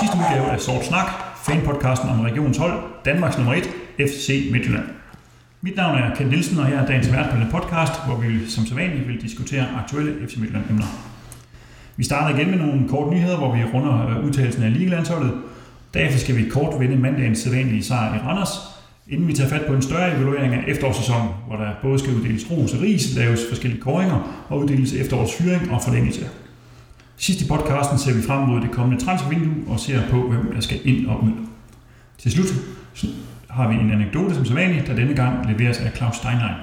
sidste udgave af Sort Snak, fanpodcasten om regionens hold, Danmarks nummer 1, FC Midtjylland. Mit navn er Kent Nielsen, og jeg er dagens vært på denne podcast, hvor vi som sædvanligt vil diskutere aktuelle FC Midtjylland-emner. Vi starter igen med nogle korte nyheder, hvor vi runder øh, udtalelsen af ligelandsholdet. Derefter skal vi kort vende mandagens sædvanlige sejr i Randers, inden vi tager fat på en større evaluering af efterårssæsonen, hvor der både skal uddeles ros og ris, laves forskellige koringer og uddeles efterårs fyring og forlængelse. Sidst i podcasten ser vi frem mod det kommende transfervindue og ser på, hvem der skal ind og ud. Til slut har vi en anekdote som sædvanligt, der denne gang leveres af Claus Steinlein.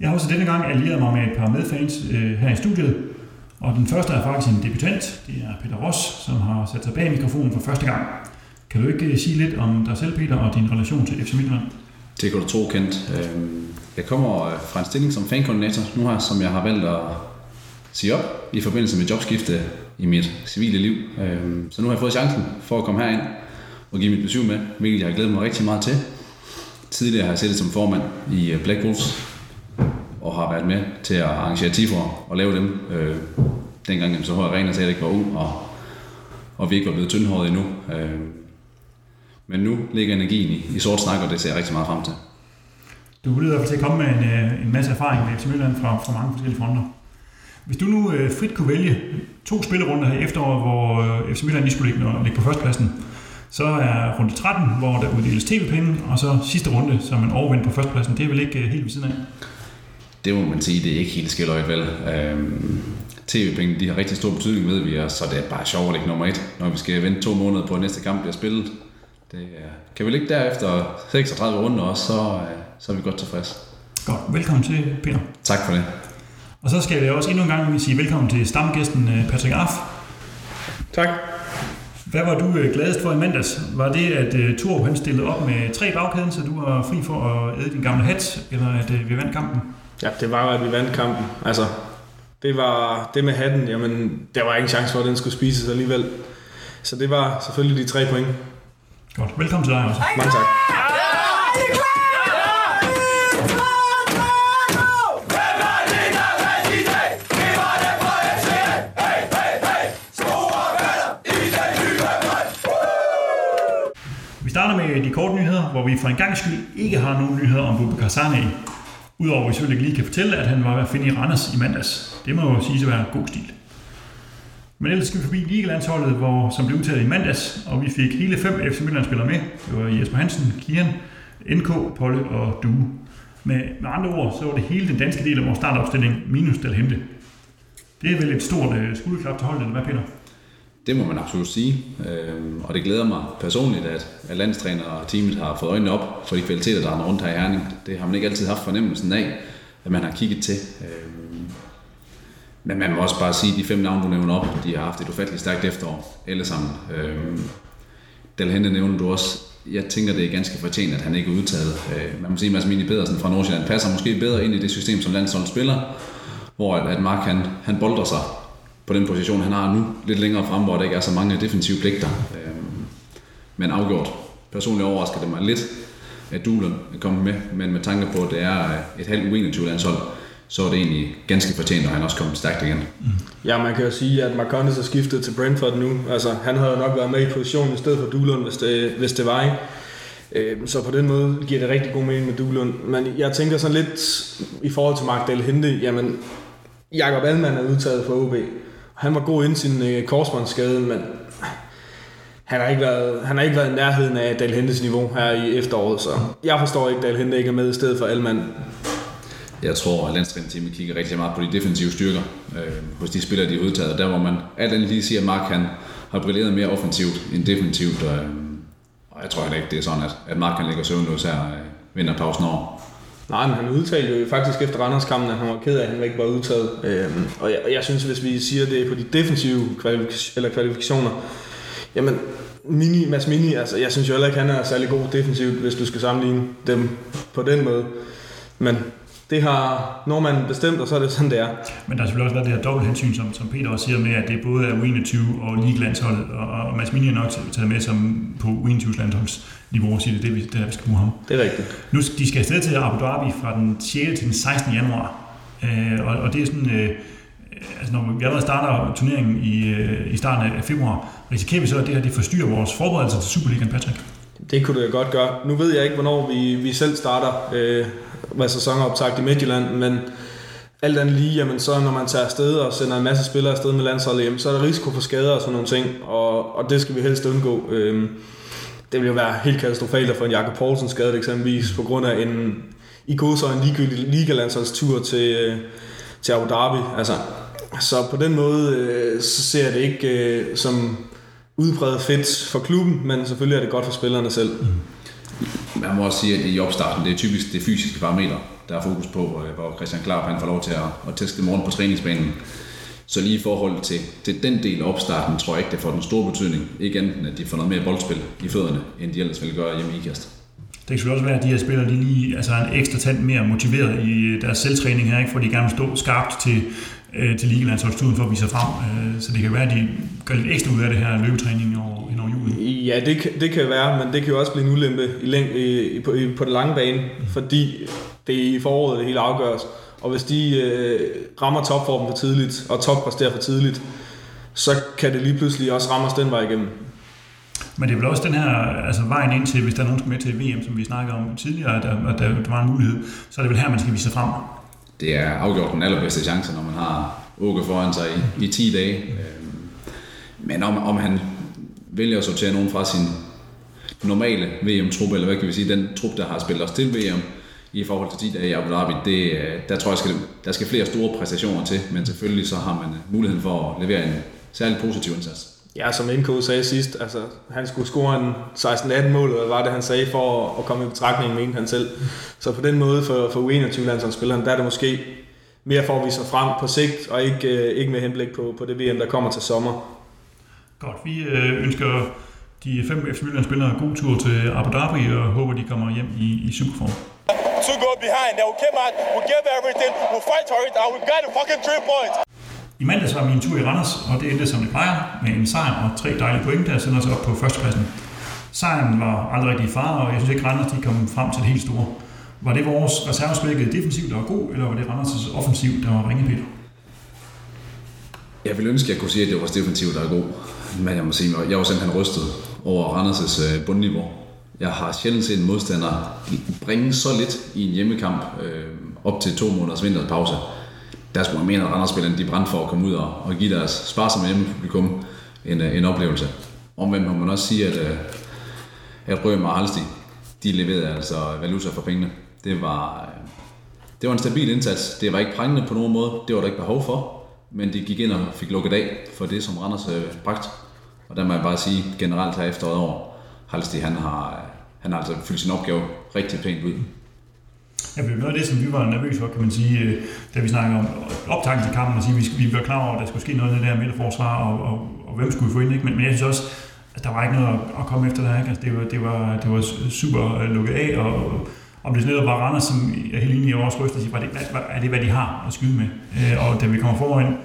Jeg har også denne gang allieret mig med et par medfans øh, her i studiet, og den første er faktisk en debutant. Det er Peter Ross, som har sat sig bag mikrofonen for første gang. Kan du ikke øh, sige lidt om dig selv, Peter, og din relation til FC Midtjylland? Det kan du tro, Kent. Øhm, jeg kommer øh, fra en stilling som fankoordinator nu her, som jeg har valgt at sige op i forbindelse med jobskifte i mit civile liv. Øhm, så nu har jeg fået chancen for at komme herind og give mit besøg med, hvilket jeg har glædet mig rigtig meget til. Tidligere har jeg siddet som formand i øh, Black Wolves og har været med til at arrangere tifor og lave dem. Øh, dengang så høj Arena sagde, ikke var ung, og, og vi ikke var blevet tyndhåret endnu. Øh, men nu ligger energien i, i sort snak, og det ser jeg rigtig meget frem til. Du lyder i hvert fald til at komme med en, øh, en masse erfaring med FC Midtjylland fra, fra mange forskellige fronter. Hvis du nu øh, frit kunne vælge to spillerunder her i efteråret, hvor øh, FC Midtjylland lige skulle ligge, ligge på førstepladsen, så er runde 13, hvor der uddeles tv-penge, og så sidste runde, som en overvind på førstepladsen. Det er vel ikke øh, helt ved siden af? Det må man sige, det er ikke helt skilløjt vel. Øhm, tv-penge, de har rigtig stor betydning, ved vi, og så det er bare sjovt at ligge nummer et, når vi skal vente to måneder på, at næste kamp bliver spillet. Det er, kan vi ligge derefter 36 runder også, så, øh, så er vi godt tilfreds. Godt. Velkommen til, Peter. Tak for det. Og så skal jeg også endnu en gang sige velkommen til stamgæsten øh, Patrick Arf. Tak. Hvad var du øh, gladest for i mandags? Var det, at uh, Thor han stillede op med tre bagkæden, så du var fri for at æde din gamle hat, eller at vi vandt kampen? Ja, det var at vi vandt kampen. Altså, det var det med hatten, jamen, der var ingen chance for, at den skulle spises alligevel. Så det var selvfølgelig de tre point. Godt. Velkommen til dig også. Mange tak. Starter med de korte nyheder, hvor vi for en gang skyld ikke har nogen nyheder om Bubakar Sane. Udover at vi selvfølgelig lige kan fortælle, at han var ved at finde i Randers i mandags. Det må jo sige at være god stil. Men ellers skal vi forbi Ligelandsholdet, hvor, som blev udtaget i mandags, og vi fik hele fem FC Midtjylland-spillere med. Det var Jesper Hansen, Kian, NK, Polle og Due. Med, med andre ord, så var det hele den danske del af vores startopstilling minus Dalhente. Det er vel et stort øh, skulderklap til holdet, eller hvad Peter? Det må man absolut sige, øhm, og det glæder mig personligt, at, at landstræner og teamet har fået øjnene op for de kvaliteter, der er rundt her i Herning. Det har man ikke altid haft fornemmelsen af, at man har kigget til. Øhm, men man må også bare sige, at de fem navne, du nævner op, de har haft et ufatteligt stærkt efterår, alle sammen. Øhm, Dalhente nævner du også. Jeg tænker, det er ganske fortjent, at han ikke er udtaget. Øh, man må sige, at Mads Mini Pedersen fra Nordsjælland passer måske bedre ind i det system, som landsholdet spiller, hvor at, at Mark han, han bolder sig på den position, han har nu, lidt længere frem, hvor der ikke er så mange defensive pligter. Øhm, men afgjort. Personligt overrasker det mig lidt, at Dulen er kommet med, men med tanke på, at det er øh, et halvt U21 landshold, så er det egentlig ganske fortjent, og han også kommet stærkt igen. Ja, man kan jo sige, at Marcondes er skiftet til Brentford nu. Altså, han havde nok været med i positionen i stedet for Duelund, hvis det, hvis det var, ikke? Øhm, så på den måde giver det rigtig god mening med Duelund. Men jeg tænker sådan lidt i forhold til Mark Del Hente, jamen Jakob Alman er udtaget for OB. Han var god inden sin øh, korsbåndsskade, men han har ikke været, han har ikke været i nærheden af Dal Hentes niveau her i efteråret, så jeg forstår ikke, at Dal Hente ikke er med i stedet for Almand. Jeg tror, at landstrænerteamet kigger rigtig meget på de defensive styrker øh, hos de spillere, de er udtaget. Der hvor man alt andet lige siger, at Mark han har brilleret mere offensivt end defensivt. Øh, og jeg tror heller ikke, det er sådan, at, at Mark kan ligger søvnløs her øh, vinterpausen over. Nej, men han udtalte jo faktisk efter Randerskampen, at han var ked af, at han ikke var udtaget. Øhm, og jeg, jeg synes, hvis vi siger det på de defensive kvalifik- eller kvalifikationer, jamen Mini, Mads Mini, altså jeg synes jo heller ikke, han er særlig god defensivt, hvis du skal sammenligne dem på den måde. Men det har nordmanden bestemt, og så er det sådan, det er. Men der er selvfølgelig også været det her dobbelthensyn, som, som Peter også siger med, at det både er U21 og Ligelandsholdet, og, og Mads Mini er nok taget med som på U21 landsholds og siger det, det, vi, det er, vi skal bruge ham. Det er rigtigt. Nu de skal afsted til Abu Dhabi fra den 6. til den 16. januar, øh, og, og det er sådan... Øh, altså når vi allerede starter turneringen i, øh, i starten af februar, risikerer vi så, at det her det forstyrrer vores forberedelse til Superligaen, Patrick? Det kunne det godt gøre. Nu ved jeg ikke, hvornår vi, vi selv starter øh, hvad sæsonoptagt i Midtjylland, men alt andet lige, jamen så når man tager afsted og sender en masse spillere afsted med landsholdet hjem, så er der risiko for skader og sådan nogle ting, og, og det skal vi helst undgå. Øh, det ville jo være helt katastrofalt at få en Jakob Poulsen skadet eksempelvis, på grund af en i god så en ligegyldig ligalandsholdstur til, øh, til Abu Dhabi. Altså, så på den måde øh, så ser jeg det ikke øh, som udpræget fedt for klubben, men selvfølgelig er det godt for spillerne selv. Mm. Man må også sige, at i opstarten, det er typisk det fysiske parametre, der er fokus på, øh, hvor Christian Klarp han får lov til at, at teste morgen på træningsbanen. Så lige i forhold til, til den del af opstarten, tror jeg ikke, det får den store betydning. Ikke enten, at de får noget mere boldspil i fødderne, end de ellers vil gøre hjemme i IKAST. Det kan selvfølgelig også være, at de her spillere de lige altså en ekstra tand mere motiveret i deres selvtræning her, ikke? for de gerne vil stå skarpt til, øh, til ligelandsholdstuden for at vise sig frem. Øh, så det kan være, at de gør lidt ekstra ud af det her løbetræning over, over julen. Ja, det kan, det kan være, men det kan jo også blive en ulempe i, læng, i, på, i, på den lange bane, fordi det er i foråret, det hele afgøres. Og hvis de øh, rammer topformen for tidligt, og toppræsterer for tidligt, så kan det lige pludselig også ramme os den vej igennem. Men det er vel også den her altså vejen ind til, hvis der er nogen, der med til VM, som vi snakker om tidligere, at der, at der, der var en mulighed, så er det vel her, man skal vise sig frem. Det er afgjort den allerbedste chance, når man har Åke foran sig i, i 10 dage. Øhm, men om, om han vælger at sortere nogen fra sin normale VM-truppe, eller hvad kan vi sige, den trup, der har spillet os til VM, i forhold til 10 dage i Abu Dhabi, det, der tror jeg, skal, der skal flere store præstationer til, men selvfølgelig så har man muligheden for at levere en særlig positiv indsats. Ja, som NK sagde sidst, altså, han skulle score en 16-18 mål, eller var det, han sagde, for at komme i betragtning, mente han selv. Så på den måde for, for U21-landsholdsspilleren, der er det måske mere for at vise sig frem på sigt, og ikke, øh, ikke med henblik på, på det VM, der kommer til sommer. Godt, vi øh, ønsker de fem FC spillere god tur til Abu Dhabi, og håber, de kommer hjem i, i superform. Behind, they will come out, we'll give everything, we'll fight for it, and we got a fucking three points. I mandags var min tur i Randers, og det endte som det plejer, med en sejr og tre dejlige point, der sender os op på førstepladsen. Sejren var aldrig rigtig i far, og jeg synes ikke, Randers de kom frem til det helt store. Var det vores reservespækket defensiv, der var god, eller var det Randers' offensiv, der var ringe, Peter? Jeg vil ønske, at jeg kunne sige, at det var vores defensiv, der er god. Men jeg må sige, at jeg var simpelthen rystet over Randers' øh, bundniveau. Jeg har sjældent set en modstander bringe så lidt i en hjemmekamp øh, op til to måneders vinterpause. Der skulle man mene, at Randers-spillerne de brændte for at komme ud og, og give deres sparsomme hjemmepublikum en, øh, en oplevelse. Omvendt må man også sige, at, øh, at Røm og Halsti, de leverede altså valuta for pengene. Det var, øh, det var en stabil indsats. Det var ikke prængende på nogen måde. Det var der ikke behov for. Men de gik ind og fik lukket af for det, som Randers øh, bragt. Og der må jeg bare sige, generelt her efter over, Halstig Halsti han har, øh, han har altså fyldt sin opgave rigtig pænt ud. Ja, noget af det, som vi var nervøse for, kan man sige, øh, da vi snakker om optakten til kampen, og sige, at vi, vi var klar over, at der skulle ske noget af det der midterforsvar, og, og, og hvem skulle vi få ind, ikke? Men, men jeg synes også, at der var ikke noget at, komme efter der, ikke? Altså, det, var, det, var, det var super øh, lukket af, og om det netop var Randers, som er helt enig i vores røst, og siger, var det, hvad, er det, hvad de har at skyde med? Øh, og da vi kommer foran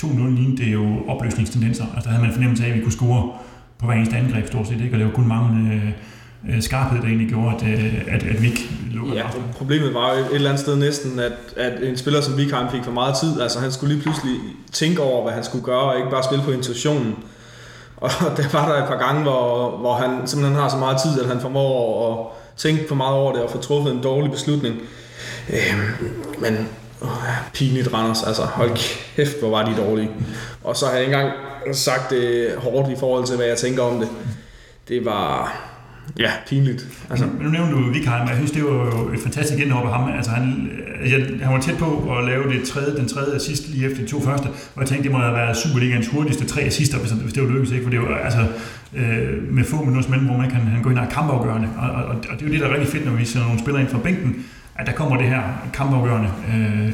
2-0 lignede det er jo opløsningstendenser. Altså der havde man fornemmelse af, at vi kunne score på hver eneste angreb stort set, ikke? og det var kun mange øh, øh, skarphed, der egentlig gjorde, at, øh, at, at Vik lukkede Ja, problemet var jo et eller andet sted næsten, at, at en spiller som Vikheim fik for meget tid. Altså han skulle lige pludselig tænke over, hvad han skulle gøre, og ikke bare spille på intuitionen. Og der var der et par gange, hvor, hvor han simpelthen har så meget tid, at han formår at tænke for meget over det og få truffet en dårlig beslutning. Øh, men oh, pinligt Randers, altså hold kæft, hvor var de dårlige. Og så har jeg ikke engang sagt det hårdt i forhold til, hvad jeg tænker om det. Det var, Ja, pinligt. Altså. Men nu nævnte du Vikheim, og jeg synes, det var jo et fantastisk indhop af ham. Altså, han, jeg, han var tæt på at lave det tredje, den tredje assist lige efter de to første, og jeg tænkte, det må have været Superligans hurtigste tre assister, hvis, hvis det var lykkedes, ikke? for det var altså, øh, med få minutters mellemrum, hvor man kan han gå ind og kampafgørende, og, og, og, det er jo det, der er rigtig fedt, når vi ser nogle spillere ind fra bænken, at der kommer det her kampafgørende. Øh.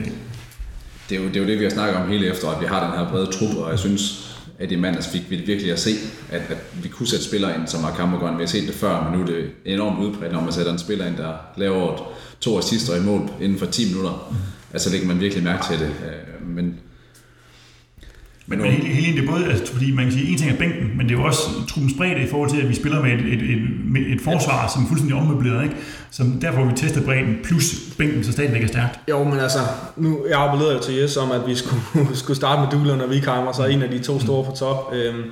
Det, er jo, det er jo det, vi har snakket om hele efter, at vi har den her brede trup, og jeg synes, at i mandags fik vi virkelig at se, at, at vi kunne sætte spillere ind, som har kammergården. Vi har set det før, men nu er det enormt udbredt, når man sætter en spiller ind, der laver to assister i mål inden for 10 minutter. Altså lægger man virkelig mærke til det. Øh, men men, men hele, hele det er både, altså, fordi man kan sige, en ting er bænken, men det er jo også truppens bredde i forhold til, at vi spiller med et, et, et, med et forsvar, som er fuldstændig ommøbleret, ikke? Så derfor vi testet bredden, plus bænken, så stadigvæk er stærkt. Jo, men altså, nu, jeg appellerede jo til Jes om, at vi skulle, skulle starte med Duland og Vikheim, og så en af de to store på top. Øhm,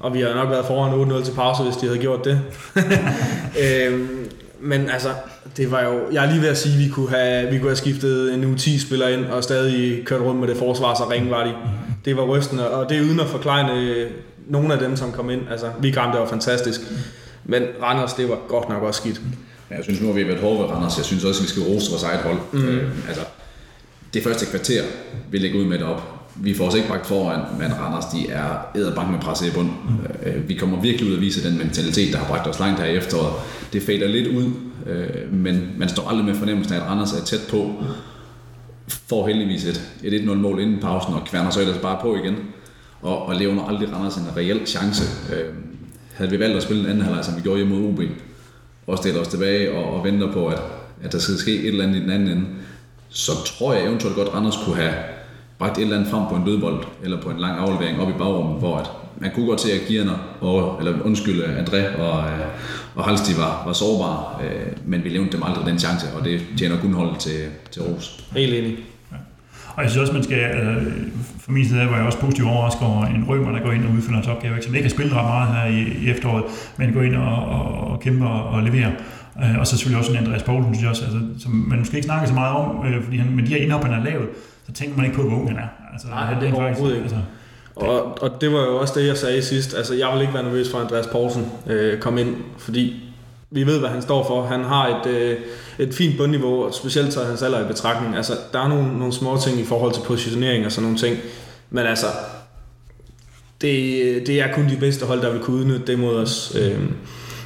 og vi har nok været foran 8-0 til pause, hvis de havde gjort det. øhm, men altså, det var jo... Jeg er lige ved at sige, at vi kunne have, vi kunne have skiftet en U10-spiller ind, og stadig kørt rundt med det forsvar, så ringe var de. Det var rystende, og det er uden at forklare nogle af dem, som kom ind. Altså, vi det var fantastisk. Men Randers, det var godt nok også skidt. Ja, jeg synes nu, at vi har været hårde ved Randers. Jeg synes også, at vi skal rose vores eget hold. Mm. Øh, altså, det første kvarter, vi lægger ud med det op, vi får os ikke bragt foran, men Randers de er æderbank med presset i bund. Mm. Vi kommer virkelig ud at vise den mentalitet, der har bragt os langt her i efteråret. Det fader lidt ud, øh, men man står aldrig med fornemmelsen af, at Randers er tæt på. Får heldigvis et, et 1-0 mål inden pausen, og kværner så ellers bare på igen. Og, og levner aldrig Randers en reel chance. Øh, havde vi valgt at spille en anden halvleg, som vi gjorde hjemme mod OB, og stiller os tilbage og, og venter på, at, at der skal ske et eller andet i den anden ende, så tror jeg eventuelt godt, at Randers kunne have bragt et eller andet frem på en dødbold, eller på en lang aflevering op i bagrummet, hvor at man kunne godt se, at Gierner, og, eller undskyld, André og, øh, og Halsti var, var sårbare, øh, men vi levnede dem aldrig den chance, og det tjener kun holdet til, til Ros. Helt enig. Og jeg synes også, man skal, altså, for min side var jeg også positivt overrasket over en rømer, der går ind og udfylder hans opgave, som ikke har spillet ret meget her i, i efteråret, men går ind og, og, og kæmper og leverer. Øh, og så selvfølgelig også en Andreas Poulsen, synes jeg også, altså, som man måske ikke snakker så meget om, øh, fordi han, men de her indhop, han har lavet, så tænker man ikke på, hvor ung han er. Altså, Nej, det er overhovedet ikke. Altså, og, og det var jo også det, jeg sagde sidst. Altså, jeg vil ikke være nervøs for, at Andreas Poulsen øh, kom ind, fordi vi ved, hvad han står for. Han har et, øh, et fint bundniveau, og specielt tager hans alder i betragtning. Altså, der er nogle, nogle små ting i forhold til positionering og sådan nogle ting. Men altså, det, det er kun de bedste hold, der vil kunne udnytte det mod os. Øh,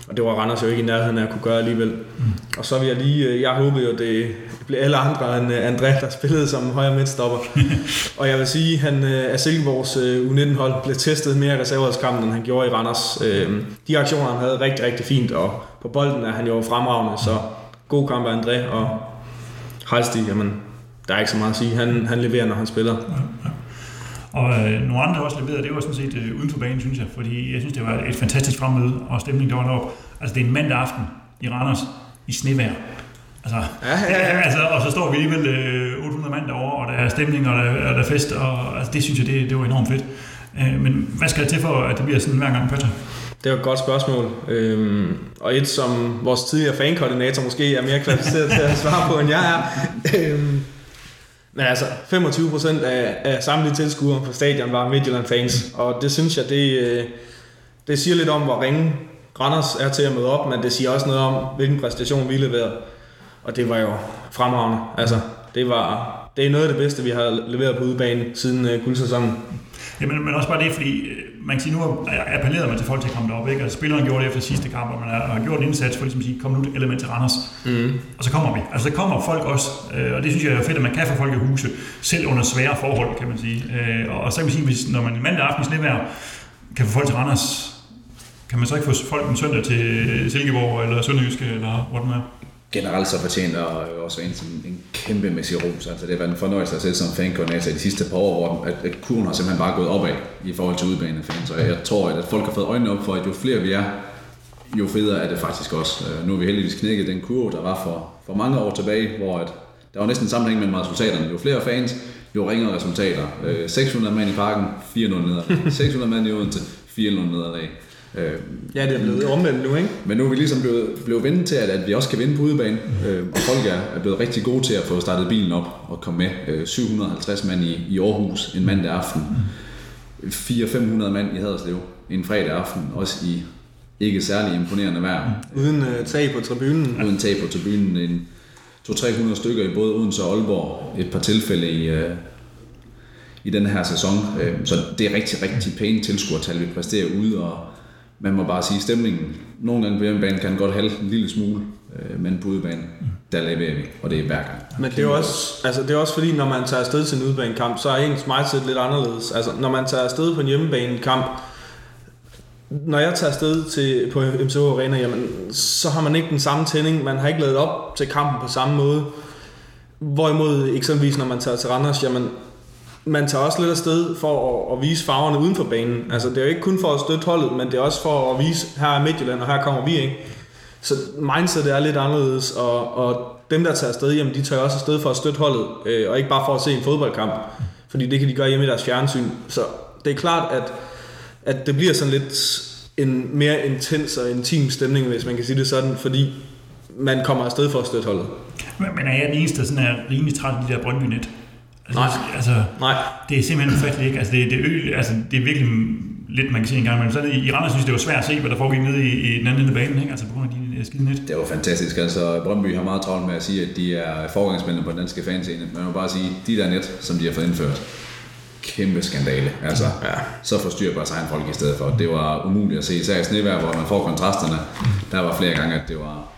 og det var Randers jo ikke i nærheden af at kunne gøre alligevel. Mm. Og så vil jeg lige, øh, jeg håbede jo, det blev alle andre end øh, André, der spillede som højre midtstopper. og jeg vil sige, han af øh, Silkeborgs U19-hold blev testet mere i reserveholdskampen, end han gjorde i Randers. De aktioner, han havde rigtig, rigtig fint, og på bolden er han jo fremragende, så god kamp af André, og Halstig, jamen, der er ikke så meget at sige. Han, han leverer, når han spiller. Og øh, nogle andre også leveret, det var sådan set øh, uden for banen, synes jeg, fordi jeg synes, det var et fantastisk fremmøde, og stemningen der var deroppe. Altså, det er en mandag aften i Randers i snevejr. Altså, ja, ja, ja. altså, og så står vi alligevel øh, 800 mand derovre, og der er stemning, og der, og der er fest, og altså, det synes jeg, det, det var enormt fedt. Øh, men hvad skal der til for, at det bliver sådan hver gang, Patrick? Det var et godt spørgsmål, øhm, og et, som vores tidligere fankoordinator måske er mere kvalificeret til at svare på, end jeg er. Øhm, men altså, 25 procent af, af samtlige tilskuere på stadion var Midtjylland-fans, og det synes jeg, det, øh, det siger lidt om, hvor ringe Randers er til at møde op, men det siger også noget om, hvilken præstation vi leverede. Og det var jo fremragende. Altså, det, var, det er noget af det bedste, vi har leveret på udebane siden uh, guldsæsonen. Jamen, men også bare det, fordi øh, man kan sige, nu appellerede man til folk til at komme derop, ikke? Altså, spilleren gjorde det efter sidste kamp, og man har gjort en indsats for ligesom at sige, kom nu element til Randers. Mm. Og så kommer vi. Altså, der kommer folk også, øh, og det synes jeg er fedt, at man kan få folk i huse, selv under svære forhold, kan man sige. Øh, og så kan man sige, hvis, når man mandag aften i snevejr kan få folk til Randers, kan man så ikke få folk en søndag til Silkeborg eller Sønderjyske, eller hvor det er? Generelt så fortjener også en, en kæmpe mæssig ros. Altså, det har været en fornøjelse at se som fankoordinator i de sidste par år, hvor at, at kurven har simpelthen bare gået opad i forhold til udbanefans. Og jeg tror, at folk har fået øjnene op for, at jo flere vi er, jo federe er det faktisk også. Øh, nu har vi heldigvis knækket den kurve, der var for, for mange år tilbage, hvor at, der var næsten sammenhæng mellem resultaterne. Jo flere fans, jo ringere resultater. Øh, 600 mand i parken, 400 nederlag. 600 mand i Odense, 400 nederlag. Øh, ja, det er blevet omvendt nu, ikke? Men nu er vi ligesom blevet, blevet vendt til, at, at vi også kan vinde på udebane. Øh, og folk er, er blevet rigtig gode til at få startet bilen op og komme med. Øh, 750 mand i, i Aarhus en mandag aften. 400-500 mand i Haderslev en fredag aften. Også i ikke særlig imponerende vejr. Uden uh, tag på tribunen. Uden tag på tribunen. En 200-300 stykker i både Odense og Aalborg. Et par tilfælde i, uh, i den her sæson. Uh, så det er rigtig, rigtig pæne tilskuertal, vi præsterer ude. Og, man må bare sige, at stemningen nogle gange på hjemmebane kan godt halde en lille smule, øh, men på udebane, der leverer vi, og det er hver gang. Men det er, også, altså det er også fordi, når man tager afsted til en udebanekamp, så er ens mindset lidt anderledes. Altså når man tager afsted på en hjemmebanekamp, når jeg tager afsted til, på MCO Arena, jamen, så har man ikke den samme tænding, man har ikke lavet op til kampen på samme måde. Hvorimod eksempelvis, når man tager til Randers, jamen, man tager også lidt afsted for at, at vise farverne uden for banen. Altså, det er jo ikke kun for at støtte holdet, men det er også for at vise, her er Midtjylland, og her kommer vi, ikke? Så mindset er lidt anderledes, og, og dem, der tager afsted, jamen, de tager også afsted for at støtte holdet, øh, og ikke bare for at se en fodboldkamp, fordi det kan de gøre hjemme i deres fjernsyn. Så det er klart, at, at det bliver sådan lidt en mere intens og intim stemning, hvis man kan sige det sådan, fordi man kommer afsted for at støtte holdet. Men er jeg den eneste, der sådan er rimelig træt af de der Brøndby-net? Nej. Altså, Nej. Det er simpelthen ufatteligt, ikke? Altså, det, det, er, ø, altså, det er virkelig lidt, man kan se en gang imellem. Så det, i Randers synes det var svært at se, hvad der foregik nede i, i den anden ende af banen, ikke? Altså på grund af de skide net. Det var fantastisk. Altså, Brøndby har meget travlt med at sige, at de er forgangsmændene på den danske fanscene. Men man må bare sige, de der net, som de har fået indført, kæmpe skandale. Altså, ja. så forstyrrer bare egen folk i stedet for. Det var umuligt at se, især i snevejr, hvor man får kontrasterne. Der var flere gange, at det var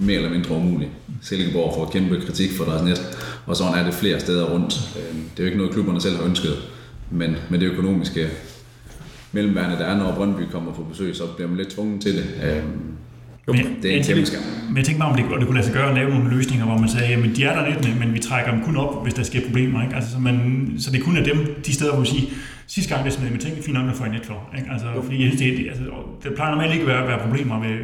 mere eller mindre umuligt. Silkeborg får kæmpe kritik for deres net, og sådan er det flere steder rundt. Øhm, Det er jo ikke noget, klubberne selv har ønsket, men med det økonomiske mellemværende, der er, når Brøndby kommer på besøg, så bliver man lidt tvunget til det. Øhm, Men, det er en kæmpe skam. Men jeg tænker bare, om det, det kunne lade sig gøre at lave nogle løsninger, hvor man sagde, jamen de er der lidt, men vi trækker dem kun op, hvis der sker problemer. Ikke? Altså, så, man, så det kun er dem, de steder, hvor vi siger, sidste gang det smed med ting, fint nok, at få en net for. Ikke? Altså, fordi jeg synes, det, det, altså, det plejer normalt ikke at være, være problemer ved,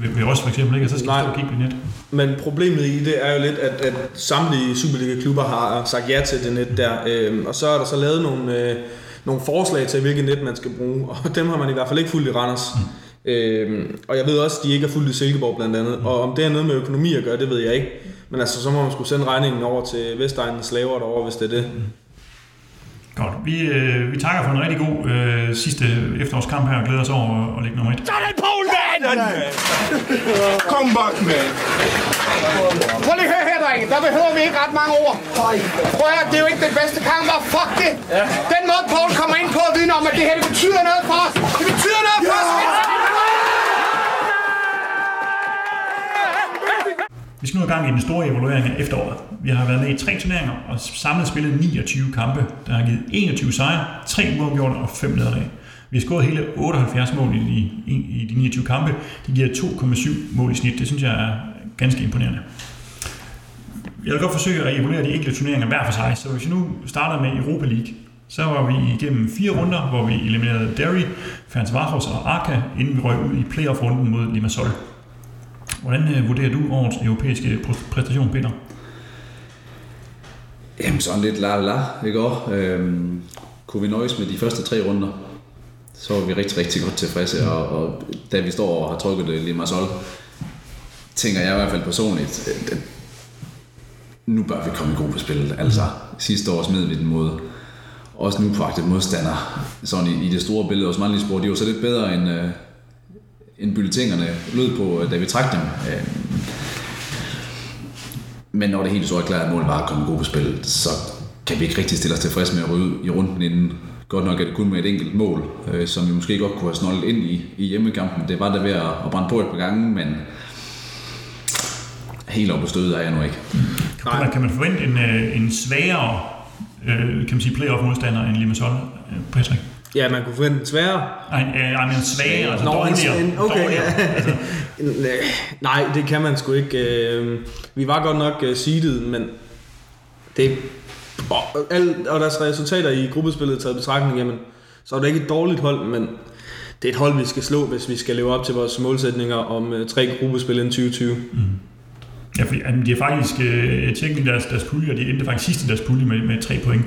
ved, ved, os for eksempel, ikke? og så skal Nej. vi kigge på net. Men problemet i det er jo lidt, at, at samtlige Superliga-klubber har sagt ja til det net der, øhm, og så er der så lavet nogle, øh, nogle forslag til, hvilket net man skal bruge, og dem har man i hvert fald ikke fuldt i Randers. Mm. Øhm, og jeg ved også, at de ikke er fuldt i Silkeborg blandt andet, og om det er noget med økonomi at gøre, det ved jeg ikke. Men altså, så må man skulle sende regningen over til Vestegnens slaver derovre, hvis det er det. Godt. Vi, øh, vi takker for en rigtig god øh, sidste efterårskamp her, og glæder os over at, at lægge nummer et. Sådan, Poul, mand! Come back, man. Prøv lige at høre her, drenge. Der behøver vi ikke ret mange ord. Prøv at det er jo ikke den bedste kamp, og fuck det. Den måde, Poul kommer ind på at vidne om, at det her det betyder noget for os. Det betyder noget for os. Vi skal nu i gang i den store evaluering af efteråret. Vi har været med i tre turneringer og samlet spillet 29 kampe, der har givet 21 sejre, 3 uafgjorte og 5 nederlag. Vi har scoret hele 78 mål i de, i de 29 kampe. Det giver 2,7 mål i snit. Det synes jeg er ganske imponerende. Jeg vil godt forsøge at evaluere de enkelte turneringer hver for sig. Så hvis vi nu starter med Europa League, så var vi igennem fire runder, hvor vi eliminerede Derry, Ferencvaros og Arca, inden vi røg ud i playoff-runden mod Limassol. Hvordan øh, vurderer du årets europæiske præstation, Peter? Jamen sådan lidt la la, ikke også? Øhm, kunne vi nøjes med de første tre runder, så var vi rigtig, rigtig godt tilfredse, og, og da vi står og har trykket det Limassol, tænker jeg i hvert fald personligt, øh, at, nu bør vi komme i god spillet. Altså, sidste år smed vi den mod også nu på modstander. Sådan i, i det store billede hos mandlige sport, de var så lidt bedre end, øh, end bulletingerne lød på, øh, da vi trak dem. Øhm, men når det helt så er klart, at målet var at komme god på spil, så kan vi ikke rigtig stille os tilfreds med at ryge i runden inden. Godt nok er det kun med et enkelt mål, øh, som vi måske godt kunne have snollet ind i, i hjemmekampen. Det var der ved at, at brænde på et par gange, men helt oppe på stødet er jeg nu ikke. Kan man, kan man forvente en, øh, en svagere øh, kan man sige, playoff-modstander end Limassol, øh, Patrick? Ja, man kunne forvente en sværere. Nej, øh, men svagere, altså Nå, dårligere. en- okay, dårligere. ja. Altså, Nej, det kan man sgu ikke. Øh, Vi var godt nok øh, seedet, men det og, alt, og deres resultater i gruppespillet taget betragtning, jamen, så er det ikke et dårligt hold, men det er et hold, vi skal slå, hvis vi skal leve op til vores målsætninger om øh, tre gruppespil inden 2020. Ja, fordi de har faktisk øh, tjekket deres, deres pulje, og de endte faktisk sidst i deres pulje med, med tre point.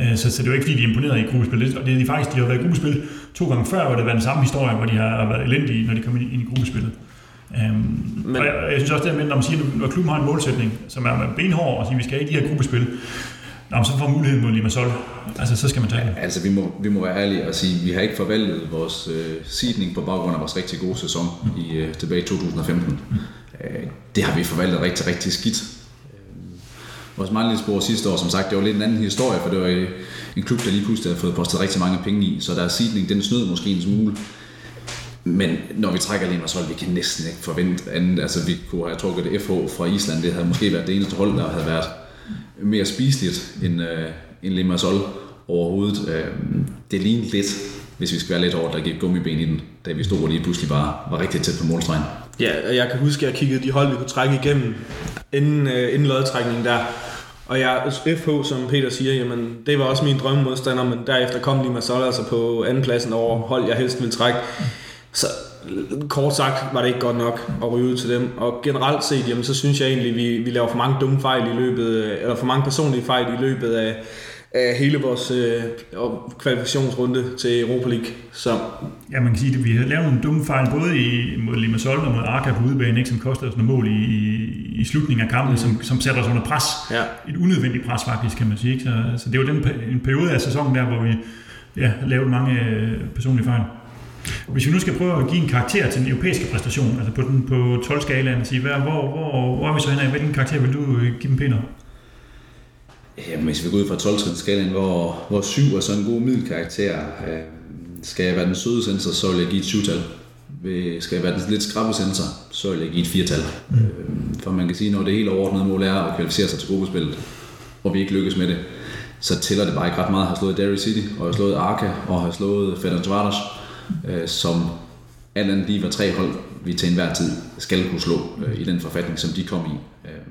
Øh, så, så det er jo ikke, fordi de er imponeret i gruppespillet. Og det er de faktisk, de har været i gruppespil to gange før, hvor det var den samme historie, hvor de har været elendige, når de kom ind, i gruppespillet. Øhm, Men- og jeg, jeg, synes også, det er med, når man siger, når klubben har en målsætning, som er benhård, og siger, vi skal have de her gruppespil, Nå, så får muligheden mod Limassol. Altså, så skal man tage det. Altså, vi må, vi må være ærlige og sige, at vi har ikke forvaltet vores øh, seedning på baggrund af vores rigtig gode sæson i, øh, tilbage i 2015. Øh, det har vi forvaltet rigtig, rigtig skidt. Vores mandlige sidste år, som sagt, det var lidt en anden historie, for det var en klub, der lige pludselig havde fået postet rigtig mange penge i, så deres sidning, den snød måske en smule. Men når vi trækker Limassol, vi kan næsten ikke forvente andet. Altså, vi kunne have trukket det FH fra Island. Det havde måske været det eneste hold, der havde været mere spiseligt end, øh, end Limassol overhovedet. Øh, det lignede lidt, hvis vi skal være lidt over, der gik gummiben i den, da vi stod og lige pludselig bare var rigtig tæt på målstregen. Ja, og jeg kan huske, at jeg kiggede de hold, vi kunne trække igennem inden, øh, inden lodtrækningen der. Og jeg, FH, som Peter siger, jamen, det var også min drømmemodstander, men derefter kom Limassol altså på andenpladsen over hold, jeg helst ville trække. Så kort sagt var det ikke godt nok at ryge ud til dem. Og generelt set, jamen, så synes jeg egentlig, vi, vi laver for mange dumme fejl i løbet, eller for mange personlige fejl i løbet af, af hele vores øh, kvalifikationsrunde til Europa League. Så. Ja, man kan sige, at vi har lavet nogle dumme fejl, både i, mod Limassol og mod Arca på udebane, ikke, som koster os nogle mål i, i, i slutningen af kampen, mm. som, som sætter os under pres. Ja. Et unødvendigt pres faktisk, kan man sige. Ikke? Så, så det var den en periode af sæsonen der, hvor vi ja, lavede mange øh, personlige fejl. Hvis vi nu skal prøve at give en karakter til den europæiske præstation, altså på, den, på 12-skalaen, og sige, hvor, hvor, hvor, hvor er vi så henne af? Hvilken karakter vil du øh, give dem, Peter? Jamen, hvis vi går ud fra 12 skalaen hvor, hvor 7 er så en god middelkarakter, øh, skal jeg være den søde sensor, så vil jeg give et 7-tal. Skal jeg være den lidt skrappe sensor, så vil jeg give et 4-tal. Mm. Øh, for man kan sige, når det hele overordnede mål er at kvalificere sig til gruppespillet, og vi ikke lykkes med det, så tæller det bare ikke ret meget at have slået Derry City, og have slået Arca, og have slået Ferencvaros øh, som alt andet lige var tre hold, vi til enhver tid skal kunne slå øh, i den forfatning, som de kom i. Øh,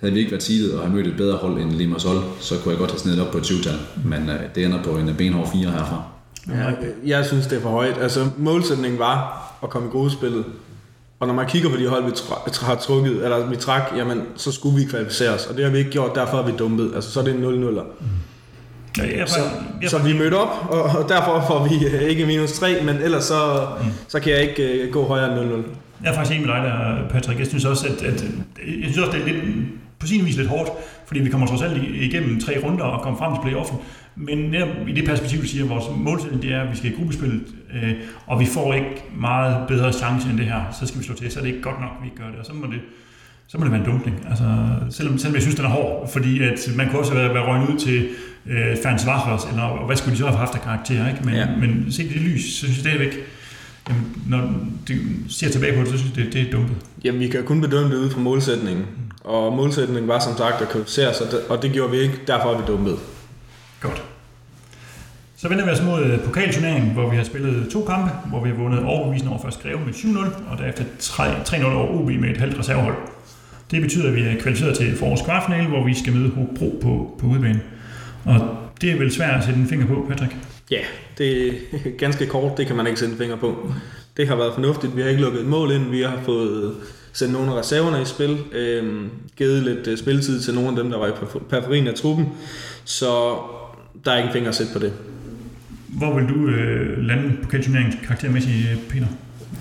havde vi ikke været tidet og have mødt et bedre hold end Limassol, så kunne jeg godt have snedet op på et 20-tal, men øh, det ender på en benhård 4 herfra. Ja, jeg synes, det er for højt. Altså, målsætningen var at komme i gruppespillet, og når man kigger på de hold, vi har trukket, eller vi trak, jamen, så skulle vi kvalificere os, og det har vi ikke gjort, derfor har vi dumpet. Altså, så er det en 0 0 mm. Ja, jeg, så, jeg, så vi mødte op, og, og derfor får vi øh, ikke minus 3, men ellers så, mm. så kan jeg ikke uh, gå højere end 0-0. Jeg er faktisk enig med dig der, Patrick. Jeg synes også, at, at jeg synes også, det er lidt, på sin vis lidt hårdt, fordi vi kommer trods alt igennem tre runder og kommer frem til playoffen. Men netop i det perspektiv, du siger, at vores målsætning det er, at vi skal i gruppespillet, øh, og vi får ikke meget bedre chance end det her, så skal vi slå til, så er det ikke godt nok, at vi gør det, og så må det, så må det være en dumpning. Altså, selvom, selvom jeg synes, den er hård, fordi at man kunne også være, være røgnet ud til øh, Fans Vachers, eller hvad skulle de så have haft af karakter, ikke? Men, ja. men se det lys, så synes jeg stadigvæk, jamen, når du ser tilbage på det, så synes jeg, det, det er dumpet. Jamen, vi kan kun bedømme det ud fra målsætningen. Og målsætningen var som sagt at kvalificere sig, og det gjorde vi ikke, derfor er vi dumpet. Godt. Så vender vi os mod øh, pokalturneringen, hvor vi har spillet to kampe, hvor vi har vundet overbevisende over først Greve med 7-0, og derefter 3-0 over OB med et halvt reservehold. Det betyder, at vi er kvalificeret til forårs kvartfinale, hvor vi skal møde Hobro på, på udbanen. Og det er vel svært at sætte en finger på, Patrick? Ja, det er ganske kort, det kan man ikke sætte en finger på. Det har været fornuftigt, vi har ikke lukket et mål ind, vi har fået sendt nogle af reserverne i spil, øh, givet lidt øh, spilletid til nogle af dem, der var i periferien af truppen, så der er ikke en finger at sætte på det. Hvor vil du øh, lande på karaktermæssigt, karaktermæssigt, Peter?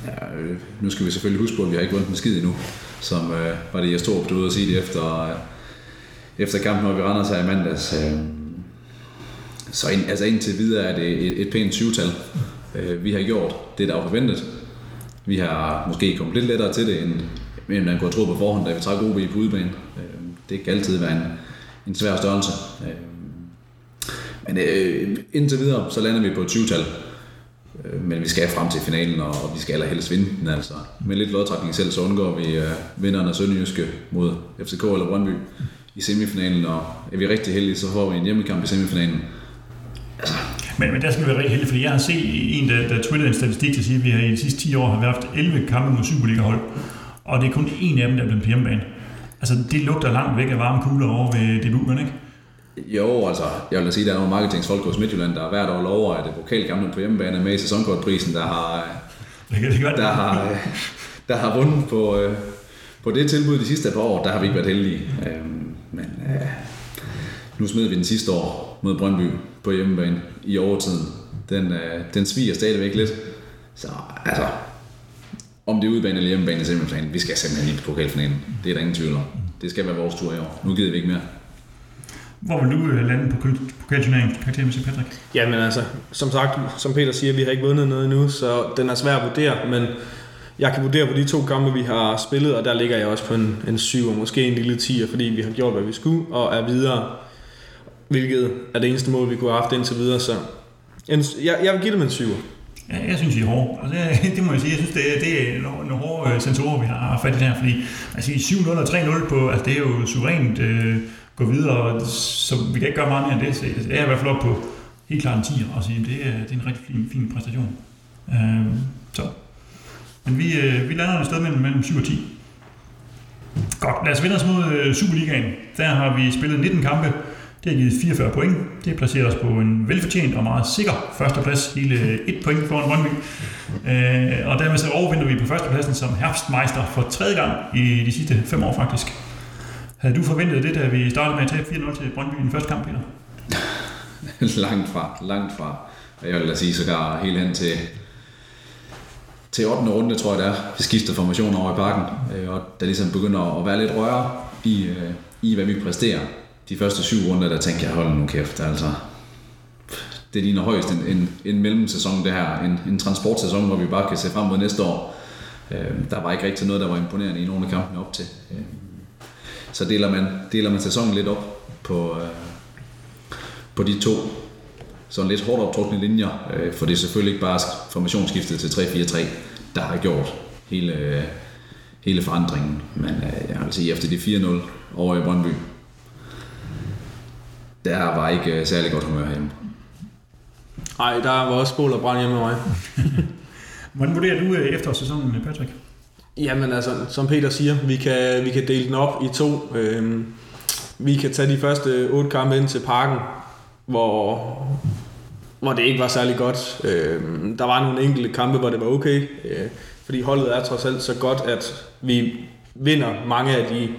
Ja, øh, nu skal vi selvfølgelig huske på, at vi har ikke vundet en skid endnu, som øh, var det, jeg stod på at sige det efter, øh, efter kampen, hvor vi render sig i mandags. Øh, så ind, altså indtil videre er det et, et pænt 20-tal. Øh, vi har gjort det, der var forventet. Vi har måske kommet lidt lettere til det, end, end man kunne tro på forhånd, da vi trak OB på udebane. Øhm, det kan altid være en, en svær størrelse. Øhm, men øh, indtil videre, så lander vi på 20-tal. Øh, men vi skal frem til finalen, og, og vi skal allerhelst vinde den. Altså. Med lidt lodtrækning selv, så undgår vi øh, vinderen af Sønderjyske mod FCK eller Brøndby i semifinalen, og er vi rigtig heldige, så får vi en hjemmekamp i semifinalen. Altså. Men, men der skal vi være rigtig heldige, fordi jeg har set en, der, der twittede en statistik, der siger, at vi har i de sidste 10 år har haft 11 kampe mod Superliga-hold, og det er kun en af dem, der er blevet på hjemmebane. Altså, det lugter langt væk af varme kugler over ved debuten, ikke? Jo, altså, jeg vil da sige, at der er nogle marketingsfolk hos Midtjylland, der hvert år lover, at pokalgamle på hjemmebane med i sæsonkortprisen, der har, der har, der har vundet på, øh, på det tilbud de sidste par år, der har vi ikke været heldige. Øhm, men øh, nu smed vi den sidste år mod Brøndby på hjemmebane i overtiden. Den, øh, den sviger stadigvæk lidt. Så altså, om det er udebane eller hjemmebane, simpelthen, vi skal simpelthen ind på pokalfinalen. Det er der ingen tvivl om. Det skal være vores tur i år. Nu gider vi ikke mere. Hvor vil du øh, lande på pokalturneringen karaktermæssigt, Patrick? Jamen altså, som sagt, som Peter siger, vi har ikke vundet noget endnu, så den er svær at vurdere, men jeg kan vurdere på de to kampe, vi har spillet, og der ligger jeg også på en, en 7 og måske en lille 10, fordi vi har gjort, hvad vi skulle, og er videre, hvilket er det eneste mål, vi kunne have haft indtil videre, så en, jeg, jeg vil give dem en 7. Ja, jeg synes, I er hårde. Altså, og det, det må jeg sige. Jeg synes, det, det er nogle, nogle hårde øh, sensorer, vi har fat i der. Fordi altså, 7-0 og 3-0 på, altså, det er jo suverænt øh, gå videre, så vi kan ikke gøre meget mere end det. Så altså, jeg er i hvert fald oppe på helt klart en 10, og sige, det er, det er en rigtig fin, fin præstation. Øh, så. Men vi, øh, vi lander et sted mellem, mellem 7 og 10. Godt. Godt, lad os vende os mod øh, Superligaen. Der har vi spillet 19 kampe. Det har givet 44 point. Det placerer os på en velfortjent og meget sikker førsteplads. Hele et point foran Brøndby. Øh, og dermed så overvinder vi på førstepladsen som Herbstmeister for tredje gang i de sidste fem år faktisk. Havde du forventet det, da vi startede med at tabe 4-0 til Brøndby i den første kamp, Peter? langt fra, langt fra. Og jeg vil da sige sågar helt hen til, til 8. runde, tror jeg det er. Vi skifter formation over i parken, øh, og der ligesom begynder at være lidt røre i, øh, i hvad vi præsterer. De første syv runder, der tænkte jeg, hold nu kæft, altså. Det ligner højst en, en, en mellemsæson, det her. En, en transportsæson, hvor vi bare kan se frem mod næste år. Øh, der var ikke rigtig noget, der var imponerende i nogle af kampene op til. Øhm, så deler man, deler man sæsonen lidt op på, øh, på de to sådan lidt hårdt optrukne linjer, øh, for det er selvfølgelig ikke bare formationsskiftet til 3-4-3, der har gjort hele, øh, hele forandringen. Men øh, jeg vil sige, efter de 4-0 over i Brøndby, der var ikke øh, særlig godt humør hjemme. Nej, der var også bål og brand hjemme med mig. Hvordan vurderer du øh, efterårssæsonen, Patrick? Jamen altså, som Peter siger, vi kan, vi kan dele den op i to. Øhm, vi kan tage de første otte kampe ind til parken, hvor, hvor det ikke var særlig godt. Øh, der var nogle enkelte kampe, hvor det var okay, øh, fordi holdet er trods alt så godt, at vi vinder mange af de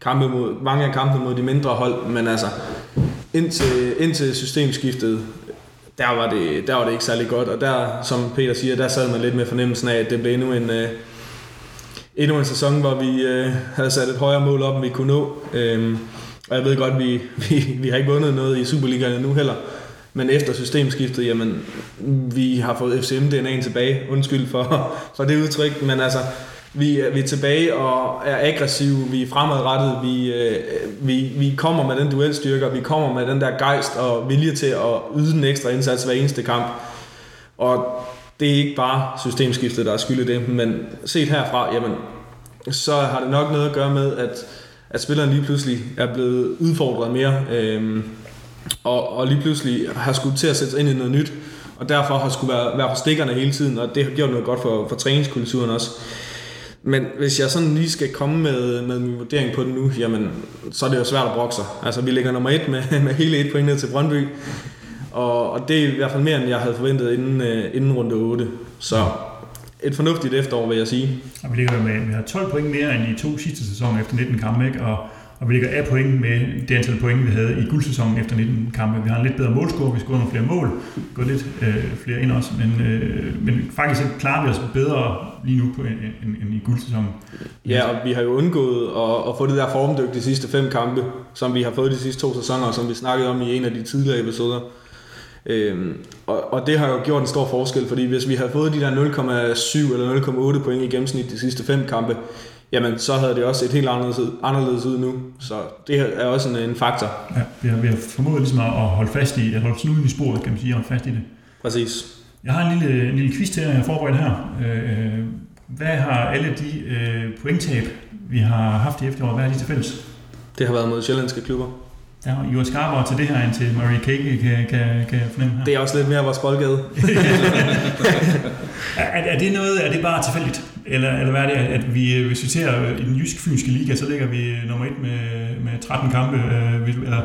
kampe mod, mange af kampe mod de mindre hold, men altså indtil, indtil systemskiftet, der var, det, der var det ikke særlig godt, og der, som Peter siger, der sad man lidt med fornemmelsen af, at det blev endnu en, øh, endnu en sæson, hvor vi øh, havde sat et højere mål op, end vi kunne nå. Øhm, og jeg ved godt, vi, vi, vi har ikke vundet noget i Superligaen nu heller. Men efter systemskiftet, jamen, vi har fået FCM-DNA'en tilbage. Undskyld for, for det udtryk, men altså, vi, vi er tilbage og er aggressive, vi er fremadrettet, vi, øh, vi, vi kommer med den duelstyrke, og vi kommer med den der gejst og vilje til at yde en ekstra indsats hver eneste kamp. Og det er ikke bare systemskiftet, der er skyld i det, men set herfra, jamen, så har det nok noget at gøre med, at at spilleren lige pludselig er blevet udfordret mere, øhm, og, og lige pludselig har skulle til at sætte sig ind i noget nyt, og derfor har skulle være, være på stikkerne hele tiden, og det har gjort noget godt for, for træningskulturen også. Men hvis jeg sådan lige skal komme med, med min vurdering på det nu, jamen, så er det jo svært at brokse sig. Altså, vi ligger nummer et med, med hele et point ned til Brøndby, og, og det er i hvert fald mere, end jeg havde forventet inden, øh, inden runde 8. Så et fornuftigt efterår, vil jeg sige. Og vi ligger med, vi har 12 point mere end i to sidste sæsoner efter 19 kampe, ikke? Og, og vi ligger af point med det antal point, vi havde i guldsæsonen efter 19 kampe. Vi har en lidt bedre målscore, vi scorer nogle flere mål, går lidt øh, flere ind også, men, øh, men faktisk klarer vi os bedre lige nu på, end, end, end i guldsæsonen. Ja, og vi har jo undgået at, at få det der formdyk de sidste fem kampe, som vi har fået de sidste to sæsoner, og som vi snakkede om i en af de tidligere episoder. Øhm, og, og det har jo gjort en stor forskel, fordi hvis vi havde fået de der 0,7 eller 0,8 point i gennemsnit de sidste fem kampe, jamen så havde det også et helt anderledes, anderledes ud nu. Så det er også en, en faktor. Ja, vi har, vi har formået ligesom at holde fast i, at holde snuden i sporet, kan man sige, og holde fast i det. Præcis. Jeg har en lille, en lille quiz til jer, jeg har forberedt her. Øh, hvad har alle de øh, pointtab, vi har haft i efteråret, hvad er de til fælles? Det har været mod sjællandske klubber. Ja, I var skarpere til det her, end til Marie Cake, kan, kan, kan fornemme her. Det er også lidt mere vores boldgade. er, er, det noget, er det bare tilfældigt? Eller, eller hvad er det, at vi, hvis vi ser i den jysk-fynske liga, så ligger vi nummer et med, med 13 kampe, øh, eller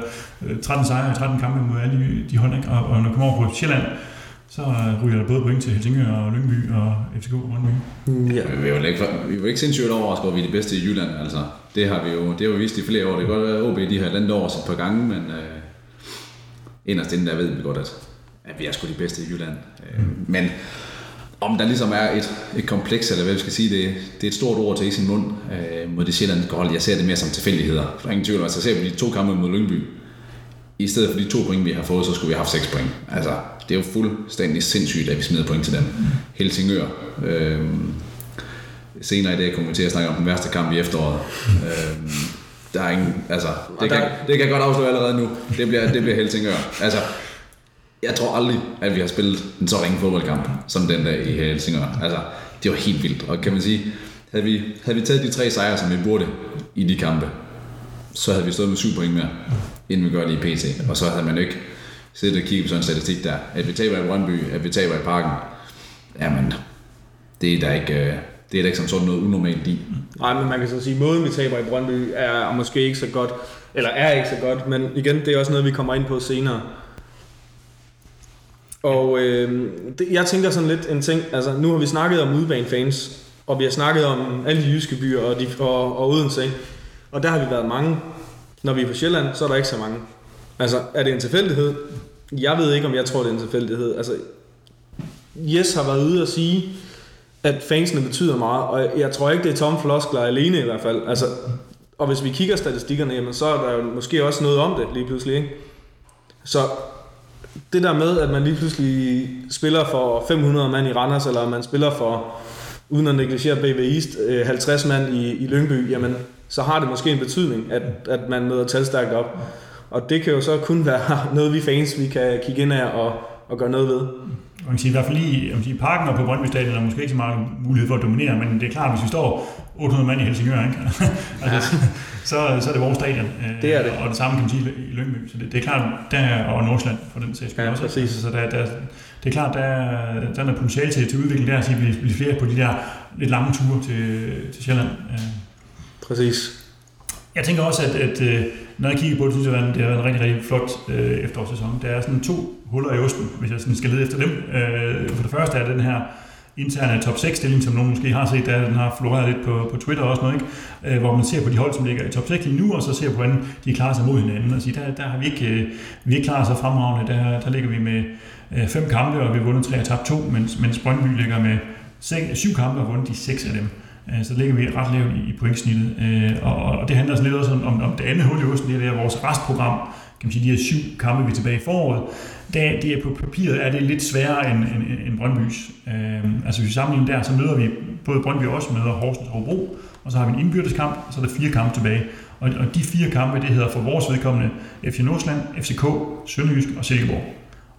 13 sejre og 13 kampe mod alle de, hold, ikke? Og, og når vi kommer over på Sjælland, så ryger der både point til Helsingør og Lyngby og FCK og Brøndby. Ja. Vi var ikke, vi var ikke sindssygt overrasket over, at vi er de bedste i Jylland. Altså, det har vi jo, det har vi vist i flere år. Det kan godt være, at OB de har landet over os et par gange, men øh, inderst inden der ved vi godt, at, at vi er sgu de bedste i Jylland. Øh, mm. Men om der ligesom er et, et kompleks, eller hvad vi skal sige, det, det er et stort ord til i sin mund øh, mod det sjællandske hold. Jeg ser det mere som tilfældigheder. For der er ingen tvivl om, jeg ser vi de to kampe mod Lyngby, i stedet for de to point, vi har fået, så skulle vi have haft seks point. Altså, det er jo fuldstændig sindssygt, at vi smider point til dem. Helsingør. Øh, senere i dag kommer vi til at snakke om den værste kamp i efteråret. Øh, der er ingen, altså, det kan, det kan jeg godt afsløre allerede nu. Det bliver, det bliver Helsingør. Altså, jeg tror aldrig, at vi har spillet en så ringe fodboldkamp, som den der i Helsingør. Altså, det var helt vildt. Og kan man sige, havde vi, havde vi taget de tre sejre, som vi burde i de kampe, så havde vi stået med syv point mere, inden vi gør det i PT. Og så havde man ikke siddet og kigget på sådan en statistik der. At vi taber i Brøndby, at vi taber i Parken, jamen, det er der ikke, det det er der ikke som sådan noget unormalt i. Nej, men man kan så sige, at måden vi taber i Brøndby er måske ikke så godt, eller er ikke så godt, men igen, det er også noget, vi kommer ind på senere. Og øh, det, jeg tænker sådan lidt en ting, altså nu har vi snakket om udbanefans, og vi har snakket om alle de jyske byer og, de, og, og Odense, ikke? og der har vi været mange. Når vi er på Sjælland, så er der ikke så mange. Altså, er det en tilfældighed? Jeg ved ikke, om jeg tror, det er en tilfældighed. Altså, Jes har været ude og sige, at fansene betyder meget, og jeg tror ikke, det er Tom Floskler alene i hvert fald. Altså, og hvis vi kigger statistikkerne, jamen, så er der jo måske også noget om det lige pludselig. Ikke? Så det der med, at man lige pludselig spiller for 500 mand i Randers, eller man spiller for, uden at negligere BV East, øh, 50 mand i, i Lyngby, jamen, så har det måske en betydning, at, at man møder talstærkt op. Og det kan jo så kun være noget, vi fans vi kan kigge ind af og, og gøre noget ved. Man kan sige, i hvert fald lige, man sige, parken og på Brøndby Stadion er måske ikke så meget mulighed for at dominere, men det er klart, hvis vi står 800 mand i Helsingør, ikke? altså, ja. så, så er det vores stadion. Det er det. Og det samme kan man sige i Lyngby. Så det, det er klart, der og Nordsjælland for den sags Ja, også. præcis. Så der, der, det er klart, der, der er potentiale til, til udvikling der, at vi bliver flere på de der lidt lange ture til, til Sjælland. Øh, Præcis. Jeg tænker også, at, at øh, når jeg kigger på det, synes jeg, det har været en rigtig, rigtig flot øh, efterårssæson. Der er sådan to huller i osten, hvis jeg sådan skal lede efter dem. Øh, for det første er den her interne top 6-stilling, som nogen måske har set, der den har floreret lidt på, på Twitter også noget, ikke? Øh, hvor man ser på de hold, som ligger i top 6 lige nu, og så ser på, hvordan de klarer sig mod hinanden. Og siger, der, der har vi ikke, øh, vi ikke klaret sig fremragende. Der, der ligger vi med øh, fem kampe, og vi har vundet tre og tabt to, mens, mens Brøndby ligger med seks, syv kampe og vundet de seks af dem. Så ligger vi ret lavt i, pointsnittet. Og, og det handler sådan lidt også om, om, det andet hul i osten, det er der vores restprogram. Kan man sige, de her syv kampe, vi er tilbage i foråret. Der, det er på papiret er det lidt sværere end, end, end Brøndbys. Øh, altså hvis vi sammenligner der, så møder vi både Brøndby også møder Horsens og Hobro, og så har vi en indbyrdeskamp, og så er der fire kampe tilbage. Og, og de fire kampe, det hedder for vores vedkommende FC Nordsjælland, FCK, Sønderjysk og Silkeborg.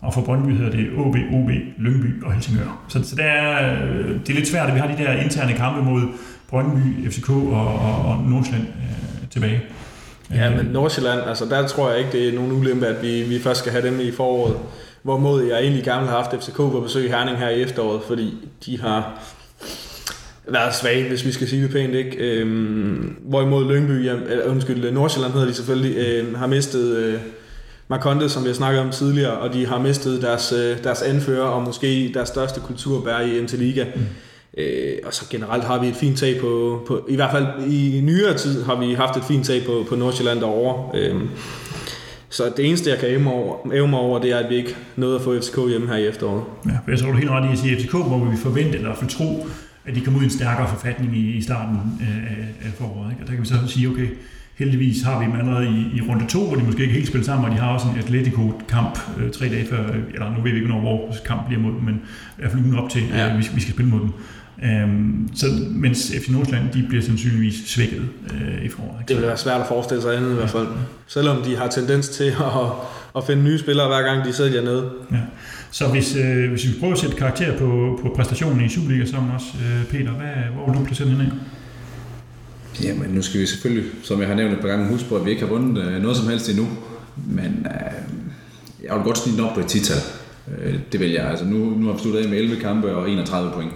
Og for Brøndby hedder det OB, OB, Lyngby og Helsingør. Så, så det, er, øh, det er lidt svært, at vi har de der interne kampe mod Brøndby, FCK og, og, og Nordsjælland øh, tilbage. Ja, men Nordsjælland, altså der tror jeg ikke, det er nogen ulempe, at vi, vi først skal have dem i foråret. Hvorimod jeg egentlig gerne have haft FCK på besøg i Herning her i efteråret, fordi de har været svage, hvis vi skal sige det pænt, ikke? Øhm, hvorimod Lyngby, ja, eller, undskyld, Nordsjælland hedder de selvfølgelig, øh, har mistet øh, Marconde, som vi har snakket om tidligere, og de har mistet deres, øh, deres anfører og måske deres største kulturbær i MT Liga. Mm. Øh, og så generelt har vi et fint tag på, på, i hvert fald i nyere tid har vi haft et fint tag på, på Nordsjælland derovre. Øh, så det eneste, jeg kan æve mig, over, æve mig over, det er, at vi ikke nåede at få FCK hjemme her i efteråret. Ja, jeg tror, du helt ret i at sige, at FCK må vi forvente, eller i hvert fald tro, at de kommer ud i en stærkere forfatning i, i starten øh, af, af foråret. Ikke? Og der kan vi så sige, okay, heldigvis har vi dem allerede i, i runde to, hvor de måske ikke helt spiller sammen, og de har også en Atletico-kamp øh, tre dage før, øh, eller nu ved vi ikke, hvornår vores kamp bliver mod dem, men i hvert fald ugen op til, Ja. øh, vi, vi skal spille mod dem. Øhm, så mens FC Nordsjælland, de bliver sandsynligvis svækket øh, i foråret. Ikke? Det vil være svært at forestille sig andet i hvert fald. Selvom de har tendens til at, at finde nye spillere, hver gang de sælger ned. Ja. Så hvis, øh, hvis vi prøver at sætte karakter på, på præstationen i Superliga, så også, øh, Peter, hvad, hvor vil du placere den her? Jamen, nu skal vi selvfølgelig, som jeg har nævnt et par gange, huske på, at vi ikke har vundet øh, noget som helst endnu. Men øh, jeg vil godt snige den op på et tital. Øh, det vil jeg. Altså, nu, nu har vi sluttet af med 11 kampe og 31 point.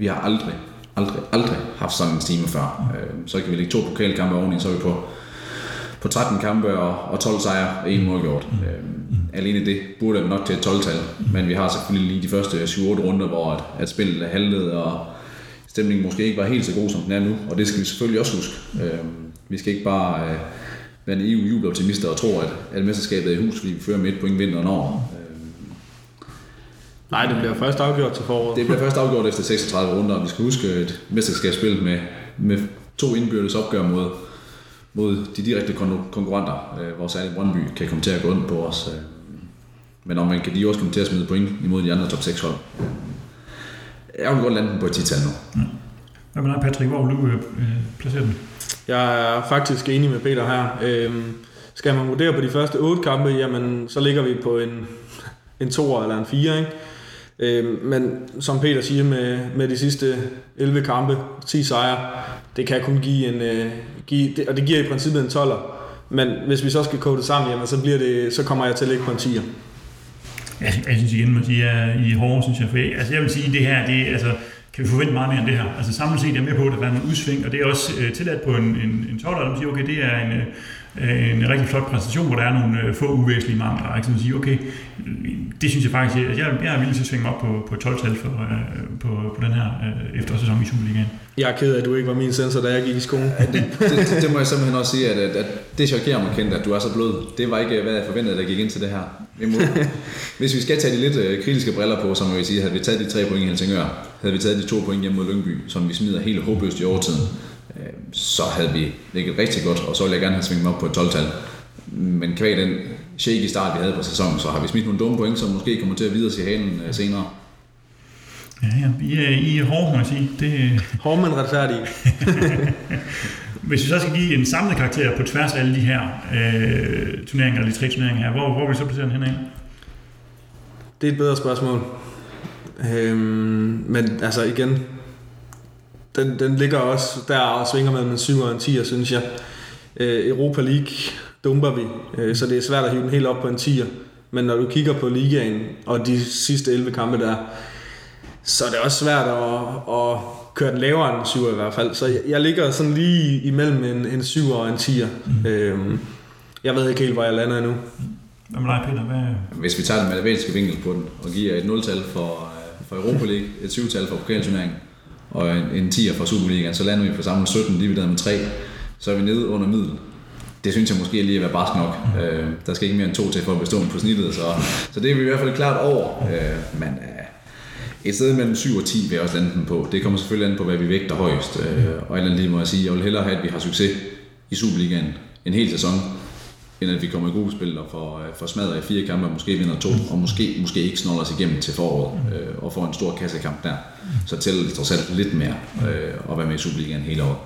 Vi har aldrig, aldrig, aldrig haft sådan en stime før. Øh, så kan vi lægge to pokalkampe oveni, så er vi på, på 13 kampe og, og 12 sejre og en målgjort. Øh, alene det burde være nok til et 12-tal. Men vi har selvfølgelig lige de første 7-8 runder, hvor at, at spillet er halvet, og stemningen måske ikke var helt så god, som den er nu, og det skal vi selvfølgelig også huske. Øh, vi skal ikke bare øh, være EU jubeloptimister og tro, at, at mesterskabet er i hus, fordi vi fører med et point vinteren over. Nej, det bliver først afgjort til foråret. det bliver først afgjort efter 36 runder, og vi skal huske et mesterskabsspil med, med to indbyrdes opgør mod, mod de direkte kon- konkurrenter, øh, hvor særligt Brøndby kan komme til at gå ind på os. Øh, men om man kan de også komme til at smide point imod de andre top 6 hold. Jeg vil godt lande den på et 10-tal nu. Hvad med dig, Patrick? Hvor vil du øh, placere den? Jeg er faktisk enig med Peter her. Øhm, skal man vurdere på de første otte kampe, jamen så ligger vi på en, en 2 eller en 4, ikke? Øh, men som Peter siger, med, med de sidste 11 kampe, 10 sejre, det kan kun give en, øh, give, det, og det giver i princippet en 12'er. Men hvis vi så skal kode det sammen, jamen, så, bliver det, så kommer jeg til at ligge på en 10'er. Jeg, jeg synes igen, man siger, i hårde, synes jeg. For, altså, jeg vil sige, det her, det, altså, kan vi forvente meget mere end det her? Altså samlet set er jeg med på, at der er nogle udsving, og det er også øh, tilladt på en, en, en 12, der siger, okay, det er en, øh, en rigtig flot præstation, hvor der er nogle øh, få uvæsentlige mangler. Ikke? Så man siger, okay, det synes jeg faktisk, at jeg, jeg er villig til at svinge op på, på 12-tal for, øh, på, på den her øh, efterårssæson i Superligaen. Jeg er ked af, at du ikke var min sensor, da jeg gik i skolen. det, det, det, det må jeg simpelthen også sige, at, at, at det chokerer mig kendt, at du er så blød. Det var ikke, hvad jeg forventede, der gik ind til det her. Hvis vi skal tage de lidt øh, kritiske briller på, så må vi sige, havde vi taget de tre point i Helsingør, havde vi taget de to point hjemme mod Lyngby, som vi smider helt håbløst i overtiden, øh, så havde vi ligget rigtig godt, og så ville jeg gerne have svinget op på et 12-tal. Men kvæg den shaky start, vi havde på sæsonen, så har vi smidt nogle dumme point, som måske kommer til at videre i halen øh, senere. Ja, ja. I er, I er hårde, må jeg sige. Det... Hårde, men retfærdige. Hvis vi så skal give en samlet karakter på tværs af alle de her øh, turneringer, eller de tre turneringer her, hvor, hvor vil vi så placere den henad? Det er et bedre spørgsmål. Øhm, men altså igen, den, den ligger også der og svinger mellem en 7 og en 10, synes jeg. Øh, Europa League dumper vi, øh, så det er svært at hive den helt op på en 10'er. Men når du kigger på ligaen og de sidste 11 kampe der, så er det også svært at, at køre den lavere end en 7 i hvert fald. Så jeg, jeg ligger sådan lige imellem en, en 7 og en 10'er. Mm. Øhm, jeg ved ikke helt, hvor jeg lander endnu. Hvad med dig, Peter? Hvad... Hvis vi tager den matematiske vinkel på den, og giver et 0-tal for, øh, for Europa League, et 7-tal for pokalturneringen, og en, en 10'er for Superligaen, så lander vi på samme 17 divideret med 3, så er vi nede under middel. Det synes jeg måske lige at være barsk nok. Øh, der skal ikke mere end to til for at bestå på snittet, så, så det er vi i hvert fald klart over. Øh, men øh, et sted mellem 7 og 10 vil jeg også lande den på. Det kommer selvfølgelig an på, hvad vi vægter højst. Øh, og eller lige må jeg sige, jeg vil hellere have, at vi har succes i Superligaen en hel sæson, end at vi kommer i gruppespil og får, øh, får smadret i fire kampe, og måske vinder to, og måske, måske ikke snolder os igennem til foråret, øh, og får en stor kassekamp der. Så tæller det trods alt lidt mere øh, at være med i Superligaen hele året.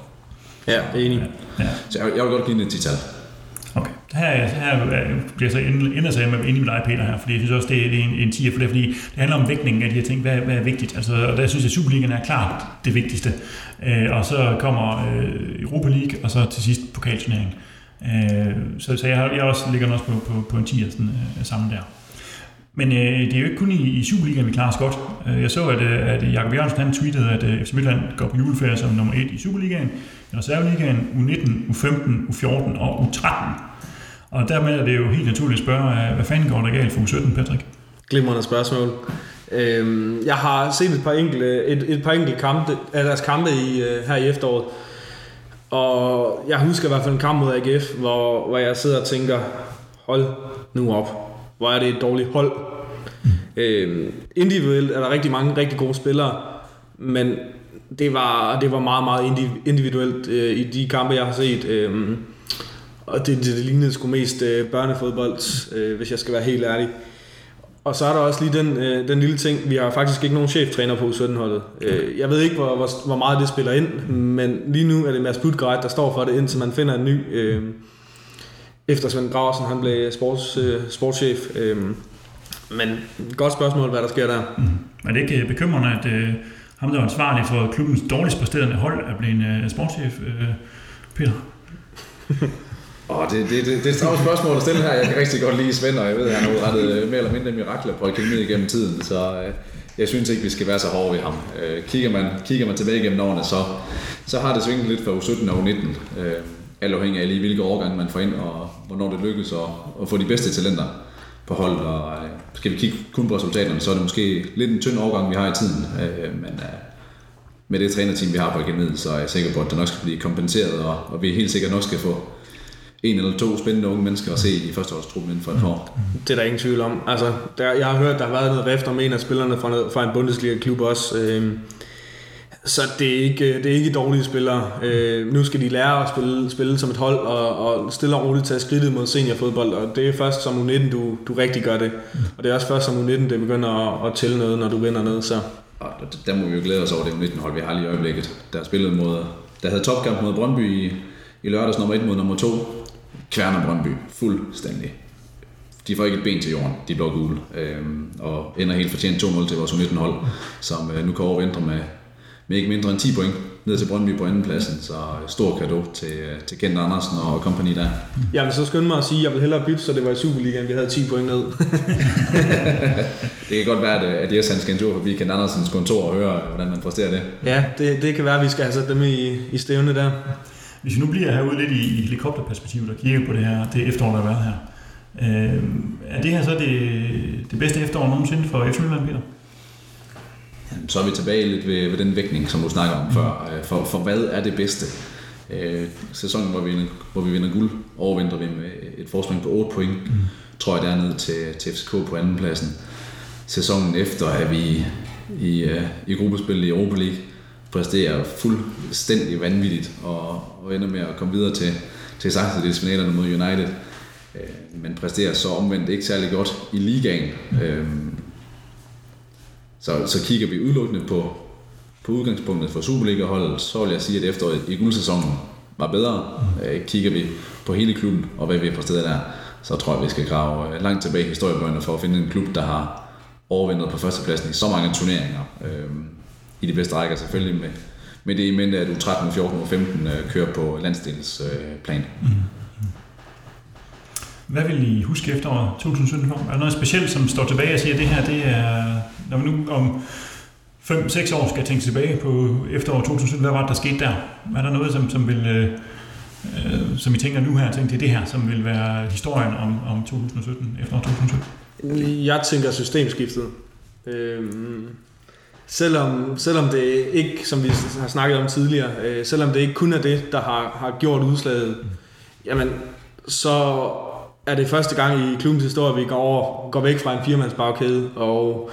Ja, enig. Ja. Så jeg, jeg vil godt give den et 10-tal. Okay. Her, her bliver så ender sig med enig med dig, Peter, her, fordi jeg synes også, det er, en, en tier for det, fordi det handler om vægtningen af de her ting. Hvad, hvad er vigtigt? Altså, og der synes jeg, at Superligaen er klart det vigtigste. Øh, og så kommer øh, Europa League, og så til sidst pokalturneringen. Øh, Øh, så, så jeg, jeg også ligger også på, på, på en tier sådan, øh, sammen der. Men øh, det er jo ikke kun i, i Superligaen, vi klarer os godt. Øh, jeg så, at, øh, at Jakob Jørgensen han tweetede, at øh, FC Midtland går på juleferie som nummer 1 i Superligaen, i Reserveligaen, U19, U15, U14 og U13. Og dermed er det jo helt naturligt at spørge, øh, hvad fanden går der galt for U17, Patrick? Glimrende spørgsmål. Øhm, jeg har set et par enkelte, et, et par enkelte kampe, af deres kampe i, øh, her i efteråret, og jeg husker i hvert fald en kamp mod AGF, hvor, hvor jeg sidder og tænker, hold nu op, hvor er det et dårligt hold. Øhm, individuelt er der rigtig mange rigtig gode spillere, men det var, det var meget, meget individuelt øh, i de kampe, jeg har set. Øh, og det, det, det lignede sgu mest øh, børnefodbold, øh, hvis jeg skal være helt ærlig. Og så er der også lige den, øh, den lille ting, vi har faktisk ikke nogen cheftræner på U17-holdet. Øh, jeg ved ikke, hvor, hvor, hvor meget det spiller ind, men lige nu er det Mads Budgreit, der står for det, indtil man finder en ny. Øh, efter Svend Graversen, han blev sports, øh, sportschef. Øh, men godt spørgsmål, hvad der sker der. Mm. Er det ikke bekymrende, at øh, ham, der er ansvarlig for klubbens dårligst præsterende hold, er blevet en øh, sportschef, øh, Peter? Oh, det, det, det, det er et spørgsmål at stille her. Jeg kan rigtig godt lide Svend, og jeg ved, at han har udrettet øh, mere eller mindre mirakler på akademiet igennem tiden, så øh, jeg synes ikke, vi skal være så hårde ved ham. Øh, kigger, man, kigger man tilbage gennem årene, så, så har det svinget lidt fra U17 og U19. Øh, alt afhængig af lige, hvilke årgange man får ind, og hvornår det lykkes at, at få de bedste talenter på holdet. Og, øh, skal vi kigge kun på resultaterne, så er det måske lidt en tynd årgang, vi har i tiden. Øh, men øh, med det trænerteam, vi har på akademiet, så er jeg sikker på, at det nok skal blive kompenseret, og, og vi helt sikkert nok skal få en eller to spændende unge mennesker at se i førsteårstruppen inden for et år. Det er der ingen tvivl om. Altså, der, jeg har hørt, der har været noget rift om en af spillerne fra, noget, fra en Bundesliga-klub også. Øh, så det er ikke, det er ikke dårlige spillere. Øh, nu skal de lære at spille, spille som et hold og, og stille og roligt tage skridtet mod seniorfodbold. Og det er først som U19, du, du rigtig gør det. Og det er også først som U19, det begynder at, at tælle noget, når du vinder noget. Så. Og der må vi jo glæde os over det U19-hold, vi har lige i øjeblikket. Der har spillet mod, der havde topkamp mod Brøndby i, i lørdags nummer 1 mod nummer 2. Kværner Brøndby, fuldstændig. De får ikke et ben til jorden, de blå gule, øhm, og ender helt fortjent 2-0 til vores U19-hold, som øh, nu kan overvintre med, med ikke mindre end 10 point ned til Brøndby på andenpladsen. Så stor kado til, til Kent Andersen og kompagni der. Jeg vil så skynde mig at sige, at jeg vil hellere bytte, så det var i Superligaen, vi havde 10 point ned. det kan godt være, at Jes han skal en tur forbi Kent Andersens kontor og høre, hvordan man præsterer det. Ja, det, det kan være, at vi skal have sat dem i, i stævne der. Hvis vi nu bliver herude lidt i, i helikopterperspektivet og kigger på det her, det efterår, der har været her. Øh, er det her så det, det bedste efterår nogensinde for FC Midtjylland, Peter? Så er vi tilbage lidt ved, ved den vægtning, som du snakker om mm. før. Øh, for, for hvad er det bedste? Øh, sæsonen, hvor vi, hvor vi vinder guld, overvinder vi med et forspring på 8 point, mm. tror jeg dernede til, til FCK på andenpladsen. Sæsonen efter er vi i, øh, i gruppespil i Europa League, præsterer fuldstændig vanvittigt og, og ender med at komme videre til, til 16. finalerne mod United. Øh, men præsterer så omvendt ikke særlig godt i ligaen. Øh, så, så kigger vi udelukkende på, på udgangspunktet for Superliga-holdet, så vil jeg sige, at efteråret i guldsæsonen var bedre. Øh, kigger vi på hele klubben og hvad vi har præsteret der, så tror jeg, vi skal grave øh, langt tilbage i historiebøgerne for at finde en klub, der har overvindet på førstepladsen i så mange turneringer. Øh, I de bedste rækker selvfølgelig med, med det i mente, at U13, 14 og 15 øh, kører på landsdelsplan. Mm. Hvad vil I huske efter 2017? Er der noget specielt, som står tilbage og siger, at det her, det er, når vi nu om 5-6 år skal tænke tilbage på efteråret 2017, hvad var det, der skete der? Er der noget, som, som vil, øh, øh som I tænker nu her, tænker det det her, som vil være historien om, om 2017, efter 2017? Jeg tænker systemskiftet. Øhm, selvom, selvom det ikke, som vi har snakket om tidligere, øh, selvom det ikke kun er det, der har, har gjort udslaget, mm. jamen, så er det første gang i klubbens historie, at vi går, over, går væk fra en firmandsbagkæde, og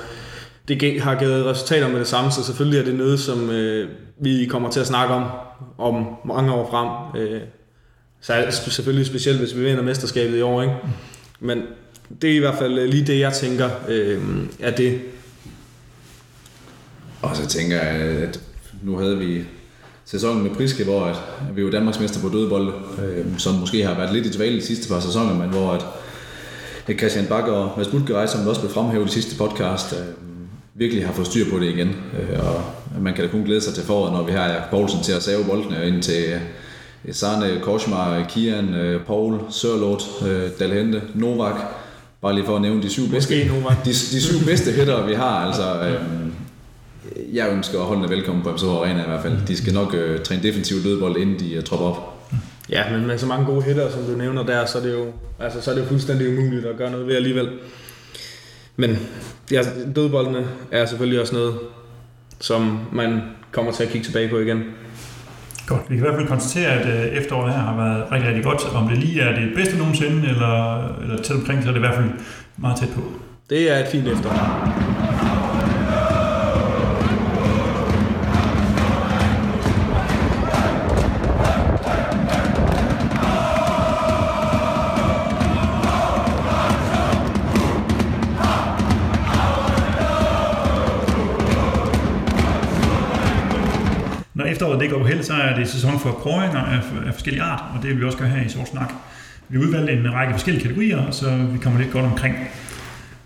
det har givet resultater med det samme, så selvfølgelig er det noget, som øh, vi kommer til at snakke om om mange år frem. Øh, så selvfølgelig specielt, hvis vi vinder mesterskabet i år. Ikke? Men det er i hvert fald øh, lige det, jeg tænker, øh, er det. Og så tænker jeg, at nu havde vi sæsonen med Priske, hvor at, vi var Danmarksmester på dødebold, øh, som måske har været lidt i dvale de sidste par sæsoner, men hvor at, at Christian Bakker og Mads Butgerej, som også blev fremhævet i sidste podcast, øh, virkelig har fået styr på det igen. Øh, og man kan da kun glæde sig til foråret, når vi har Jakob Poulsen til at save boldene ind til øh, Sarne, Korsmar, Kian, øh, Paul, Sørlot, øh, Dalhente, Novak, bare lige for at nævne de syv bedste, de, de syv bedste hætter, vi har. Altså, øh, jeg ønsker at holde velkommen på MSH Arena i hvert fald. De skal nok øh, træne defensiv dødbold, inden de uh, tropper op. Ja, men med så mange gode hitter, som du nævner der, så er det jo, altså, så er det jo fuldstændig umuligt at gøre noget ved alligevel. Men ja, dødboldene er selvfølgelig også noget, som man kommer til at kigge tilbage på igen. Godt. Vi kan i hvert fald konstatere, at øh, efteråret her har været rigtig, rigtig godt. Om det lige er det bedste nogensinde, eller, eller tæt omkring, så er det i hvert fald meget tæt på. Det er et fint efterår. Er det sæson for kåringer af, af forskellige art, og det vil vi også gøre her i Sort Snak. Vi udvalgte en række forskellige kategorier, så vi kommer lidt godt omkring.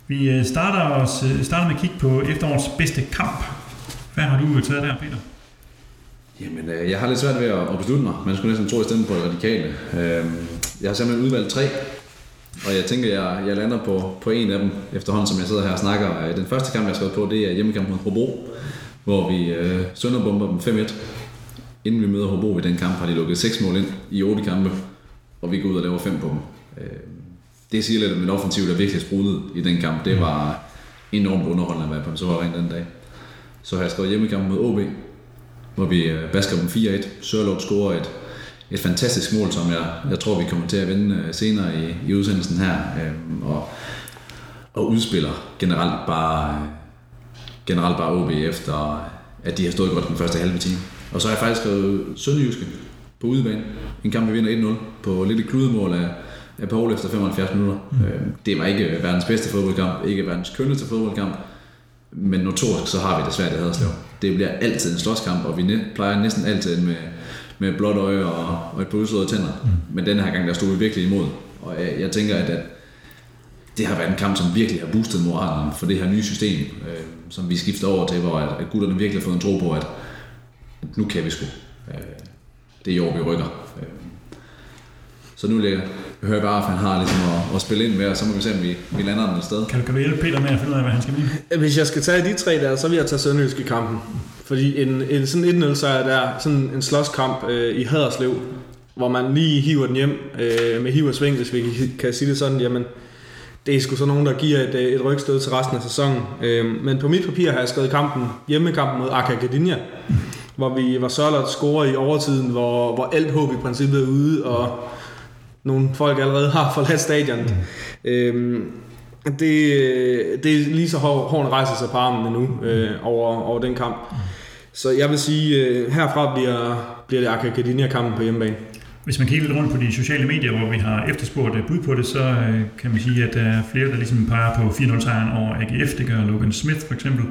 Vi øh, starter, os, øh, starter med at kigge på efterårets bedste kamp. Hvad har du øh, taget der, Peter? Jamen, øh, jeg har lidt svært ved at beslutte mig. Man skulle næsten tro, at jeg på radikale. radikale. Jeg har simpelthen udvalgt tre, og jeg tænker, jeg, jeg lander på, på en af dem efterhånden, som jeg sidder her og snakker. Den første kamp, jeg har skrevet på, det er hjemmekamp mod Hobro, hvor vi øh, sønderbomber dem 5-1 inden vi møder Hobro i den kamp, har de lukket 6 mål ind i 8 kampe, og vi går ud og laver 5 på dem. Øh, det siger lidt om en offensiv, der virkelig sprudede i den kamp. Det var enormt underholdende at være på en så rent den dag. Så har jeg skrevet hjemmekamp mod OB, hvor vi øh, basker dem 4-1. Sørlov scorer et, et fantastisk mål, som jeg, jeg tror, vi kommer til at vinde øh, senere i, i udsendelsen her. Og, og udspiller generelt bare, generelt bare OB efter, at de har stået godt den første halve time. Og så har jeg faktisk skrevet Sønderjyske på udebane. En kamp, vi vinder 1-0 på lidt kludemål af, af Paul efter 75 minutter. Mm. Øh, det var ikke verdens bedste fodboldkamp, ikke verdens kønneste fodboldkamp, men notorisk så har vi det svært i Haderslev. Det bliver altid en slåskamp, og vi plejer næsten altid med, med blåt øje og, og et par udslåede tænder. Mm. Men den her gang, der stod vi virkelig imod. Og jeg, jeg tænker, at, at det har været en kamp, som virkelig har boostet moralen for det her nye system, øh, som vi skifter over til, hvor at, at gutterne virkelig har fået en tro på, at nu kan vi sgu. Øh, det er i år, vi rykker. Øh, så nu jeg hører bare, at han har ligesom at, at spille ind med, og så må vi se, om vi, vi lander den et sted. Kan du, kan du hjælpe Peter med at finde ud af, hvad han skal blive? Hvis jeg skal tage de tre der, så vil jeg tage Sønderjysk i kampen. Fordi en, en sådan 1-0 sejr der, sådan en slåskamp øh, i Haderslev, hvor man lige hiver den hjem øh, med hiv og sving, hvis vi kan sige det sådan, jamen det er sgu så nogen, der giver et, øh, et rygstød til resten af sæsonen. Øh, men på mit papir har jeg skrevet kampen, hjemmekampen mod Gdynia, hvor vi var Sørlot score i overtiden, hvor, hvor alt håb i princippet er ude, og nogle folk allerede har forladt stadion. Mm. Øhm, det, det er lige så hårdt rejser sig på armen nu øh, over, over den kamp. Mm. Så jeg vil sige, øh, herfra bliver, bliver det Aka kampen på hjemmebane. Hvis man kigger lidt rundt på de sociale medier, hvor vi har efterspurgt bud på det, så øh, kan man sige, at der er flere, der ligesom peger på 4-0-sejren over AGF. Det gør Logan Smith for eksempel,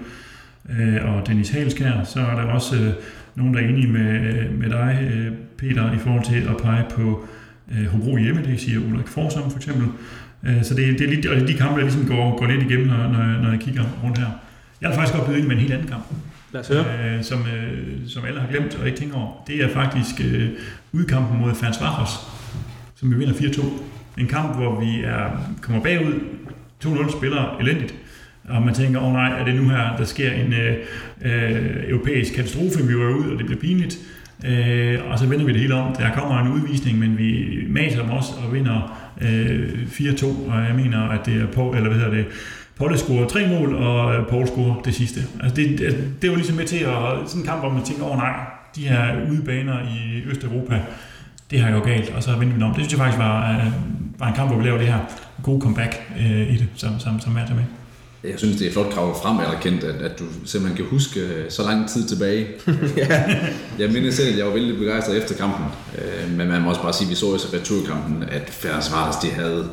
øh, og Dennis Halskær. Så er der også nogen, der er enige med, med dig, Peter, i forhold til at pege på Hobro hjemme. Det siger Ulrik Forsam for eksempel. Så det, det er lidt, og de kampe, der ligesom går, går lidt igennem, når, når, når jeg kigger rundt her. Jeg har faktisk byde ind med en helt anden kamp. Lad os høre. Øh, som, øh, som alle har glemt og ikke tænker over. Det er faktisk øh, udkampen mod Fans Vafos, som vi vinder 4-2. En kamp, hvor vi er, kommer bagud, 2-0 spiller elendigt. Og man tænker, åh oh, nej, er det nu her, der sker en øh, øh, europæisk katastrofe, vi var ud, og det bliver pinligt. Øh, og så vender vi det hele om. Der kommer en udvisning, men vi maser dem også og vinder øh, 4-2. Og jeg mener, at det er på, eller hvad hedder det, Polle scorer tre mål, og øh, Paul scorer det sidste. Altså det, det, det var ligesom med til at, sådan en kamp, hvor man tænker, åh oh, nej, de her udebaner i Østeuropa, det har jo galt, og så vinder vi om. Det synes jeg faktisk var, øh, var en kamp, hvor vi laver det her gode comeback øh, i det, som, som, som er med. Jeg synes, det er flot krav frem, eller kendt, at, at du simpelthen kan huske så lang tid tilbage. ja. Jeg mindes selv, at jeg var vældig begejstret efter kampen, men man må også bare sige, at vi så i returkampen, at Færens Vardas, de havde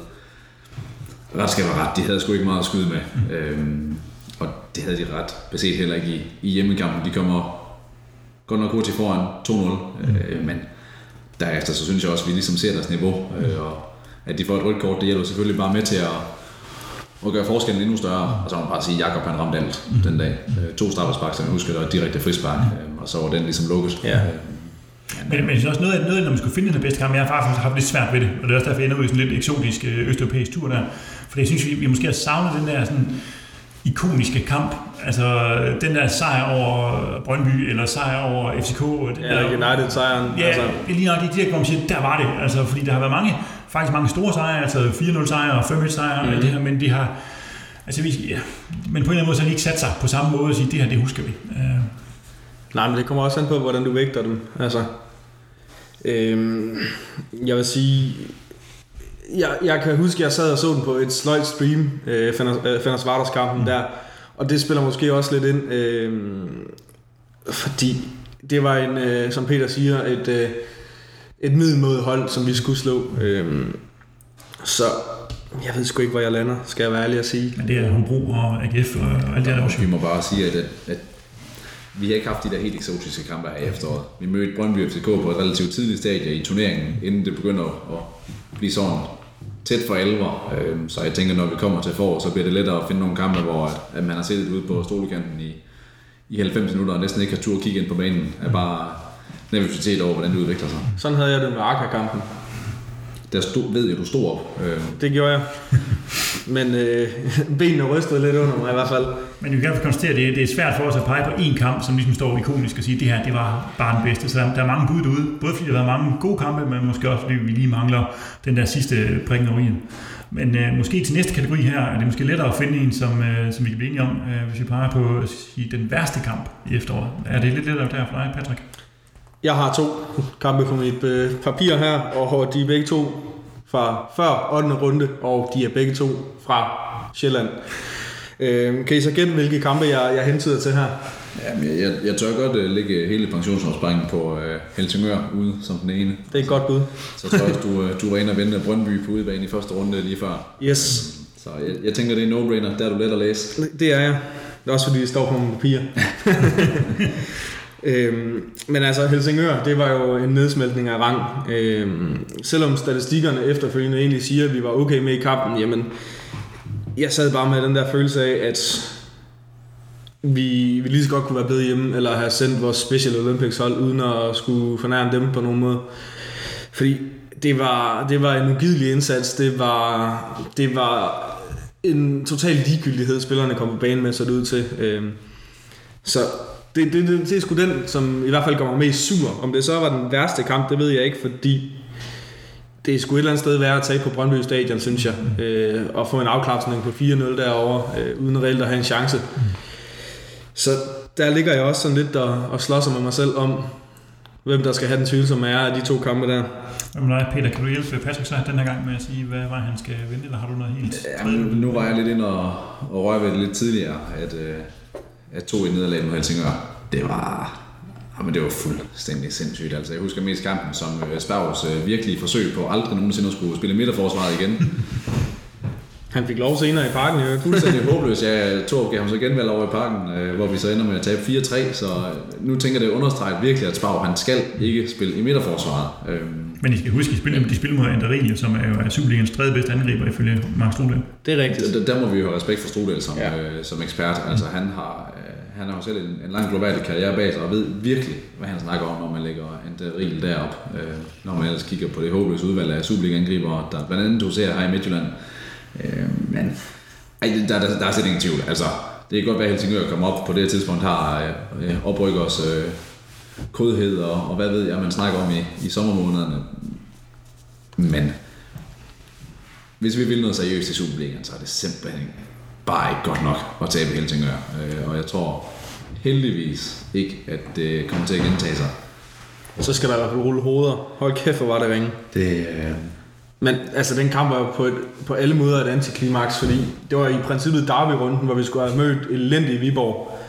ret skal være ret, de havde sgu ikke meget at skyde med. Mm. Øhm, og det havde de ret beset heller ikke i, i hjemmekampen. De kommer godt nok hurtigt foran 2-0, mm. øh, men derefter så synes jeg også, at vi ligesom ser deres niveau, øh, og at de får et rødt kort, det hjælper selvfølgelig bare med til at, at gøre forskellen endnu større. Og så må man bare sige, at Jakob han ramte alt mm. den dag. Øh, to straffespark, som jeg husker, der var direkte frispark, øh, og så var den ligesom lukket. Ja. Øh, men, men også noget, noget, når man skulle finde den bedste kamp, jeg har faktisk haft lidt svært ved det, og det er også derfor, jeg ender ud i sådan en lidt eksotisk østeuropæisk tur der. For jeg synes, vi, vi måske har savnet den der sådan, ikoniske kamp. Altså den der sejr over Brøndby, eller sejr over FCK. Den ja, der, United-sejren. Ja, altså. det er lige nok det, hvor man siger, der var det. Altså, fordi der har været mange, faktisk mange store sejre, altså 4-0 sejre og 5-1 sejre, mm. det her, men de har, altså vi, ja, men på en eller anden måde så har de ikke sat sig på samme måde og sige, det her, det husker vi. Uh, Nej, men det kommer også an på, hvordan du vægter dem. Altså, øhm, jeg vil sige, jeg, jeg kan huske, at jeg sad og så den på et sløjt stream, øh, Fanders Varders kampen mm. der, og det spiller måske også lidt ind, øh, fordi det var en, øh, som Peter siger, et, øh, et middelmåde hold, som vi skulle slå. Øh, så jeg ved sgu ikke, hvor jeg lander, skal jeg være ærlig at sige. Men det er Hobro og AGF og alt det der også. Vi må bare sige, at, at vi har ikke haft de der helt eksotiske kampe her i efteråret. Vi mødte Brøndby FCK på et relativt tidligt stadie i turneringen, inden det begynder at blive sådan tæt for alvor. Øhm, så jeg tænker, når vi kommer til forår, så bliver det lettere at finde nogle kampe, hvor at man har siddet ude på stolekanten i, i 90 minutter og næsten ikke har tur at kigge ind på banen. Er bare nervøsitet over, hvordan det udvikler sig. Sådan havde jeg det med Arca-kampen der stod, ved jeg, du stod op. Øh. Det gjorde jeg. Men øh, benene rystede lidt under mig i hvert fald. Men vi kan konstatere, at det, det er svært for os at pege på én kamp, som ligesom står ikonisk og sige, at det her det var bare den bedste. Så der, der er mange bud derude, både fordi der har været mange gode kampe, men måske også fordi vi lige mangler den der sidste prikken over Men øh, måske til næste kategori her er det måske lettere at finde en, som, øh, som vi kan blive enige om, øh, hvis vi peger på at sige, den værste kamp i efteråret. Er det lidt lettere der for dig, Patrick? Jeg har to kampe på mit øh, papir her, og de er begge to fra før 8. runde, og de er begge to fra Sjælland. Øh, kan I så gætte, hvilke kampe jeg, jeg hentyder til her? Jamen, jeg, jeg, jeg tør godt uh, lægge hele pensionsopsparingen på uh, Helsingør ude som den ene. Det er et godt bud. Så tror jeg, du, uh, du var inde og vente Brøndby på udebane i første runde lige før. Yes. Så jeg, jeg tænker, det er no-brainer. Der er du let at læse. Det er jeg. Det er også fordi, det står på mine papir. Øhm, men altså Helsingør, det var jo en nedsmeltning af rang. Øhm, selvom statistikkerne efterfølgende egentlig siger, at vi var okay med i kampen, jamen jeg sad bare med den der følelse af, at vi, vi lige så godt kunne være blevet hjemme, eller have sendt vores Special Olympics hold, uden at skulle fornærme dem på nogen måde. Fordi det var, det var en ugidelig indsats. Det var, det var en total ligegyldighed, spillerne kom på banen med, så det ud til. Øhm, så det, det, det, det er sgu den, som i hvert fald gør mig mest sur. Om det så var den værste kamp, det ved jeg ikke, fordi det er sgu et eller andet sted værd at tage på Brøndby Stadion, synes jeg. Øh, og få en afklapsning på 4-0 derovre, øh, uden reelt at have en chance. Så der ligger jeg også sådan lidt og, og slås med mig selv om, hvem der skal have den tvivlsomme ære af de to kampe der. Jamen nej, Peter, kan du hjælpe Patrick så den her gang med at sige, hvad vej han skal vinde, eller har du noget helt? Ja, nu, nu var jeg lidt ind og, og røre ved det lidt tidligere, at, øh, at to i nederlag mod Helsingør, det var, jamen det var fuldstændig sindssygt. Altså, jeg husker mest kampen som øh, Sparvs øh, virkelige forsøg på aldrig nogensinde at skulle spille midterforsvaret igen. Han fik lov senere i parken, jo. Fuldstændig håbløs. Ja, Torp gav ham så genvalg over i parken, øh, hvor vi så ender med at tabe 4-3, så nu tænker det understreget virkelig, at Spav, han skal ikke spille i midterforsvaret. Øhm, Men I skal huske, at de spiller, de spiller mod André som er jo Superligans tredje bedste angriber ifølge Mark Strudel. Det er rigtigt. Der, der må vi jo have respekt for Strudel som, ja. øh, som ekspert. Altså han har, han har jo selv en, en lang global karriere bag sig, og ved virkelig, hvad han snakker om, når man lægger regel derop. Øh, når man ellers kigger på det håbløse udvalg af Superliga-angriber, der blandt andet du ser her i Midtjylland. Øh, men ej, der, der, der er slet ingen tvivl. Altså, det kan godt være, at Helsingør kommer op på det her tidspunkt, har øh, oprykkers øh, kodhed og, og hvad ved jeg, man snakker om i, i sommermånederne. Men hvis vi vil noget seriøst i Superligaen, så er det simpelthen bare ikke godt nok at tabe Helsingør. Øh, og jeg tror heldigvis ikke, at det kommer til at gentage sig. Så skal der i hvert fald rulle hoveder. Hold kæft, hvor var det ringe. Det, øh, Men altså, den kamp var jo på, et, på alle måder et antiklimaks, fordi det var i princippet derby-runden, hvor vi skulle have mødt elendige Viborg.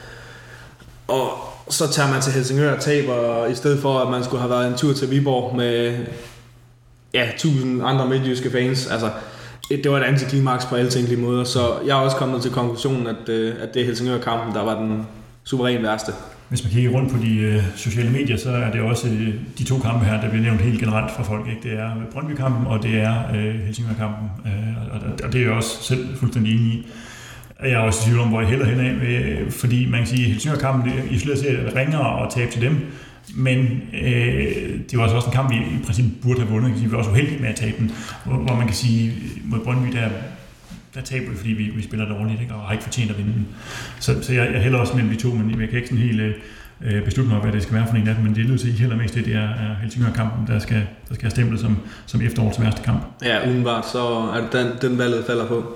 Og så tager man til Helsingør og taber, i stedet for at man skulle have været en tur til Viborg med ja, tusind andre midtjyske fans. Altså, det var et antiklimaks på alle tænkelige måder, så jeg er også kommet til konklusionen, at, øh, at det er Helsingør-kampen, der var den suveræn værste. Hvis man kigger rundt på de øh, sociale medier, så er det også øh, de to kampe her, der bliver nævnt helt generelt for folk. Ikke? Det er Brøndby-kampen, og det er øh, Helsingør-kampen. Øh, og, og det er jeg også selv fuldstændig enig i. Jeg er også i tvivl om, hvor jeg hælder hen af, øh, fordi man kan sige, at Helsingør-kampen isoleret set ringere at tabe til dem, men øh, det var altså også en kamp, vi i princippet burde have vundet. Vi var også uheldige med at tabe den, hvor, hvor man kan sige, mod Brøndby, der, der taber vi, fordi vi, vi spiller dårligt, ikke? og har ikke fortjent at vinde den. Så, så jeg, jeg hælder også mellem de to, men jeg kan ikke sådan helt øh, beslutte mig, hvad det skal være for en af dem, men det er nødt til, at I hælder mest det, det er, er Helsingør-kampen, der skal, der skal have stemplet som, som efterårets værste kamp. Ja, udenbart, så er det den, den valget falder på.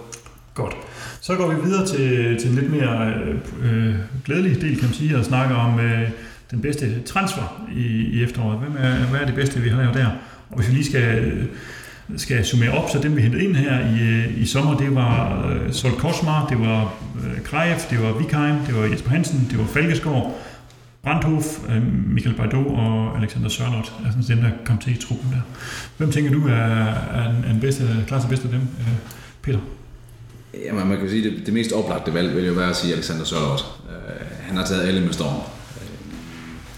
Godt. Så går vi videre til, til en lidt mere øh, glædelig del, kan man sige, og snakker om øh, den bedste transfer i, i efteråret. Hvem er, hvad er det bedste, vi har lavet der? Og hvis vi lige skal, skal summere op, så dem vi hentede ind her i, i sommer, det var øh, Sol Kosmar, det var øh, Krejev, det var Vikheim, det var Jesper Hansen, det var Falkeskov, Brandhof, øh, Michael Bajdou og Alexander Sørloth, er sådan dem, der kom til i truppen der. Hvem tænker du er, er en, en bedste, klart bedste af dem, øh, Peter? Jamen, man kan sige, det, det mest oplagte valg vil jo være at sige Alexander Sørloth. Øh, han har taget alle med storm.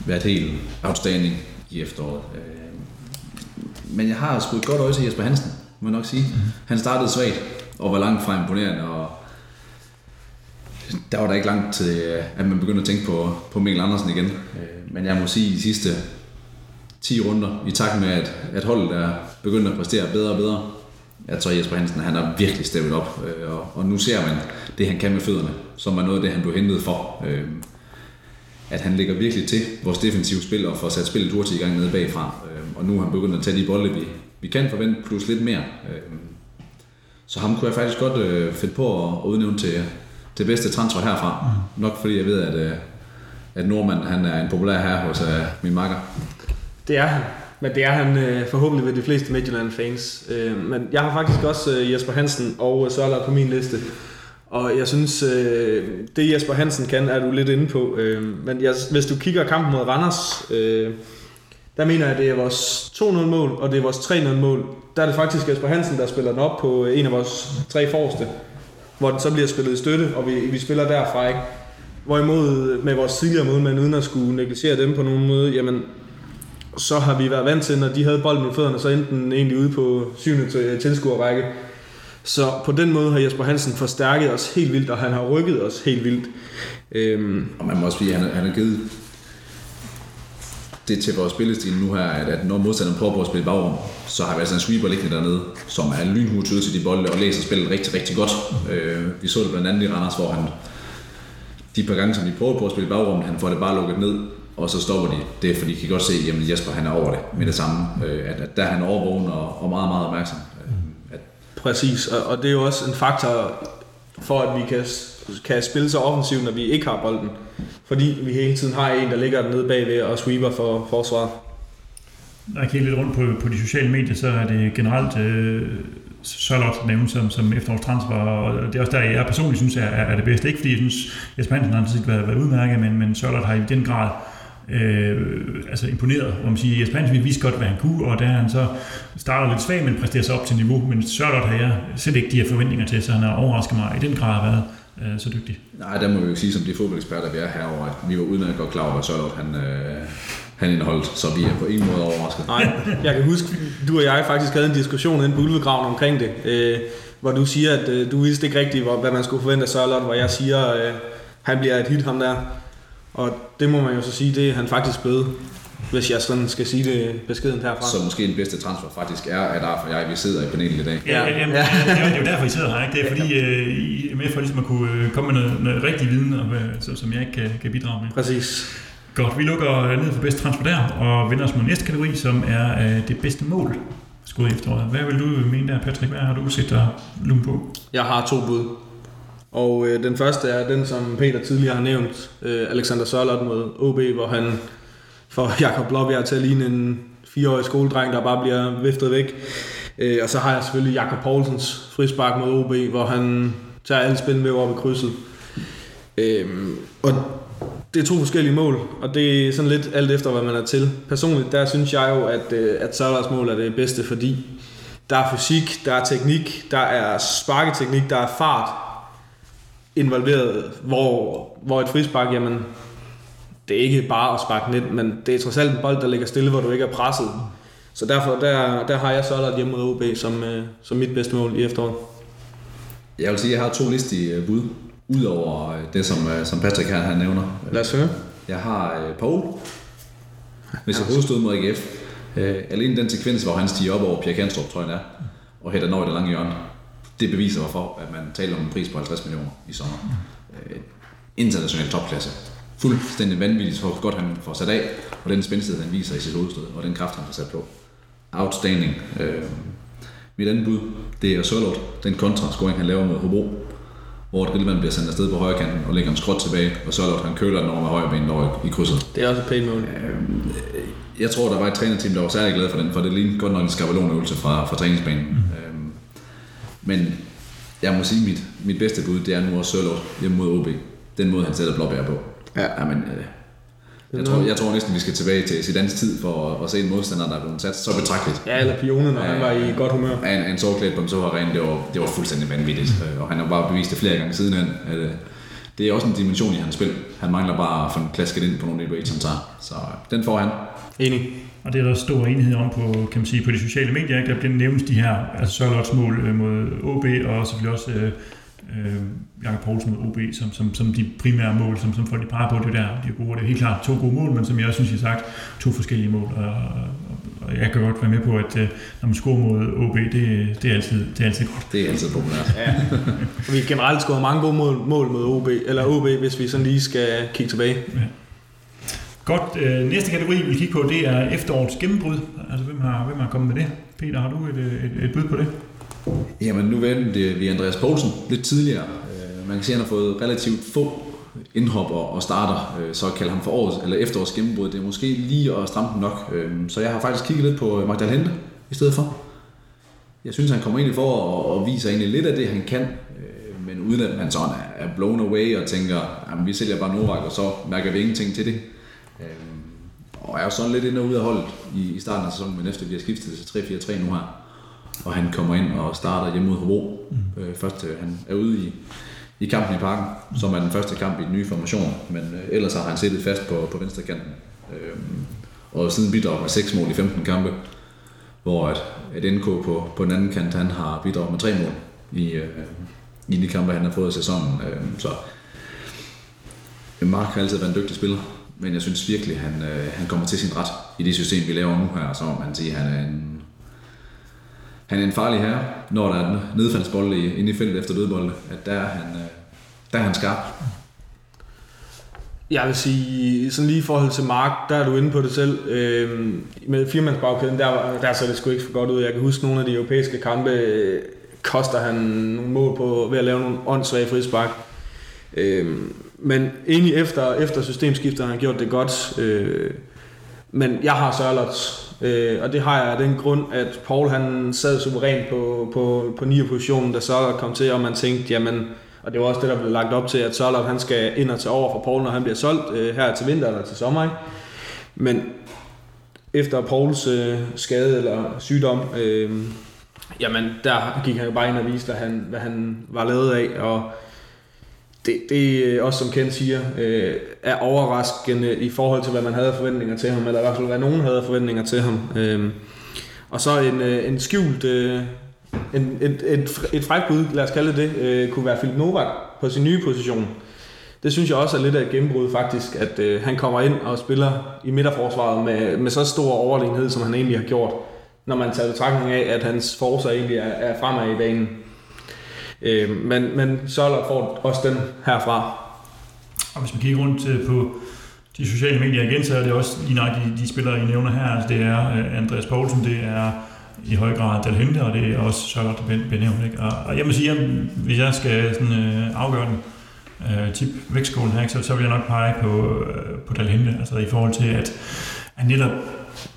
Været helt outstanding i efteråret. Uh, men jeg har sgu et godt øje til Jesper Hansen, må jeg nok sige. Mm-hmm. Han startede svagt og var langt fra imponerende, og der var der ikke langt til, at man begyndte at tænke på, på Mikkel Andersen igen. Uh, men jeg må sige, at de sidste 10 runder, i takt med, at, at holdet er begyndt at præstere bedre og bedre, jeg tror Jesper Hansen, han har virkelig steppet op, øh, og, og nu ser man det, han kan med fødderne, som er noget af det, han blev hentet for. Øh, at han ligger virkelig til vores defensive spil og får sat spillet hurtigt i gang nede bagfra. Øh, og nu har han begyndt at tage de bolde, vi, vi kan forvente, plus lidt mere. Øh, så ham kunne jeg faktisk godt øh, finde på at udnævne til, til bedste transfer herfra. Mm. Nok fordi jeg ved, at, øh, at Nordmand han er en populær her hos øh, min makker. Det er han. Men det er han øh, forhåbentlig ved de fleste Midtjylland-fans. Øh, men jeg har faktisk også øh, Jesper Hansen og Sørlard på min liste. Og jeg synes, øh, det Jesper Hansen kan, er du lidt inde på. Øh, men jeg, hvis du kigger kampen mod Randers, øh, der mener jeg, at det er vores 2-0-mål, og det er vores 3-0-mål. Der er det faktisk Jesper Hansen, der spiller den op på øh, en af vores tre forreste, hvor den så bliver spillet i støtte, og vi, vi spiller derfra, ikke? Hvorimod øh, med vores tidligere målmænd, uden at skulle negligere dem på nogen måde, jamen så har vi været vant til, når de havde bolden i fødderne, så enten egentlig ude på syvende tilskuerrække. Så på den måde har Jesper Hansen forstærket os helt vildt, og han har rykket os helt vildt. Øhm, Og man må også sige, at han, han har givet det til vores spillestil nu her, at, at når modstanderen prøver på at spille bagrum, så har vi altså en sweeper liggende dernede, som er lynhurtigt ud til de bolde og læser spillet rigtig, rigtig godt. Øh, vi så det blandt andet i Randers, hvor han de par gange, som de prøver på at spille bagrum, han får det bare lukket ned, og så stopper de. Det er fordi, de kan godt se, at Jesper han er over det med det samme. Øh, at, at der er han overvågen og, og meget, meget opmærksom. Præcis, og, og det er jo også en faktor for, at vi kan, kan spille så offensivt, når vi ikke har bolden. Fordi vi hele tiden har en, der ligger dernede bagved og sweeper for forsvaret. Når jeg kigger lidt rundt på, på de sociale medier, så er det generelt øh, Sørlot nævnt som, som efterårstransfer, og det er også der, jeg personligt synes er, er det bedste. Ikke fordi jeg synes, Jesper Hansen har været, været udmærket, men, men Sørlot har i den grad øh, altså imponeret, hvor man siger, Jesper Hansen viste godt, hvad han kunne, og da han så starter lidt svag, men præsterer sig op til niveau, men Sørlot har jeg slet ikke de her forventninger til, så han har overrasket mig i den grad været øh, så dygtig. nej, der må vi jo sige, som de fodboldeksperter, vi er herovre, at vi var udmærket godt klar over, hvad Sørloth han, øh, han indeholdt, så vi er på ingen måde overrasket. Nej, jeg kan huske, du og jeg faktisk havde en diskussion inde på Ulvegraven omkring det, øh, hvor du siger, at øh, du vidste ikke rigtigt, hvor, hvad man skulle forvente af Sørlot, hvor jeg siger, øh, han bliver et hit ham der. Og det må man jo så sige, det er han faktisk blevet, hvis jeg sådan skal sige det beskedent herfra. Så måske den bedste transfer faktisk er, at Arf og jeg, vi sidder i panelet i dag. Ja, ja, jamen, ja. Det, er, jo derfor, I sidder her. Ikke? Det er fordi, øh, I er med for ligesom at kunne øh, komme med noget, noget rigtig viden, og, øh, så, som jeg ikke kan, kan bidrage med. Præcis. Godt, vi lukker ned for bedste transfer der, og vender os mod næste kategori, som er øh, det bedste mål skudt i efteråret. Hvad vil du mene der, Patrick? Hvad har du set dig lume på? Jeg har to bud. Og øh, den første er den, som Peter tidligere har nævnt, øh, Alexander Sørlot mod OB, hvor han får Jakob Blåbjerg til at ligne en fireårig skoledreng, der bare bliver viftet væk. Øh, og så har jeg selvfølgelig Jakob Poulsens frispark mod OB, hvor han tager alle spændvæv op i krydset. Øh, og det er to forskellige mål, og det er sådan lidt alt efter, hvad man er til. Personligt, der synes jeg jo, at, øh, at Sørlots mål er det bedste, fordi der er fysik, der er teknik, der er sparketeknik, der er fart, involveret, hvor, hvor et frispark, jamen, det er ikke bare at sparke net, men det er trods alt en bold, der ligger stille, hvor du ikke er presset. Så derfor, der, der har jeg Sørlot hjemme mod OB som, øh, som mit bedste mål i efteråret. Jeg vil sige, at jeg har to listige øh, bud, udover øh, det, som, som Patrick her han nævner. Lad os høre. Jeg har øh, Paul med sit hovedstød mod AGF. Øh, alene den sekvens, hvor han stiger op over Pierre Kanstrup, tror jeg er, og hætter over i det lange hjørne, det beviser hvorfor, at man taler om en pris på 50 millioner i sommer. Øh, international topklasse. Fuldstændig vanvittigt, hvor godt han får sat af, og den spændstighed, han viser i sit hovedstød, og den kraft, han får sat på. Outstanding. Øh, mit andet bud, det er Sørlot, den kontrascoring, han laver med Hobro, hvor Drillman bliver sendt afsted på højre kanten og lægger en skråt tilbage, og Sørlot han køler den over med højre ben over i krydset. Det er også et pænt mål. Jeg tror, der var et trænerteam, der var særlig glad for den, for det lignede godt nok en skabelonøvelse fra, fra træningsbanen. Mm. Men jeg må sige, mit, mit bedste bud, det er nu også Sørlot hjemme mod OB. Den måde, han sætter blåbær på. Ja. Jamen, øh, jeg, tror, jeg tror næsten, vi skal tilbage til Zidanes tid for at, at se en modstander, der er blevet sat så betragteligt. Ja, eller pionen, når han var i godt humør. Af en, af en sårklædt på en så ren, det var, det var fuldstændig vanvittigt. Øh, Og han har bare bevist det flere gange sidenhen. At, øh, det er også en dimension i hans spil. Han mangler bare at få den klasket ind på nogle NBA, han tager. Så øh, den får han. Enig. Og det er der stor enighed om på, kan man sige, på de sociale medier. Ikke? Der bliver nævnt de her altså Sørlots mål øh, mod OB, og selvfølgelig også øh, øh, Jakob Poulsen mod OB, som, som, som de primære mål, som, som folk de peger på, det er der, de er gode. Det er helt klart to gode mål, men som jeg også synes, jeg har sagt, to forskellige mål. Og, og, og jeg kan godt være med på, at øh, når man scorer mod OB, det, det, er altid, det er altid godt. Det er altid populært. Ja. Vi har generelt scoret mange gode mål, mål mod OB, eller OB, hvis vi sådan lige skal kigge tilbage. Godt, øh, næste kategori, vi kigger på, det er efterårets gennembrud. Altså, hvem har, hvem har kommet med det? Peter, har du et, øh, et, et bud på det? Jamen, nu vendte vi øh, Andreas Poulsen lidt tidligere. Øh, man kan se, at han har fået relativt få indhop og starter, så at kalde ham for årets, eller efterårs gennembrud. Det er måske lige at stramme den nok. Så jeg har faktisk kigget lidt på Magdal Hente i stedet for. Jeg synes, han kommer egentlig for og viser egentlig lidt af det, han kan, men uden at man sådan er- er blown away og tænker, at vi sælger bare Novak, og så mærker vi ingenting til det. Og er jo sådan lidt ind og ud af holdet i, i starten af sæsonen, men efter vi har skiftet til 3-4-3 nu her, og han kommer ind og starter hjemme mod Hobro. Mm. Øh, først øh, han er ude i, i kampen i parken, som er den første kamp i den nye formation, men øh, ellers har han siddet fast på, på venstre kanten. Øh, og siden bidrager med 6 mål i 15 kampe, hvor at, at NK på, på den anden kant, han har bidraget med 3 mål. i, øh, i de kampe, han har fået i sæsonen. Øh, så Mark har altid været en dygtig spiller, men jeg synes virkelig, han, øh, han kommer til sin ret i det system, vi laver nu her, så man siger, han er en, han er en farlig herre, når der er en nedfaldsbold inde i feltet efter dødbolde, at der er han, øh, der er han skarp. Jeg vil sige, sådan lige i forhold til Mark, der er du inde på det selv. Øh, med firmandsbagkæden, der, der så det sgu ikke for godt ud. Jeg kan huske nogle af de europæiske kampe, øh, koster han nogle mål på ved at lave nogle åndssvage frispark. Øh, men egentlig efter, efter systemskiftet har han gjort det godt. Øh, men jeg har Sørlots, øh, og det har jeg af den grund, at Paul han sad suverænt på, på, på 9. positionen, da Sørlot kom til, og man tænkte, jamen, og det var også det, der blev lagt op til, at Sørlot han skal ind og tage over for Paul, når han bliver solgt øh, her til vinter eller til sommer. Ikke? Men efter Pauls øh, skade eller sygdom, øh, jamen der gik han jo bare ind og viste, hvad han, hvad han var lavet af, og det, det øh, også som Ken siger, øh, er overraskende i forhold til, hvad man havde forventninger til ham, eller i hvert fald, hvad nogen havde forventninger til ham. Øh, og så en, øh, en skjult, øh, en, et, et, et fræk bud, lad os kalde det, øh, kunne være Philip Novak på sin nye position. Det synes jeg også er lidt af et gennembrud faktisk, at øh, han kommer ind og spiller i midterforsvaret med, med så stor overlegenhed, som han egentlig har gjort, når man tager betragtning af, at hans forsvar egentlig er, er fremad i banen. Øh, men, men Sørler får også den herfra. Og hvis man kigger rundt øh, på de sociale medier igen, så er det også lige nok de, de spillere, I nævner her. Altså, det er øh, Andreas Poulsen, det er i høj grad Del Hente, og det er også Charlotte benævnt. Ikke? Og, og jeg må sige, at hvis jeg skal sådan, øh, afgøre den øh, tip vægtskålen her, så, så vil jeg nok pege på, øh, på Del altså i forhold til, at han netop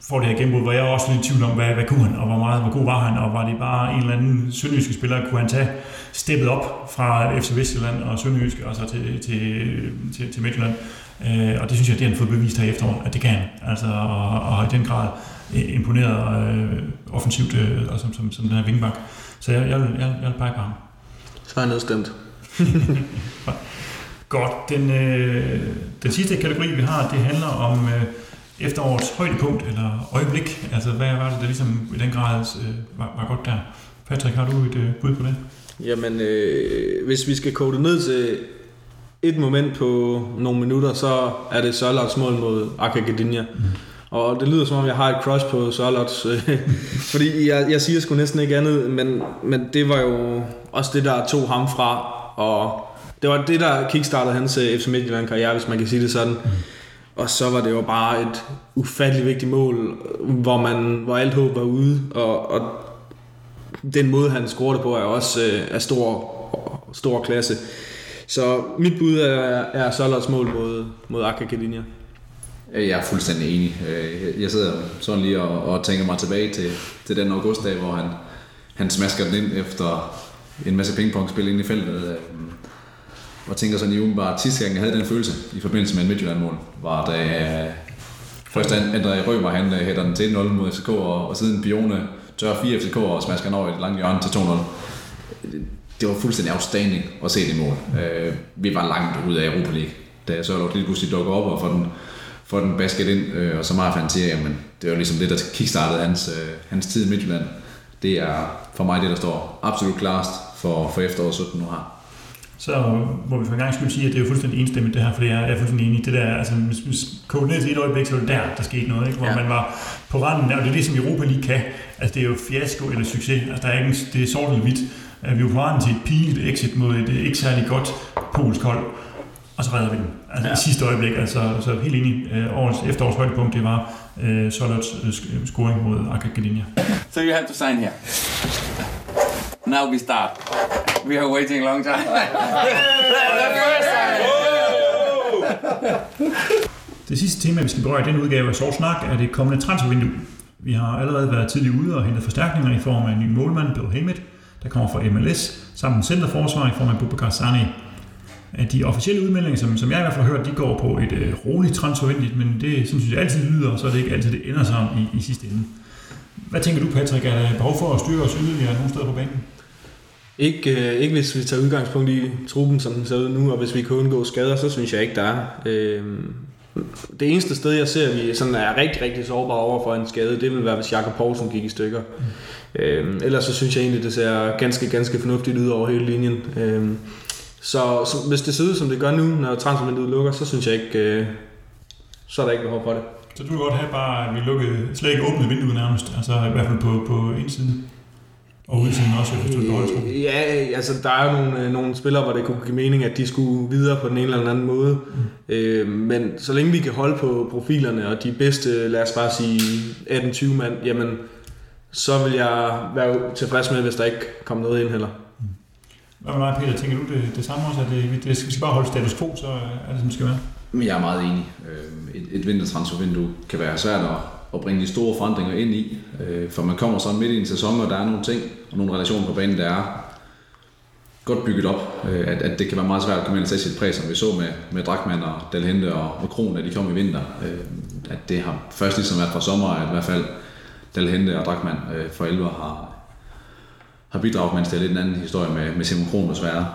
får det her gennembrud, hvor jeg også lidt i tvivl om, hvad, hvad kunne han, og hvor meget hvor god var han, og var det bare en eller anden sønderjyske spiller, kunne han tage steppet op fra FC Vestjylland og Sønderjysk, og så til, til, til, til Midtjylland. Øh, og det synes jeg, det har han fået bevist her i efteråret, at det kan han. Altså, og, og har i den grad øh, imponeret øh, offensivt øh, og som, som, som den her vingbak. Så jeg, jeg, jeg, jeg vil pege på ham. Så er jeg nedstemt. Godt. Den, øh, den sidste kategori, vi har, det handler om øh, efterårets højdepunkt eller øjeblik. Altså, hvad var det, der ligesom i den grad øh, var, var godt der? Patrick, har du et øh, bud på det? Jamen, øh, hvis vi skal kode det ned til et moment på nogle minutter, så er det Sørlots mål mod Akagedinja. Mm. Og det lyder som om, jeg har et crush på Sørlots, øh, fordi jeg, jeg siger sgu næsten ikke andet, men, men det var jo også det, der tog ham fra, og det var det, der kickstartede hans øh, FC Midtjylland-karriere, hvis man kan sige det sådan. Mm. Og så var det jo bare et ufatteligt vigtigt mål, hvor, man, hvor alt håb var ude, og, og den måde, han scorede på, er også øh, er stor, stor klasse. Så mit bud er, er Sollers mål mod, mod Akka Kalinja. Øh, jeg er fuldstændig enig. Øh, jeg sidder sådan lige og, og tænker mig tilbage til, til den augustdag, hvor han, han smasker den ind efter en masse pingpongspil ind i feltet. Øh, hvad og tænker sådan lige bare, at sidste gang jeg havde den følelse i forbindelse med en Midtjylland-mål, var da øh, først André Rømer, han øh, hætter den til 1-0 mod FCK, og, og siden Bione tør 4 FCK og smasker den over i et langt hjørne til 2-0. Det var fuldstændig afstanding at se det mål. Øh, vi var langt ud af Europa League, da så lige pludselig dukker op og får den, får den basket ind, øh, og så meget fandt til, jamen, det var ligesom det, der kickstartede hans, øh, hans tid i Midtjylland. Det er for mig det, der står absolut klarest for, for efteråret 17 nu har så må vi for en gang skulle sige, at det er jo fuldstændig enstemmigt det her, fordi jeg er fuldstændig enig. Det der, altså, hvis vi koger ned til et øjeblik, så var det der, der skete noget, ikke? hvor ja. man var på randen, og det er det, som Europa lige kan. Altså, det er jo fiasko eller succes. Altså, der er ikke, det er sort eller hvidt. Vi var på randen til et pinligt exit mod et ikke særlig godt polsk hold, og så redder vi den. Altså ja. i sidste øjeblik, altså så helt enig. Øh, årets, efterårs højdepunkt, det var øh, Solots øh, scoring mod Akademia. So you have to sign here. Now we start. We are waiting a long time. Det sidste tema, vi skal berøre i den udgave af Sort Snak, er det kommende transfervindue. Vi har allerede været tidligt ude og hentet forstærkninger i form af en ny målmand, Bill Hammett, der kommer fra MLS, samt en centerforsvar i form af Bubakar Sani. De officielle udmeldinger, som, som jeg i hvert fald har hørt, de går på et øh, roligt transfervindue, men det synes jeg altid lyder, så er det ikke altid, det ender sammen i, i sidste ende. Hvad tænker du, Patrick? Er der behov for at styre os yderligere nogle steder på banen? Ikke, øh, ikke hvis vi tager udgangspunkt i truppen, som den ser ud nu, og hvis vi kan undgå skader, så synes jeg ikke, der er. Øh, det eneste sted, jeg ser, at vi sådan er rigtig, rigtig sårbare over for en skade, det vil være, hvis Jakob Poulsen gik i stykker. Mm. Øh, ellers så synes jeg egentlig, det ser ganske, ganske fornuftigt ud over hele linjen. Øh, så, så hvis det ser ud, som det gør nu, når transfervinduet lukker, så synes jeg ikke, øh, så er der ikke behov for det. Så du vil godt have bare, at vi lukkede, slet ikke åbnede vinduet nærmest, altså i hvert fald på, på indsiden. Og udsiden også, hvis du truppen. Ja, altså der er jo nogle, øh, nogle spillere, hvor det kunne give mening, at de skulle videre på den ene eller anden måde. Mm. Øh, men så længe vi kan holde på profilerne, og de bedste, lad os bare sige 18-20 mand, jamen så vil jeg være tilfreds med, hvis der ikke kommer noget ind heller. Hvad med dig, Peter? Tænker du det, det samme også, at det, det skal bare holde status quo, så er det, som det skal være? Men jeg er meget enig. Øh, et, et vintertransfervindue kan være svært at, at bringe de store forandringer ind i, øh, for man kommer sådan midt i en sæson, og der er nogle ting og nogle relationer på banen, der er godt bygget op, øh, at, at det kan være meget svært at komme ind og sætte sit præg, som vi så med, med Drakman og Dalhente og, og Kron, da de kom i vinter. At det har først ligesom været fra sommer, at i hvert fald Dalhente og Drakman for 11 har, har bidraget, mens det er lidt en anden historie med, med Simon Kron desværre.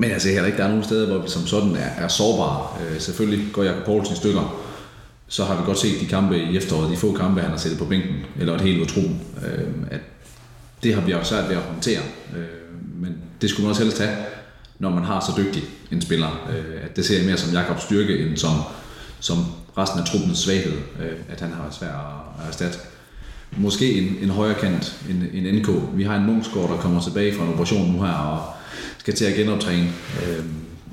Men altså, jeg ser heller ikke, der er nogen steder, hvor vi som sådan er, er sårbare. Øh, selvfølgelig går Jakob Poulsen i stykker, så har vi godt set de kampe i efteråret, de få kampe, han har sættet på bænken, eller et helt utroen, øh, at det har vi også svært ved at håndtere. Øh, men det skulle man også helst have, når man har så dygtig en spiller. Øh, at det ser jeg mere som Jakobs styrke, end som, som resten af truppens svaghed, øh, at han har været svær at, at erstatte. Måske en, en højre kant, en, en NK. Vi har en Munchsgaard, der kommer tilbage fra en operation nu her, og skal til at genoptræne. Øh,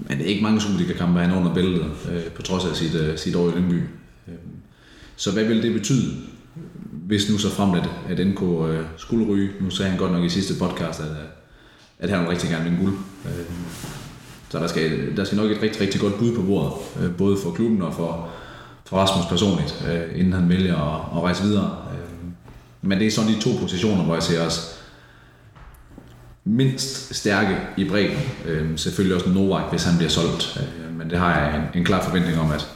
men det er ikke mange Superliga-kampe, han er under bæltet, øh, på trods af sit, øh, sit år i Lyngby. Øh, så hvad vil det betyde, hvis nu så frem, at, at NK øh, skulle ryge? Nu sagde han godt nok i sidste podcast, at, øh, at han rigtig gerne en guld. Øh, så der skal, der skal nok et rigtig, rigtig godt bud på bordet, øh, både for klubben og for, for Rasmus personligt, øh, inden han vælger at, at rejse videre. Øh, men det er sådan de to positioner, hvor jeg ser os mindst stærke i bredden. Øh, selvfølgelig også Novak, hvis han bliver solgt. Øh, men det har jeg en, en klar forventning om, at,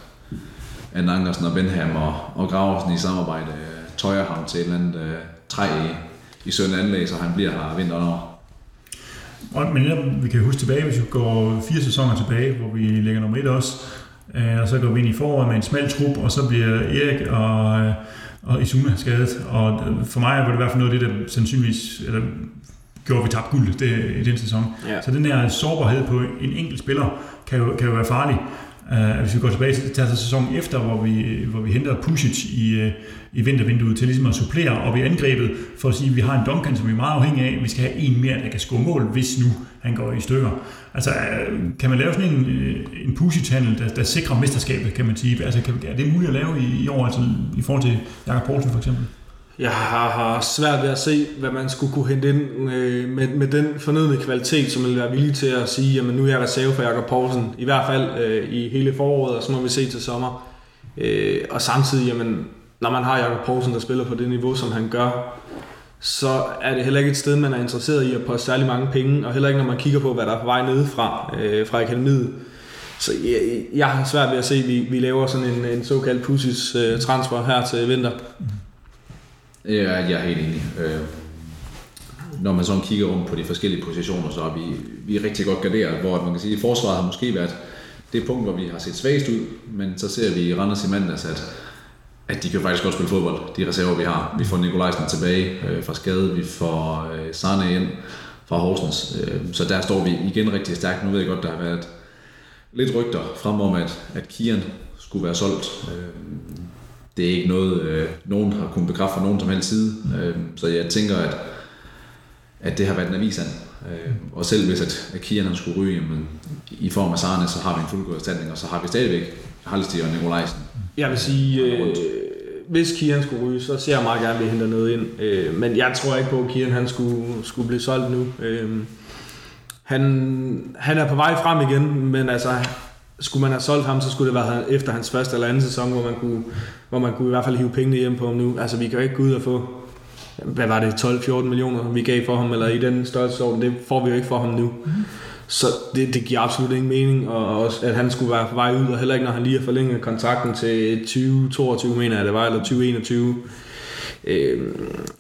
at Ankersen og Benham og, og Graversen i samarbejde øh, tøjer ham til et eller andet øh, træ i, i sønde anlæg, så han bliver her vinteren over. Og, men netop, vi kan huske tilbage, hvis vi går fire sæsoner tilbage, hvor vi ligger nummer et også, øh, og så går vi ind i foråret med en smal trup, og så bliver Erik og, øh, og Isuna skadet. Og øh, for mig var det i hvert fald noget af det, der sandsynligvis eller, gjorde, vi tabte guld det, i den sæson. Ja. Så den her sårbarhed på en enkelt spiller kan jo, kan jo være farlig. Uh, hvis vi går tilbage til, til sæsonen efter, hvor vi, hvor vi henter Pusic i, uh, i vintervinduet til ligesom at supplere op i angrebet, for at sige, at vi har en Duncan, som vi er meget afhængige af. Vi skal have en mere, der kan score mål, hvis nu han går i stykker. Altså, uh, kan man lave sådan en, uh, en Pusic-handel, der, der sikrer mesterskabet, kan man sige? Altså, kan, er det muligt at lave i, i år, altså i forhold til Jakob Poulsen for eksempel? Jeg har, svært ved at se, hvad man skulle kunne hente ind øh, med, med den fornødne kvalitet, som vil være villig til at sige, jamen nu er jeg reserve for Jakob Poulsen, i hvert fald øh, i hele foråret, og så må vi se til sommer. Øh, og samtidig, jamen, når man har Jakob Poulsen, der spiller på det niveau, som han gør, så er det heller ikke et sted, man er interesseret i at poste særlig mange penge, og heller ikke når man kigger på, hvad der er på vej nedefra øh, fra akademiet. Så jeg, jeg har svært ved at se, at vi, vi laver sådan en, en såkaldt pussies øh, transfer her til vinter. Mm. Ja, jeg er helt enig. Øh, når man sådan kigger rundt på de forskellige positioner, så er vi, vi er rigtig godt garderet, hvor man kan sige, at forsvaret har måske været det punkt, hvor vi har set svagest ud, men så ser vi i Randers i mandags, at, at de kan faktisk godt spille fodbold, de reserver, vi har. Vi får Nikolajsen tilbage øh, fra skade, vi får øh, Sarne ind fra Horsens, øh, så der står vi igen rigtig stærkt. Nu ved jeg godt, der har været lidt rygter frem om, at, at Kian skulle være solgt. Øh, det er ikke noget, øh, nogen har kunnet bekræfte fra nogen som helst side. Øh, så jeg tænker, at, at det har været en avisand. Øh, og selv hvis at, at Kian skulle ryge jamen, i form af Sarne, så har vi en fuldgod erstatning, og så har vi stadigvæk Halstig og Nikolajsen. Jeg vil sige, øh, hvis Kian skulle ryge, så ser jeg meget gerne, at vi henter noget ind. Øh, men jeg tror ikke på, at Kian han skulle, skulle blive solgt nu. Øh, han, han er på vej frem igen, men altså, skulle man have solgt ham, så skulle det være efter hans første eller anden sæson, hvor man kunne, hvor man kunne i hvert fald hive pengene hjem på ham nu. Altså, vi kan jo ikke gå ud og få, hvad var det, 12-14 millioner, vi gav for ham, eller i den størrelsesorden, det får vi jo ikke for ham nu. Så det, det giver absolut ingen mening, og også, at han skulle være på vej ud, og heller ikke, når han lige har forlænget kontrakten til 2022, mener jeg det var, eller 2021. Øh,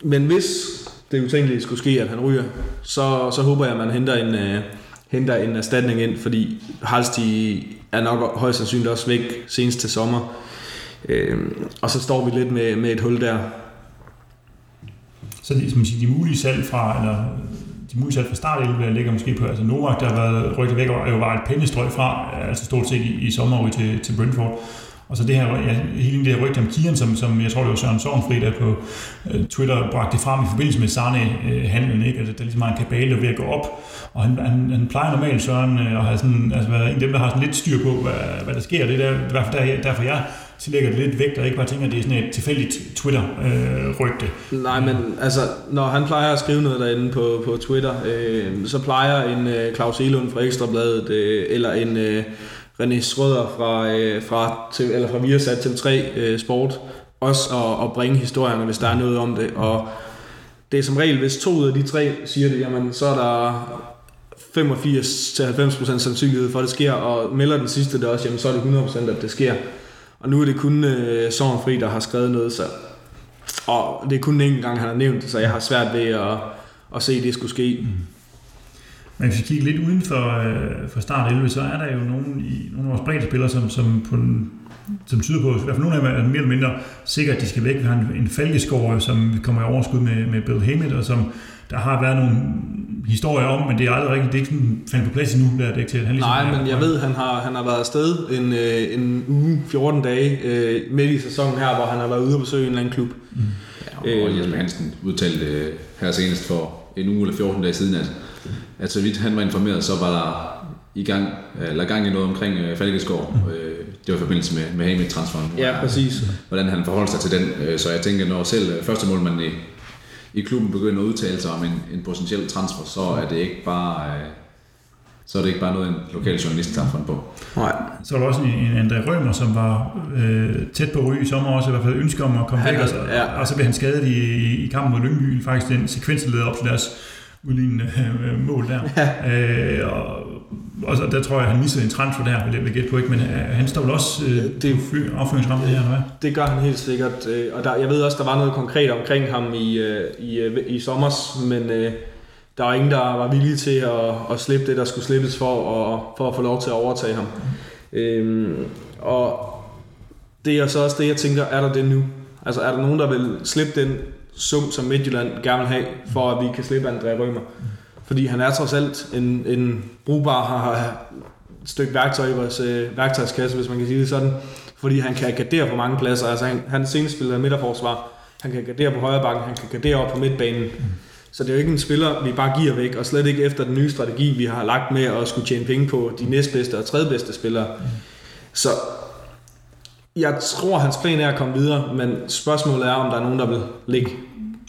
men hvis det utænkelige skulle ske, at han ryger, så, så håber jeg, at man henter en, uh, henter en erstatning ind, fordi Halsti er nok højst sandsynligt også væk senest til sommer. Øh, og så står vi lidt med, med et hul der. Så de, som siger, de mulige salg fra, eller de mulige salg fra start ligger måske på, altså Novak, der har været rykket væk, og jo var et pennestrøg fra, altså stort set i, i sommer til, til Brentford. Og så det her, ja, hele det her rygte om Kian, som, som jeg tror, det var Søren Sorgenfri, der på øh, Twitter bragte det frem i forbindelse med Sarne-handlen, ikke? Altså, der ligesom er en kabale, der ved at gå op. Og han, han, han plejer normalt, Søren, øh, at have sådan, altså, være en af dem, der har sådan lidt styr på, hvad, hvad der sker. Det er der, i hvert fald der, derfor, jeg tillægger det lidt vægt, og ikke bare tænker, at det er sådan et tilfældigt Twitter-rygte. Øh, Nej, men altså, når han plejer at skrive noget derinde på, på Twitter, øh, så plejer en øh, Claus Elund fra Ekstrabladet, øh, eller en... Øh, René Schrøder fra, øh, fra, til, eller fra Viasat til 3 øh, Sport også at, at bringe historierne, hvis der er noget om det. Og det er som regel, hvis to ud af de tre siger det, jamen, så er der 85-90% sandsynlighed for, at det sker, og melder den sidste det også, jamen, så er det 100% at det sker. Og nu er det kun øh, Søren Fri, der har skrevet noget, så, og det er kun en enkelt gang, han har nævnt det, så jeg har svært ved at, at se, at det skulle ske. Mm. Men hvis vi kigger lidt uden for, øh, for start 11, så er der jo nogle, i, nogle af vores bredde spillere, som, som, på en, som tyder på, i hvert fald nogle af dem er mere eller mindre sikkert, at de skal væk. Vi har en, en falkeskår, som kommer i overskud med, med Bill Hammett, og som der har været nogle historier om, men det er aldrig rigtigt, det er ikke sådan faldet på plads endnu, der er det ikke til. Han ligesom Nej, men jeg ved, han har, han har været afsted en, øh, en uge, 14 dage øh, midt i sæsonen her, hvor han har været ude og besøge en eller anden klub. Mm. Ja, og Jesper Hansen udtalte øh, her senest for en uge eller 14 dage siden, at at så vidt han var informeret, så var der i gang, eller gang i noget omkring uh, Falkeskov. Mm. Øh, det var i forbindelse med, med Hamid transferen. Ja, præcis. Hvordan han forholdt sig til den. Øh, så jeg tænker, når selv første målmand i, i klubben begynder at udtale sig om en, en potentiel transfer, så er det ikke bare... så er det ikke bare noget, en lokal journalist tager på. Nej. Så var der også en, en André Rømer, som var øh, tæt på ryge i sommer også, i hvert fald ønsker om at komme væk, og, ja. og så blev han skadet i, i kampen mod Lyngby, faktisk den sekvens, der leder op til deres udlignende øh, mål der. Ja. Øh, og, og så, der tror jeg, han missede en transfer der, vil jeg gætte på, ikke? men øh, han står vel også øh, det er affyringsramme her, eller hvad? Det gør han helt sikkert, øh, og der, jeg ved også, der var noget konkret omkring ham i, øh, i, øh, i sommers, men øh, der var ingen, der var villige til at, at slippe det, der skulle slippes for, og, for at få lov til at overtage ham. Mm. Øh, og det er så også det, jeg tænker, er der det nu? Altså er der nogen, der vil slippe den sum, som Midtjylland gerne vil have, for at vi kan slippe André Rømer. Fordi han er trods alt en, en brugbar har et stykke værktøj i vores øh, værktøjskasse, hvis man kan sige det sådan. Fordi han kan gardere på mange pladser. Altså han, han senest spiller midterforsvar. Han kan gardere på højre bakken, han kan gardere op på midtbanen. Så det er jo ikke en spiller, vi bare giver væk, og slet ikke efter den nye strategi, vi har lagt med at skulle tjene penge på de næstbedste og tredje bedste spillere. Så jeg tror, hans plan er at komme videre, men spørgsmålet er, om der er nogen, der vil ligge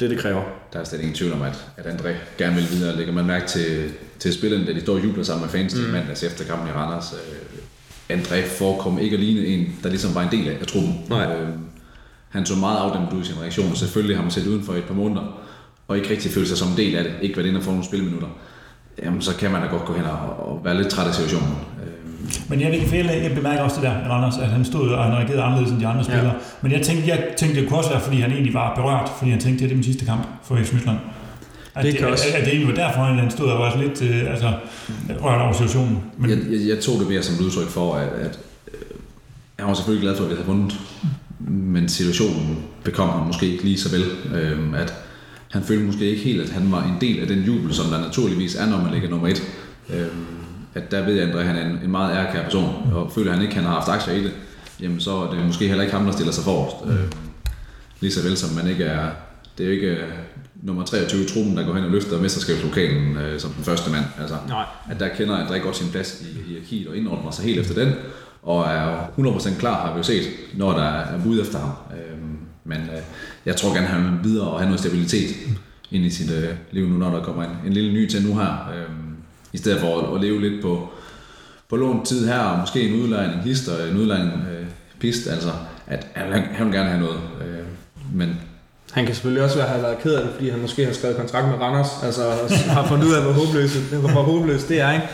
det, det kræver. Der er slet ingen tvivl om, at, at André gerne vil videre. Lægger man mærke til, til spillerne, da de står og jubler sammen med fans mm. mandags efter kampen i Randers. Øh, André forekom ikke at ligne en, der ligesom var en del af truppen. Nej. Øh, han så meget afdæmpet ud i sin reaktion, og selvfølgelig har man set uden for et par måneder, og ikke rigtig følt sig som en del af det, ikke været inde og få nogle spilminutter, jamen så kan man da godt gå hen og, og være lidt træt af situationen. Men jeg, vil, jeg bemærker også det der, Randers, at han stod og han reagerede anderledes end de andre spillere. Ja. Men jeg tænkte, jeg tænkte, det kunne også være, fordi han egentlig var berørt, fordi han tænkte, det er min sidste kamp for FC Midtland. At det, det, også. At, at det egentlig var derfor, at han stod og var lidt øh, altså, rørt over situationen. Men, jeg, jeg, jeg, tog det mere som et udtryk for, at, at øh, jeg var selvfølgelig glad for, at vi havde vundet. Men situationen bekom ham måske ikke lige så vel. Øh, at han følte måske ikke helt, at han var en del af den jubel, som der naturligvis er, når man ligger nummer et. Øh, at der ved jeg, at han er en, en meget ærkær person, og føler han ikke, han har haft aktier i det, jamen så er det måske heller ikke ham, der stiller sig forrest. Mm. Øh, lige så vel som man ikke er, det er jo ikke øh, nummer 23 i truppen, der går hen og løfter mesterskabslokalen øh, som den første mand. Altså, Nej. At der kender André godt sin plads i hierarkiet og indordner sig helt efter den, og er 100% klar, har vi jo set, når der er bud efter ham. Øh, men øh, jeg tror gerne, han vil videre og have noget stabilitet ind i sit øh, liv nu, når der kommer en, en lille ny til nu her. Øh, i stedet for at, leve lidt på, på lånt tid her, og måske en udlejning hister, en udlejning øh, pist, altså at han, han vil gerne have noget, øh, men han kan selvfølgelig også være, have været ked af det, fordi han måske har skrevet kontrakt med Randers, altså har fundet ud af, hvor håbløst, hvor håbløst det er, ikke?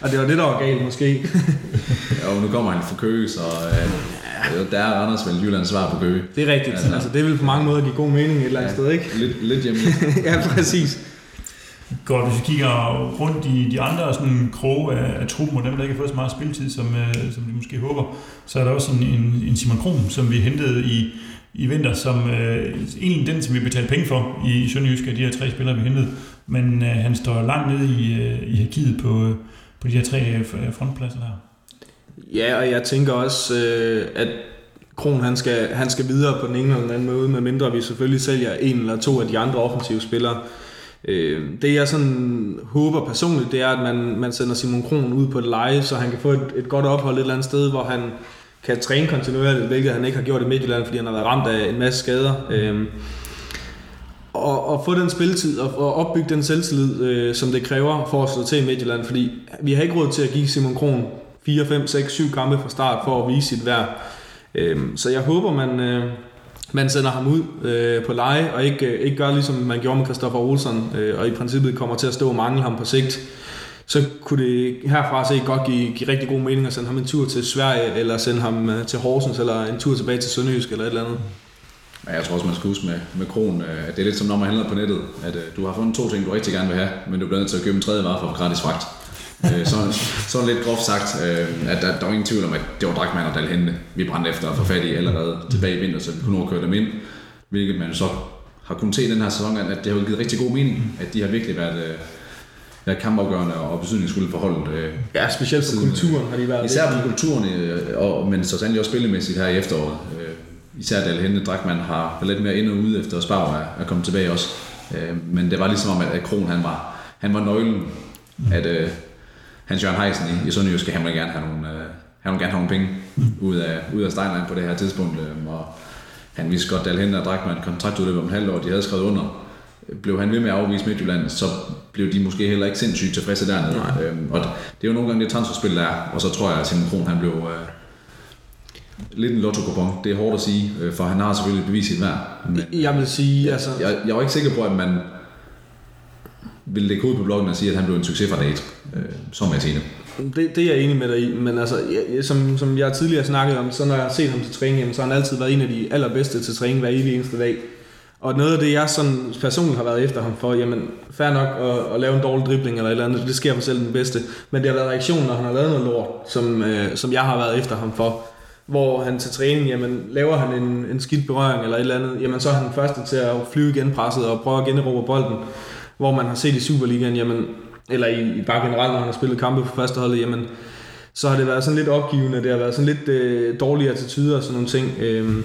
Og det var det, der var galt måske. ja, og nu kommer han fra Køge, så øh, der er Randers vel Jyllands svar på Køge. Det er rigtigt, altså, altså det vil på mange måder give god mening et eller andet ja, sted, ikke? Lidt, lidt hjemme. ja, præcis. Godt, hvis vi kigger rundt i de andre sådan, kroge af, af truppen, og dem, der ikke har fået så meget spilletid, som, øh, som de måske håber, så er der også en, en, en Simon Kron, som vi hentede i, i vinter, som øh, egentlig den, som vi betalte penge for i Sønderjysk af de her tre spillere, vi hentede. Men øh, han står langt nede i, øh, i hierarkiet på, øh, på de her tre øh, øh frontpladser der. Ja, og jeg tænker også, øh, at Kron han skal, han skal videre på den ene eller den anden måde, medmindre vi selvfølgelig sælger en eller to af de andre offensive spillere. Øh, det jeg sådan håber personligt, det er, at man, man sender Simon Kron ud på et leje, så han kan få et, et godt ophold et eller andet sted, hvor han kan træne kontinuerligt, hvilket han ikke har gjort i Midtjylland, fordi han har været ramt af en masse skader. Øh, og, og få den spilletid og, og opbygge den selvtillid, øh, som det kræver for at slå til i Midtjylland, fordi vi har ikke råd til at give Simon Kron 4, 5, 6, 7 kampe fra start for at vise sit værd. Øh, så jeg håber, man, øh, man sender ham ud øh, på leje, og ikke, øh, ikke gør ligesom man gjorde med Christoffer Olsen, øh, og i princippet kommer til at stå og mangle ham på sigt. Så kunne det herfra se godt give, give rigtig god mening at sende ham en tur til Sverige, eller sende ham øh, til Horsens, eller en tur tilbage til Sønderjysk, eller et eller andet. Ja, jeg tror også, man skal huske med, med Kron, at øh, det er lidt som når man handler på nettet, at øh, du har fundet to ting, du rigtig gerne vil have, men du bliver nødt til at købe en tredje vare for gratis fragt. Øh, så, sådan lidt groft sagt, at der, der var ingen tvivl om, at det var Drakman og Dalhente, vi brændte efter at få fat i allerede tilbage i vinter, så vi kunne nå køre dem ind, hvilket man så har kunnet se i den her sæson, at det har givet rigtig god mening, at de har virkelig været, været kampafgørende og betydningsfulde for holdet. Ja, specielt for kulturen har de været. Især for kulturen, og, men så sandelig også spillemæssigt her i efteråret især Dal Hente Drakman har lidt mere ind og ude efter Spar er, er kommet tilbage også. Øh, men det var ligesom om, at Kron han var, han var nøglen, at øh, Hans Jørgen Heisen i, i Sønderjysk, han ville gerne have nogle, øh, han ville gerne have nogle penge ud af, ud af Steinlein på det her tidspunkt. Øh, og han vidste godt, at Dal Hente og Drakman kontraktudløb om et halvt år, de havde skrevet under. Blev han ved med at afvise Midtjylland, så blev de måske heller ikke sindssygt tilfredse dernede. Øh, og det er jo nogle gange det transferspil, der er, og så tror jeg, at Simon Kron han blev, øh, lidt en lotto -kupon. Det er hårdt at sige, øh, for han har selvfølgelig bevist sit værd. Men jeg vil sige, altså... Jeg, jeg var ikke sikker på, at man ville lægge ud på bloggen og sige, at han blev en succes fra date. Øh, som jeg det. Det er jeg enig med dig i, men altså, jeg, som, som jeg tidligere snakket om, så når jeg har set ham til træning, så har han altid været en af de allerbedste til træning hver evig eneste dag. Og noget af det, jeg sådan personligt har været efter ham for, jamen, fair nok at, at lave en dårlig dribling eller et eller andet, det sker for selv den bedste. Men det har været reaktionen, når han har lavet noget lort, som, øh, som jeg har været efter ham for hvor han til træning, jamen laver han en, en skidt berøring eller et eller andet, jamen så er han den første til at flyve igen presset og prøve at generobre bolden. Hvor man har set i Superligaen, jamen, eller i, i bare generelt, når han har spillet kampe på førsteholdet, jamen, så har det været sådan lidt opgivende, det har været sådan lidt øh, dårlige attityder og sådan nogle ting. Øhm,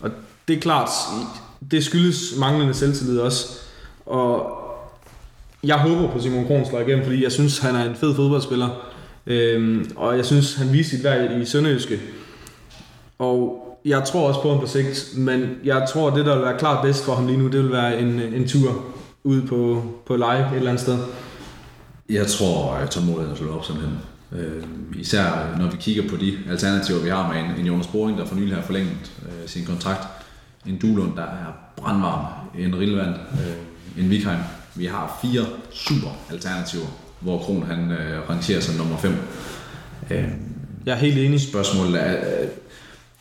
og det er klart, det skyldes manglende selvtillid også. Og jeg håber på Simon Kron slår igennem, fordi jeg synes, han er en fed fodboldspiller. Øhm, og jeg synes, han viser sit værd i Sønderjyske. Og jeg tror også på ham på sigt, men jeg tror, det, der vil være klart bedst for ham lige nu, det vil være en, en tur ud på, på live et eller andet sted. Jeg tror, at tålmodigheden slår op simpelthen. Øh, især når vi kigger på de alternativer, vi har med en, en Jonas Boring, der for nylig har forlænget øh, sin kontrakt. En Duelund, der er brandvarm. En Rillevand. Øh, en Vikheim. Vi har fire super alternativer, hvor Kron han øh, rangerer som nummer 5. Øh, jeg er helt enig. Spørgsmålet er, øh,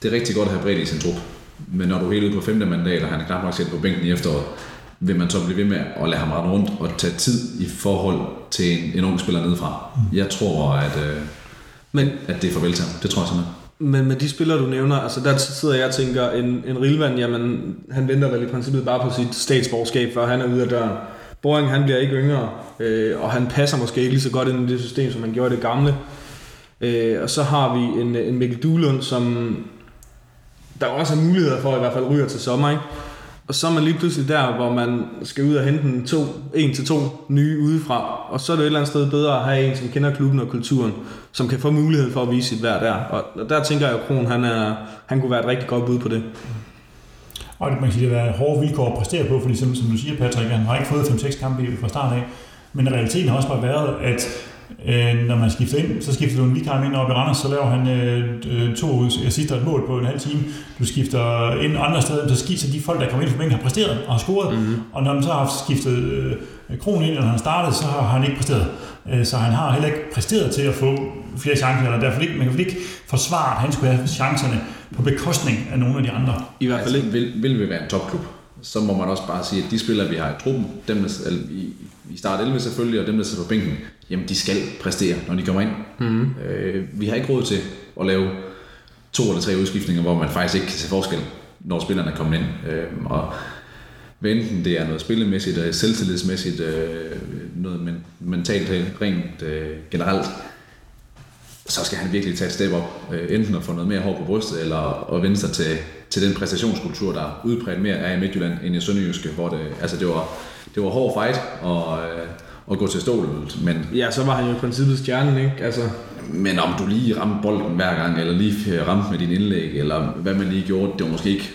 det er rigtig godt at have bredt i sin trup. Men når du er helt ude på femte mandat, og han er knap nok på bænken i efteråret, vil man så blive ved med at lade ham rende rundt og tage tid i forhold til en, en ung spiller nedefra. Mm. Jeg tror, at, øh, men, at det er farvel til ham. Det tror jeg simpelthen. Men med de spillere, du nævner, altså der sidder jeg og tænker, en, en Rilvan, jamen, han venter vel i princippet bare på sit statsborgerskab, før han er ude af døren. Boring, han bliver ikke yngre, øh, og han passer måske ikke lige så godt ind i det system, som han gjorde det gamle. Øh, og så har vi en, en Mikkel Duhlund, som der også er muligheder for, i hvert fald ryger til sommer. Ikke? Og så er man lige pludselig der, hvor man skal ud og hente en, to, en til to nye udefra. Og så er det et eller andet sted bedre at have en, som kender klubben og kulturen, som kan få mulighed for at vise sit værd der. Og der tænker jeg, at Kron han, er, han kunne være et rigtig godt bud på det. Og man kan sige, det er hårde vilkår at præstere på, fordi som, som du siger, Patrick, han har ikke fået 5-6 kampe fra start af. Men realiteten har også bare været, at Øh, når man skifter ind, så skifter du en vikar ind op i Randers, så laver han øh, øh to assister et mål på en halv time. Du skifter ind andre steder, så skifter de folk, der kommer ind for bænken, har præsteret og har scoret. Mm-hmm. Og når man så har skiftet øh, Kron ind, når han startede, så har han ikke præsteret. Øh, så han har heller ikke præsteret til at få flere chancer, eller derfor ikke, man kan ikke forsvare, at han skulle have chancerne på bekostning af nogle af de andre. I hvert fald ikke. Altså, vil, vil vi være en topklub, så må man også bare sige, at de spillere, vi har i truppen, dem der, eller i, i start 11 selvfølgelig, og dem, der sidder på bænken, jamen de skal præstere, når de kommer ind. Mm. Øh, vi har ikke råd til at lave to eller tre udskiftninger, hvor man faktisk ikke kan se forskel, når spillerne er kommet ind. Øh, og hvad enten det er noget spillemæssigt, og selvtillidsmæssigt, øh, noget men, mentalt rent øh, generelt, så skal han virkelig tage et step op. Øh, enten at få noget mere hår på brystet, eller at vende sig til, til den præstationskultur, der er udbredt mere af i Midtjylland end i Sønderjyske, hvor det, altså det var, det var hård fight og, øh, og gå til stålet. Men, Ja, så var han jo i princippet stjernen, ikke? Altså, men om du lige ramte bolden hver gang, eller lige ramte med din indlæg, eller hvad man lige gjorde, det var måske ikke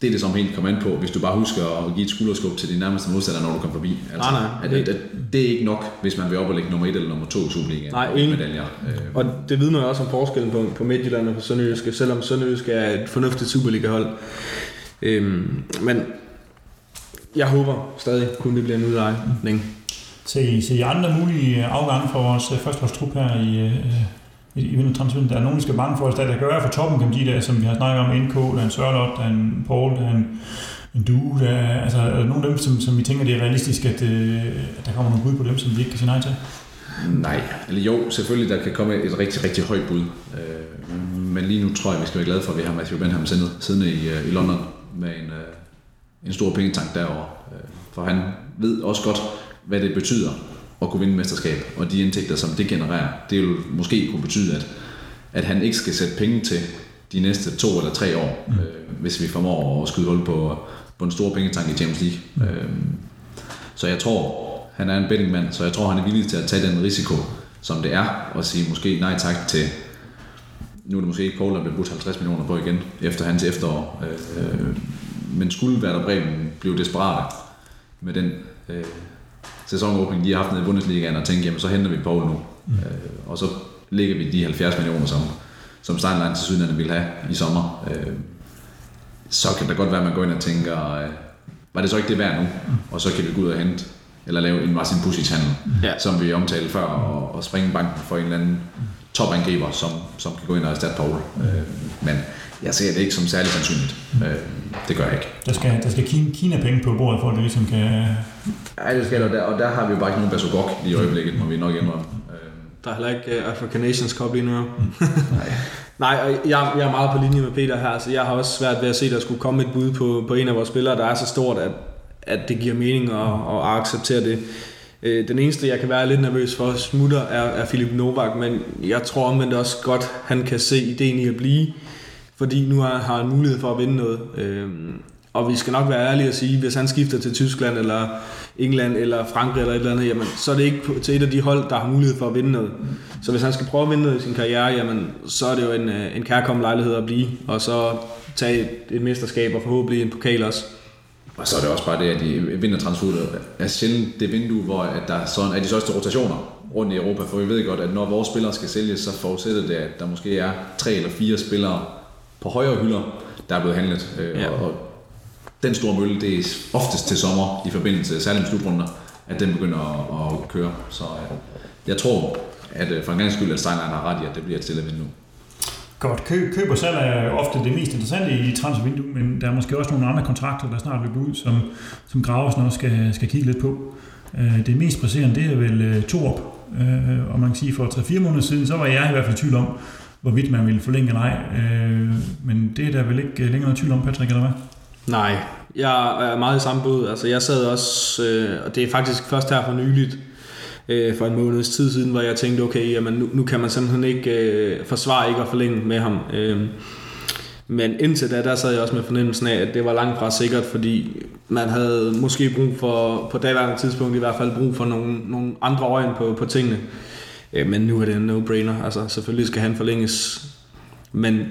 det, er det som helt kommer an på, hvis du bare husker at give et skulderskub til din nærmeste modstander, når du kommer forbi. Altså, Nej, nej. At, at, at, det er ikke nok, hvis man vil op og lægge nummer 1 eller nummer 2 i Superligaen. Nej, og enig. medaljer. Øh, og det vidner også om forskellen på, på Midtjylland og på Sønderjyske, selvom Sønderjyske er et fornuftigt Superliga-hold. Øhm, men jeg håber stadig, kun det bliver en udlejning. Se, til se andre mulige øh, afgange for vores øh, førsteholdstrup her i, øh, i, i vintertransferen? Der er nogen, der skal bange for os, der, der kan være for toppen, kan de der, som vi har snakket om, NK, der er en Sørlot, der er en Paul, der er en, en Due, der er, altså, er der nogle af dem, som, som vi tænker, det er realistisk, at, at der kommer nogle bud på dem, som vi ikke kan sige nej til? Nej, eller jo, selvfølgelig der kan komme et rigtig, rigtig højt bud. Men lige nu tror jeg, vi skal være glade for, at vi har Matthew Benham siddende, siddende i, i London med en, en stor pengetank derovre. For han ved også godt, hvad det betyder at kunne vinde mesterskab, og de indtægter, som det genererer, det vil måske kunne betyde, at, at han ikke skal sætte penge til de næste to eller tre år, mm. øh, hvis vi formår at skyde hul på, på en stor pengetank i Champions League. Mm. Øh, så jeg tror, han er en bettingmand, så jeg tror, han er villig til at tage den risiko, som det er, og sige måske nej tak til, nu er det måske ikke Paul, der bliver budt 50 millioner på igen, efter hans efterår. Øh, men skulle Werder Bremen blive desperate med den øh, sæsonåbning, de har haft nede i Bundesligaen, og tænke, jamen så henter vi Paul nu. Mm. Øh, og så lægger vi de 70 millioner, som, som Steinlein til Sydlandet ville have i sommer. Øh, så kan det godt være, at man går ind og tænker, øh, var det så ikke det værd nu? Mm. Og så kan vi gå ud og hente, eller lave en Marcin Pusic handel, Ja. som vi omtalte før, og, og springe banken for en eller anden topangriber, som, som kan gå ind og erstatte Paul. Øh, men jeg ser det ikke som særlig sandsynligt. Øh, det gør jeg ikke. Der skal, der skal Kina, Kina penge på bordet, for at det ligesom kan... Ej, det skal der, og der har vi jo bare ikke nogen Basogok lige i øjeblikket, må vi nok indrømme. Øh, Der er heller ikke uh, African Nations Cup lige nu. jo. nej. Nej, og jeg, jeg er meget på linje med Peter her. Altså, jeg har også svært ved at se, at der skulle komme et bud på, på en af vores spillere, der er så stort, at, at det giver mening at, at acceptere det. Øh, Den eneste, jeg kan være lidt nervøs for smutter, er, er Philip Novak, men jeg tror omvendt også godt, han kan se ideen i at blive, fordi nu har han mulighed for at vinde noget. Øh, Og vi skal nok være ærlige og sige, hvis han skifter til Tyskland eller England eller Frankrig eller et eller andet, jamen, så er det ikke til et af de hold, der har mulighed for at vinde noget. Så hvis han skal prøve at vinde noget i sin karriere, jamen, så er det jo en, øh, en kærkommen lejlighed at blive, og så tage et, et mesterskab og forhåbentlig en pokal også. Og så er det også bare det, at de vintertransferet er sjældent det vindue, hvor at der sådan er de største rotationer rundt i Europa, for vi ved godt, at når vores spillere skal sælges, så forudsætter det, at der måske er tre eller fire spillere på højere hylder, der er blevet handlet. Øh, Ja. Og den store mølle, det er oftest til sommer i forbindelse, særligt med slutrunder, at den begynder at, at køre. Så øh, jeg tror, at øh, for en gang skyld, at Steinlein har ret i, at det bliver et stille vindue. Godt, køb, køb og salg er ofte det mest interessante i transfervinduet, men der er måske også nogle andre kontrakter, der snart løber ud, som, som Graversen også skal, skal kigge lidt på. Øh, Det mest presserende, det er vel øh, Torup, Øh, og man kan sige, for 3-4 måneder siden, så var jeg i hvert fald i tvivl om, hvorvidt man ville forlænge eller ej. Øh, Men det er der vel ikke øh, længere noget tvivl om, Patrick, eller hvad? Nej, jeg er meget i samme båd. Altså, jeg sad også, øh, og det er faktisk først her for nyligt, øh, for en måneds tid siden, hvor jeg tænkte, okay, jamen, nu, nu kan man simpelthen ikke øh, forsvare ikke at forlænge med ham. Øh, men indtil da, der sad jeg også med fornemmelsen af, at det var langt fra sikkert, fordi man havde måske brug for, på daværende tidspunkt i hvert fald, brug for nogle, nogle andre øjne på, på tingene. Øh, men nu er det en no-brainer. Altså, selvfølgelig skal han forlænges, men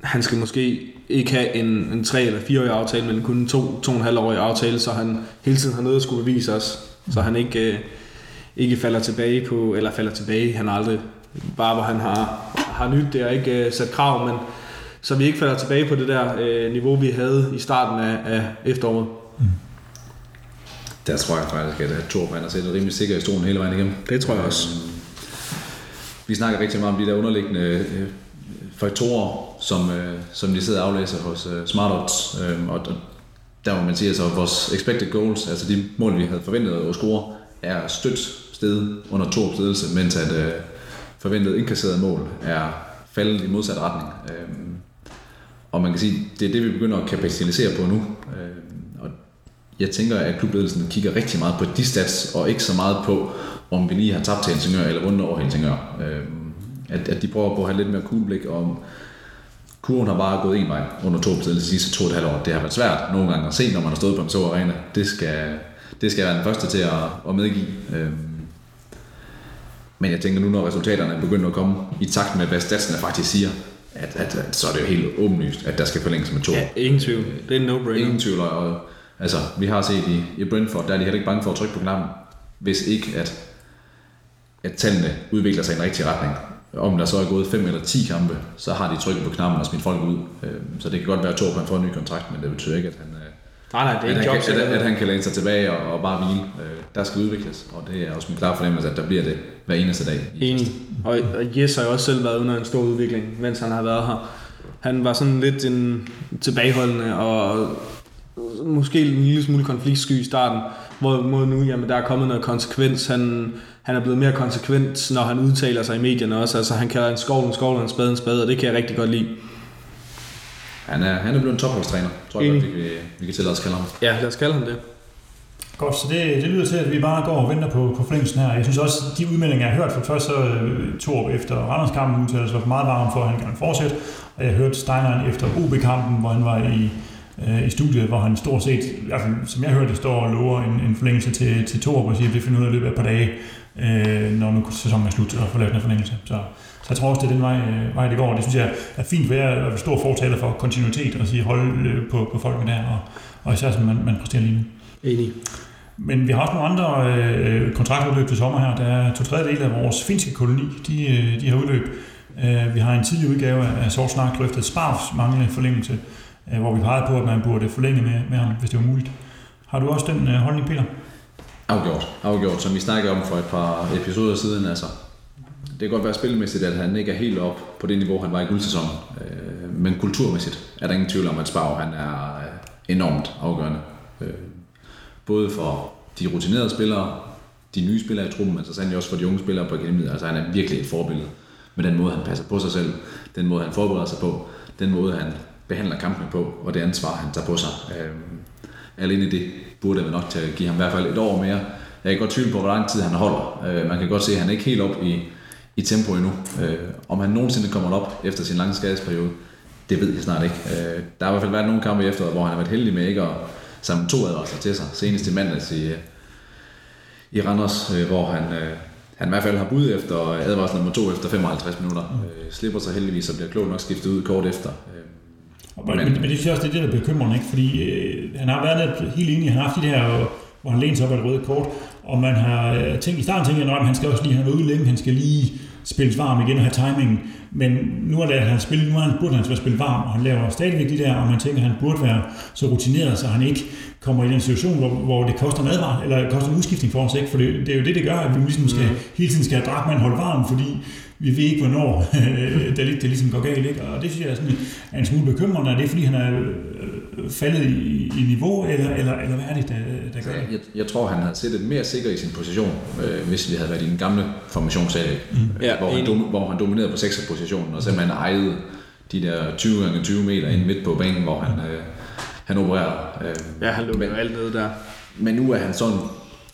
han skal måske ikke have en, en 3 eller 4 årig aftale, men kun en 2 to, 2,5 årig aftale, så han hele tiden har noget at skulle bevise os. Så han ikke, øh, ikke falder tilbage på, eller falder tilbage, han aldrig, bare hvor han har, har nyt det og ikke øh, sat krav, men så vi ikke falder tilbage på det der øh, niveau, vi havde i starten af, af efteråret. Der tror jeg faktisk, at Torp han har set rimelig sikker i stolen hele vejen igennem. Det tror jeg også. Øhm, vi snakker rigtig meget om de der underliggende øh, faktorer, som, øh, som de sidder og aflæser hos øh, Smart Odds. Øh, og der må man sige, at altså, vores expected goals, altså de mål, vi havde forventet at score, er stødt sted under to ledelse, mens at øh, forventet indkasseret mål er faldet i modsat retning. Øh, og man kan sige, det er det, vi begynder at kapitalisere på nu. Øh, og jeg tænker, at klubledelsen kigger rigtig meget på de stats, og ikke så meget på, om vi lige har tabt til Helsingør eller vundet over Helsingør. Øh, at, at de prøver på at have lidt mere cool blik om, kurven har bare gået en vej under to de sidste to og et halvt år. Det har været svært nogle gange at se, når man har stået på en så arena. Det skal, det skal være den første til at, at medgive. Øhm, men jeg tænker nu, når resultaterne er begyndt at komme i takt med, hvad statsene faktisk siger, at, at, at så er det jo helt åbenlyst, at der skal forlænges med to. Ja, ingen tvivl. Det er en no-brainer. Ingen tvivl. Og, altså, vi har set i, i Brentford, der er de heller ikke bange for at trykke på knappen, hvis ikke at, at tallene udvikler sig i en rigtig retning. Om der så er gået 5 eller 10 kampe, så har de trykket på knappen og smidt folk ud. Øhm, så det kan godt være, at Torben han får en ny kontrakt, men det betyder ikke, at han, øh, nej, nej, det er at, ikke han job, kan, at, at han kan læne sig tilbage og, og bare hvile. Øh, der skal udvikles, og det er også min klare fornemmelse, at der bliver det hver eneste dag. Enig. Og, og Jes har jo også selv været under en stor udvikling, mens han har været her. Han var sådan lidt en tilbageholdende og måske en lille smule konfliktsky i starten, hvor nu, jamen, der er kommet noget konsekvens. Han, han er blevet mere konsekvent, når han udtaler sig i medierne også. Altså han kalder en skov en skov og en spade en spade, og det kan jeg rigtig godt lide. Han er, han er blevet en topholdstræner, tror jeg godt, vi, vi, vi kan tillade os kalde ham. Ja, lad os kalde ham det. Godt, så det, det lyder til, at vi bare går og venter på, på forlængelsen her. Jeg synes også, at de udmeldinger, jeg har hørt fra først, så øh, Torp efter Randerskampen udtalte sig meget varm for, at han kan fortsætte. Og jeg hørte Steineren efter OB-kampen, hvor han var i, øh, i studiet, hvor han stort set, altså, som jeg hørte, står og lover en, en forlængelse til, til Torp og siger, at det finder ud af løbet af et par dage, øh, når nu sæsonen er slut og får lavet en forlængelse. Så, så jeg tror også, det er den vej, øh, vej det går. Det synes jeg er fint, for jeg er stor fortaler for kontinuitet og sige holde øh, på, på folkene der, og, og især som man, man præsterer lige nu. Enig. Men vi har også nogle andre øh, kontraktudløb til sommer her. Der er to tredjedele af vores finske koloni, de, øh, de har udløb. Øh, vi har en tidlig udgave af Sort Snak drøftet Sparfs manglende forlængelse, øh, hvor vi pegede på, at man burde forlænge med, med ham, hvis det var muligt. Har du også den øh, holdning, Peter? Afgjort, afgjort. Som vi snakkede om for et par episoder siden, altså. Det kan godt være spilmæssigt, at han ikke er helt op på det niveau, han var i guldsæsonen. Øh, men kulturmæssigt er der ingen tvivl om, at Sparv han er øh, enormt afgørende. Øh, både for de rutinerede spillere, de nye spillere i truppen, men så sandelig også for de unge spillere på akademiet. Altså han er virkelig et forbillede med den måde, han passer på sig selv, den måde, han forbereder sig på, den måde, han behandler kampene på, og det ansvar, han tager på sig. Øh, alene det burde være nok til at give ham i hvert fald et år mere. Jeg kan godt tvivle på, hvor lang tid han holder. Øh, man kan godt se, at han er ikke helt op i, i tempo endnu. Øh, om han nogensinde kommer op efter sin lange skadesperiode, det ved jeg snart ikke. Øh, der har i hvert fald været nogle kampe efter, hvor han har været heldig med ikke at samle to advarsler til sig. Senest i mandags i, øh, i Randers, øh, hvor han, øh, han i hvert fald har bud efter advarsel nummer to efter 55 minutter. Øh, slipper sig heldigvis og bliver klog nok skiftet ud kort efter. Øh, men, men, men det synes jeg også, det er det, der bekymrer ikke? Fordi øh, han har været lidt, helt enig, han har haft de der, hvor han læner sig op af et røde kort, og man har øh, tænkt, i starten tænkt, at han skal også lige have noget ude længe, han skal lige spilles varm igen og have timingen. Men nu er det, han spillet, nu er han, burde han spille varm, og han laver stadigvæk de der, og man tænker, at han burde være så rutineret, så han ikke kommer i den situation, hvor, hvor det koster en advar, eller det koster en udskiftning for os, ikke? For det, det er jo det, det gør, at vi ligesom skal, mm. hele tiden skal have Drakman holde varm, fordi vi ved ikke, hvornår det, det ligesom går galt. Ikke? Og det synes jeg er, sådan, er en smule bekymrende. Er det, fordi han er øh, faldet i, i niveau, eller, eller, eller hvad er det, der, der gør det? Jeg, jeg tror, han havde siddet mere sikker i sin position, øh, hvis vi havde været i den gamle formationsserie, mm. ja, hvor, han dom, hvor han dominerede på 6. positionen, og simpelthen ejede de der 20 gange 20 meter ind midt på banen, hvor han, øh, han opererer. Øh, ja, han lukker alt ned der. Men nu er han sådan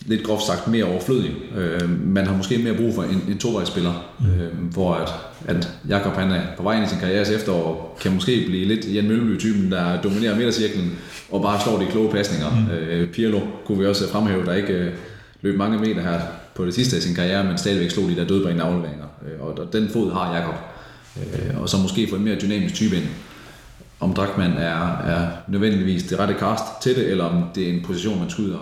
lidt groft sagt mere overflødig. Øh, man har måske mere brug for en, en tovejsspiller, øh, hvor at, at Jakob han er på vej ind i sin karrieres efterår, kan måske blive lidt Jan Mølleby-typen, der dominerer midtercirklen og bare slår de kloge pasninger. Mm. Øh, Pirlo kunne vi også fremhæve, der ikke øh, løb mange meter her på det sidste af sin karriere, men stadigvæk slog de der dødbringende afleveringer. Øh, og, den fod har Jakob. Øh, og så måske få en mere dynamisk type ind. Om Drakman er, er nødvendigvis det rette cast til det, eller om det er en position, man ud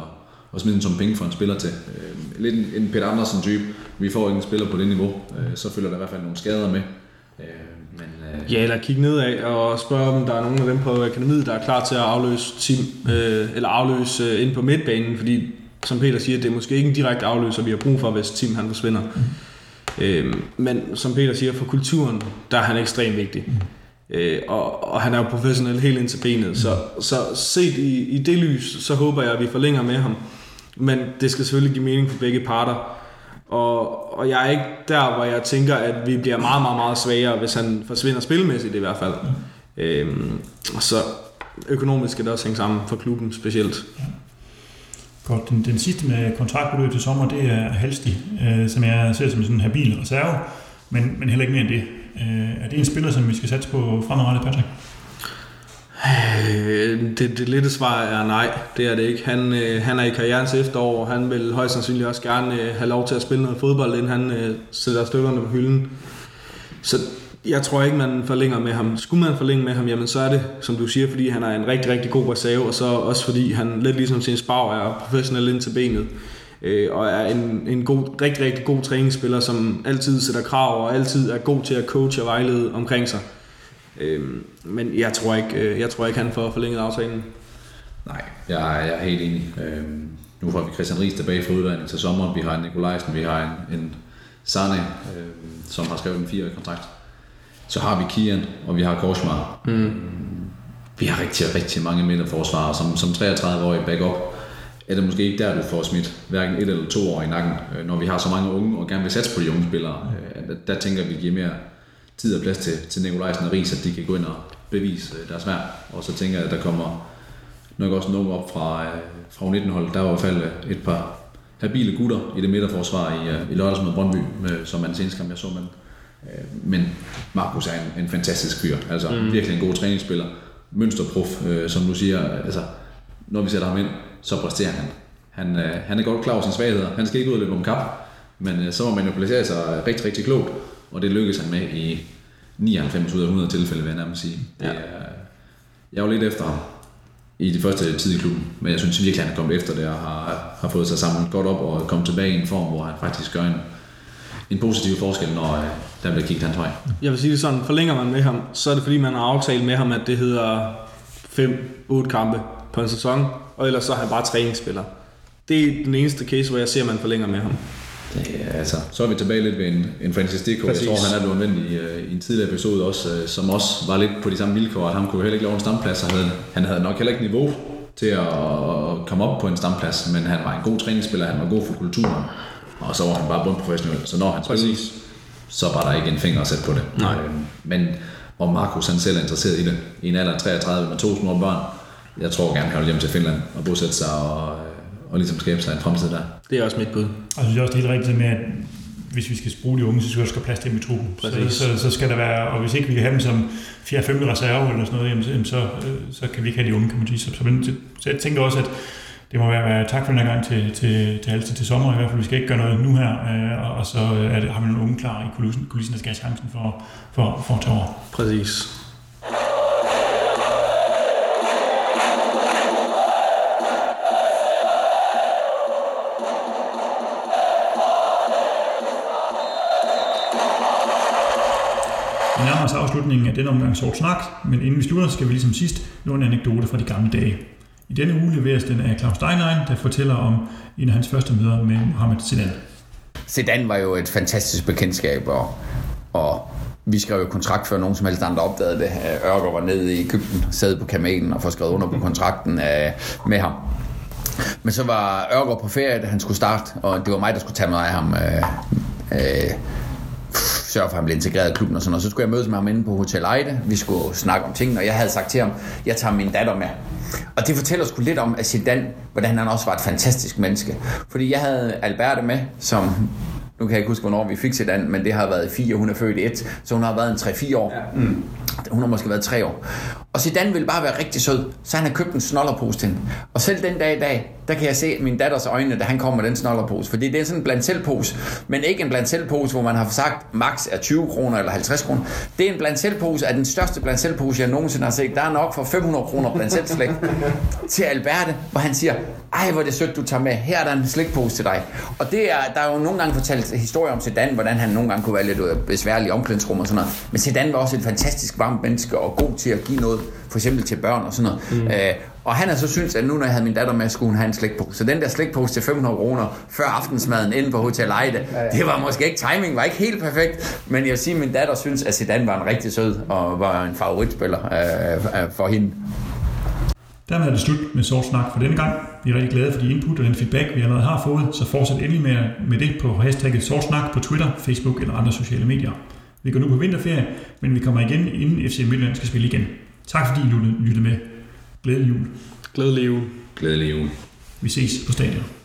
og smide en som penge for en spiller til. Øh, lidt en, en Peter Andersen type. Vi får ikke en spiller på det niveau, øh, så følger der i hvert fald nogle skader med. Øh, men, øh, ja, eller kigge nedad og spørge, om der er nogen af dem på akademiet, der er klar til at afløse Tim, øh, eller afløse øh, ind på midtbanen, fordi som Peter siger, det er måske ikke en direkte afløser, vi har brug for, hvis Tim han forsvinder. Mm. Øh, men som Peter siger, for kulturen, der er han ekstremt vigtig. Mm. Øh, og, og han er jo professionel helt ind til benet, så, så set i, i det lys, så håber jeg, at vi forlænger med ham. Men det skal selvfølgelig give mening for begge parter. Og, og jeg er ikke der, hvor jeg tænker, at vi bliver meget, meget, meget svagere, hvis han forsvinder spilmæssigt i hvert fald. Øhm, så økonomisk skal det også hænge sammen for klubben specielt. Godt, den, den sidste med kontraktbeløb til sommer, det er Halsti, øh, som jeg ser som sådan en habil reserve, men, men heller ikke mere end det. Øh, er det en spiller, som vi skal satse på fremadrettet, Patrick? Øh, det, det lette svar er nej, det er det ikke. Han, øh, han er i karrierens efterår, og han vil højst sandsynligt også gerne øh, have lov til at spille noget fodbold, inden han øh, sætter støvlerne på hylden. Så jeg tror ikke, man forlænger med ham. Skulle man forlænge med ham, jamen så er det, som du siger, fordi han er en rigtig, rigtig god reserve, og så også fordi han lidt ligesom sin spag er professionel ind til benet. Øh, og er en, en god, rigtig, rigtig god træningsspiller, som altid sætter krav og altid er god til at coache og vejlede omkring sig. Øh, men jeg tror ikke, øh, jeg tror ikke han får forlænget aftalen. Nej, jeg er, jeg er helt enig. Øhm, nu får vi Christian Ries tilbage fra uddanning til sommer. Vi har en Nikolajsen, vi har en, en Sane, øhm, som har skrevet en fire kontrakt. Så har vi Kian, og vi har Korsmar. Mm. Vi har rigtig, rigtig mange midterforsvarer, som, som 33-årige backup er det måske ikke der, du får smidt hverken et eller to år i nakken, øh, når vi har så mange unge og gerne vil satse på de unge spillere. Øh, Der, tænker vi giver mere tid og plads til, til Nikolajsen og Ries, at de kan gå ind og bevise øh, deres værd. Og så tænker jeg, at der kommer nok også nogen op fra, øh, fra U19-holdet. Der var i hvert fald øh, et par habile gutter i det midterforsvar i, i lørdags mod Brøndby, med, som man senest kamp, jeg så. Øh, men Markus er en, en fantastisk fyr. Altså mm. virkelig en god træningsspiller. Mønsterproof, øh, som du siger. Altså, når vi sætter ham ind, så præsterer han. Han, han er godt klar over sine svagheder. Han skal ikke ud og løbe om kap. Men så må man jo placere sig rigtig, rigtig klogt. Og det lykkes han med i 99 ud af 100 tilfælde, vil jeg nærmest sige. Det Ja. er, jeg var lidt efter ham i de første tid i klubben, men jeg synes virkelig, at han er kommet efter det og har, har fået sig samlet godt op og kommet tilbage i en form, hvor han faktisk gør en, en positiv forskel, når øh, der bliver kigget hans vej. Jeg vil sige det sådan, forlænger man med ham, så er det fordi, man har aftalt med ham, at det hedder 5-8 kampe på en sæson, og ellers så er han bare træningsspiller. Det er den eneste case, hvor jeg ser, at man forlænger med ham. Det altså, så er vi tilbage lidt ved en, en Francis Dicko. Jeg Præcis. tror, han er blevet vendt i, øh, i en tidligere episode også, øh, som også var lidt på de samme vilkår, at han kunne heller ikke lave en stamplads. Han havde, han havde nok heller ikke niveau til at, at komme op på en stamplads, men han var en god træningsspiller, han var god for kulturen, og så var han bare bundprofessionel. Så når han spillede, så var der ikke en finger at sætte på det. Nej. Øh, Men om Markus han selv er interesseret i det, i en alder af 33 med to små børn, jeg tror gerne, han vil hjem til Finland og bosætte sig og, og ligesom skabe sig en fremtid der. Det er også mit bud. Og jeg synes også, det er helt rigtigt med, at hvis vi skal bruge de unge, så skal der skal plads til dem i truppen. Så, Præcis. så, så, skal der være, og hvis ikke vi kan have dem som 4. 5. reserve eller sådan noget, jamen, så- øh, så kan vi ikke have de unge, kan man sige. Så, så, så jeg tænker også, at det må være, være tak for den her gang til, til, til Halsted til sommer i hvert fald. Vi skal ikke gøre noget nu her, øh, og, og så øh, er det, har vi nogle unge klar i kulissen, kulissen der skal have chancen for, for, for at tage over. Præcis. Os afslutningen af denne omgang sort snak, men inden vi slutter, skal vi ligesom sidst nå en anekdote fra de gamle dage. I denne uge leveres den af Claus Steinlein, der fortæller om en af hans første møder med Mohammed Zidane. Zidane var jo et fantastisk bekendtskab, og, og vi skrev jo kontrakt før nogen som helst andre opdagede det. Ørger var nede i Ægypten, sad på kamelen og får skrevet under på kontrakten øh, med ham. Men så var Ørger på ferie, da han skulle starte, og det var mig, der skulle tage mig af ham. Øh, øh, sørge for, at han blev integreret i klubben og sådan noget. Så skulle jeg mødes med ham inde på Hotel Ejde. Vi skulle snakke om tingene, og jeg havde sagt til ham, jeg tager min datter med. Og det fortæller sgu lidt om, at Zidane, hvordan han også var et fantastisk menneske. Fordi jeg havde Alberte med, som nu kan jeg ikke huske, hvornår vi fik Zidane, men det har været i fire, hun er født i et, så hun har været en 3-4 år. Ja. Mm. Hun har måske været 3 år. Og Zidane ville bare være rigtig sød, så han har købt en snollerpose til hende. Og selv den dag i dag, der kan jeg se min datters øjne, da han kommer med den snollerpose. Fordi det er sådan en blandt selvpose, men ikke en blandt selvpose, hvor man har sagt, max er 20 kroner eller 50 kroner. Det er en blandt selvpose af den største blandt selvpose, jeg nogensinde har set. Der er nok for 500 kroner blandt selv slik til Alberte, hvor han siger, ej hvor er det sødt, du tager med. Her er der en slikpose til dig. Og det er, der er jo nogle gange fortalt historier om Zidane, hvordan han nogle gange kunne være lidt øh, besværlig i omklædningsrum og sådan noget. Men Zidane var også et fantastisk varmt menneske og god til at give noget, for eksempel til børn og sådan noget. Mm. Øh, Og han har så syntes, at nu når jeg havde min datter med, skulle hun have en slikpose. Så den der slikpose til 500 kroner før aftensmaden inde på Hotel Ejde, det var måske ikke, timing var ikke helt perfekt, men jeg vil sige, at min datter synes, at Zidane var en rigtig sød og var en favoritspiller øh, øh, for hende. Dermed er det slut med sort snak for denne gang. Vi er rigtig glade for de input og den feedback, vi allerede har fået, så fortsæt endelig med, med det på hashtagget sort snak på Twitter, Facebook eller andre sociale medier. Vi går nu på vinterferie, men vi kommer igen, inden FC Midtjylland skal spille igen. Tak fordi I lyttede med. Glædelig jul. Glædelig jul. Glædelig jul. Vi ses på stadion.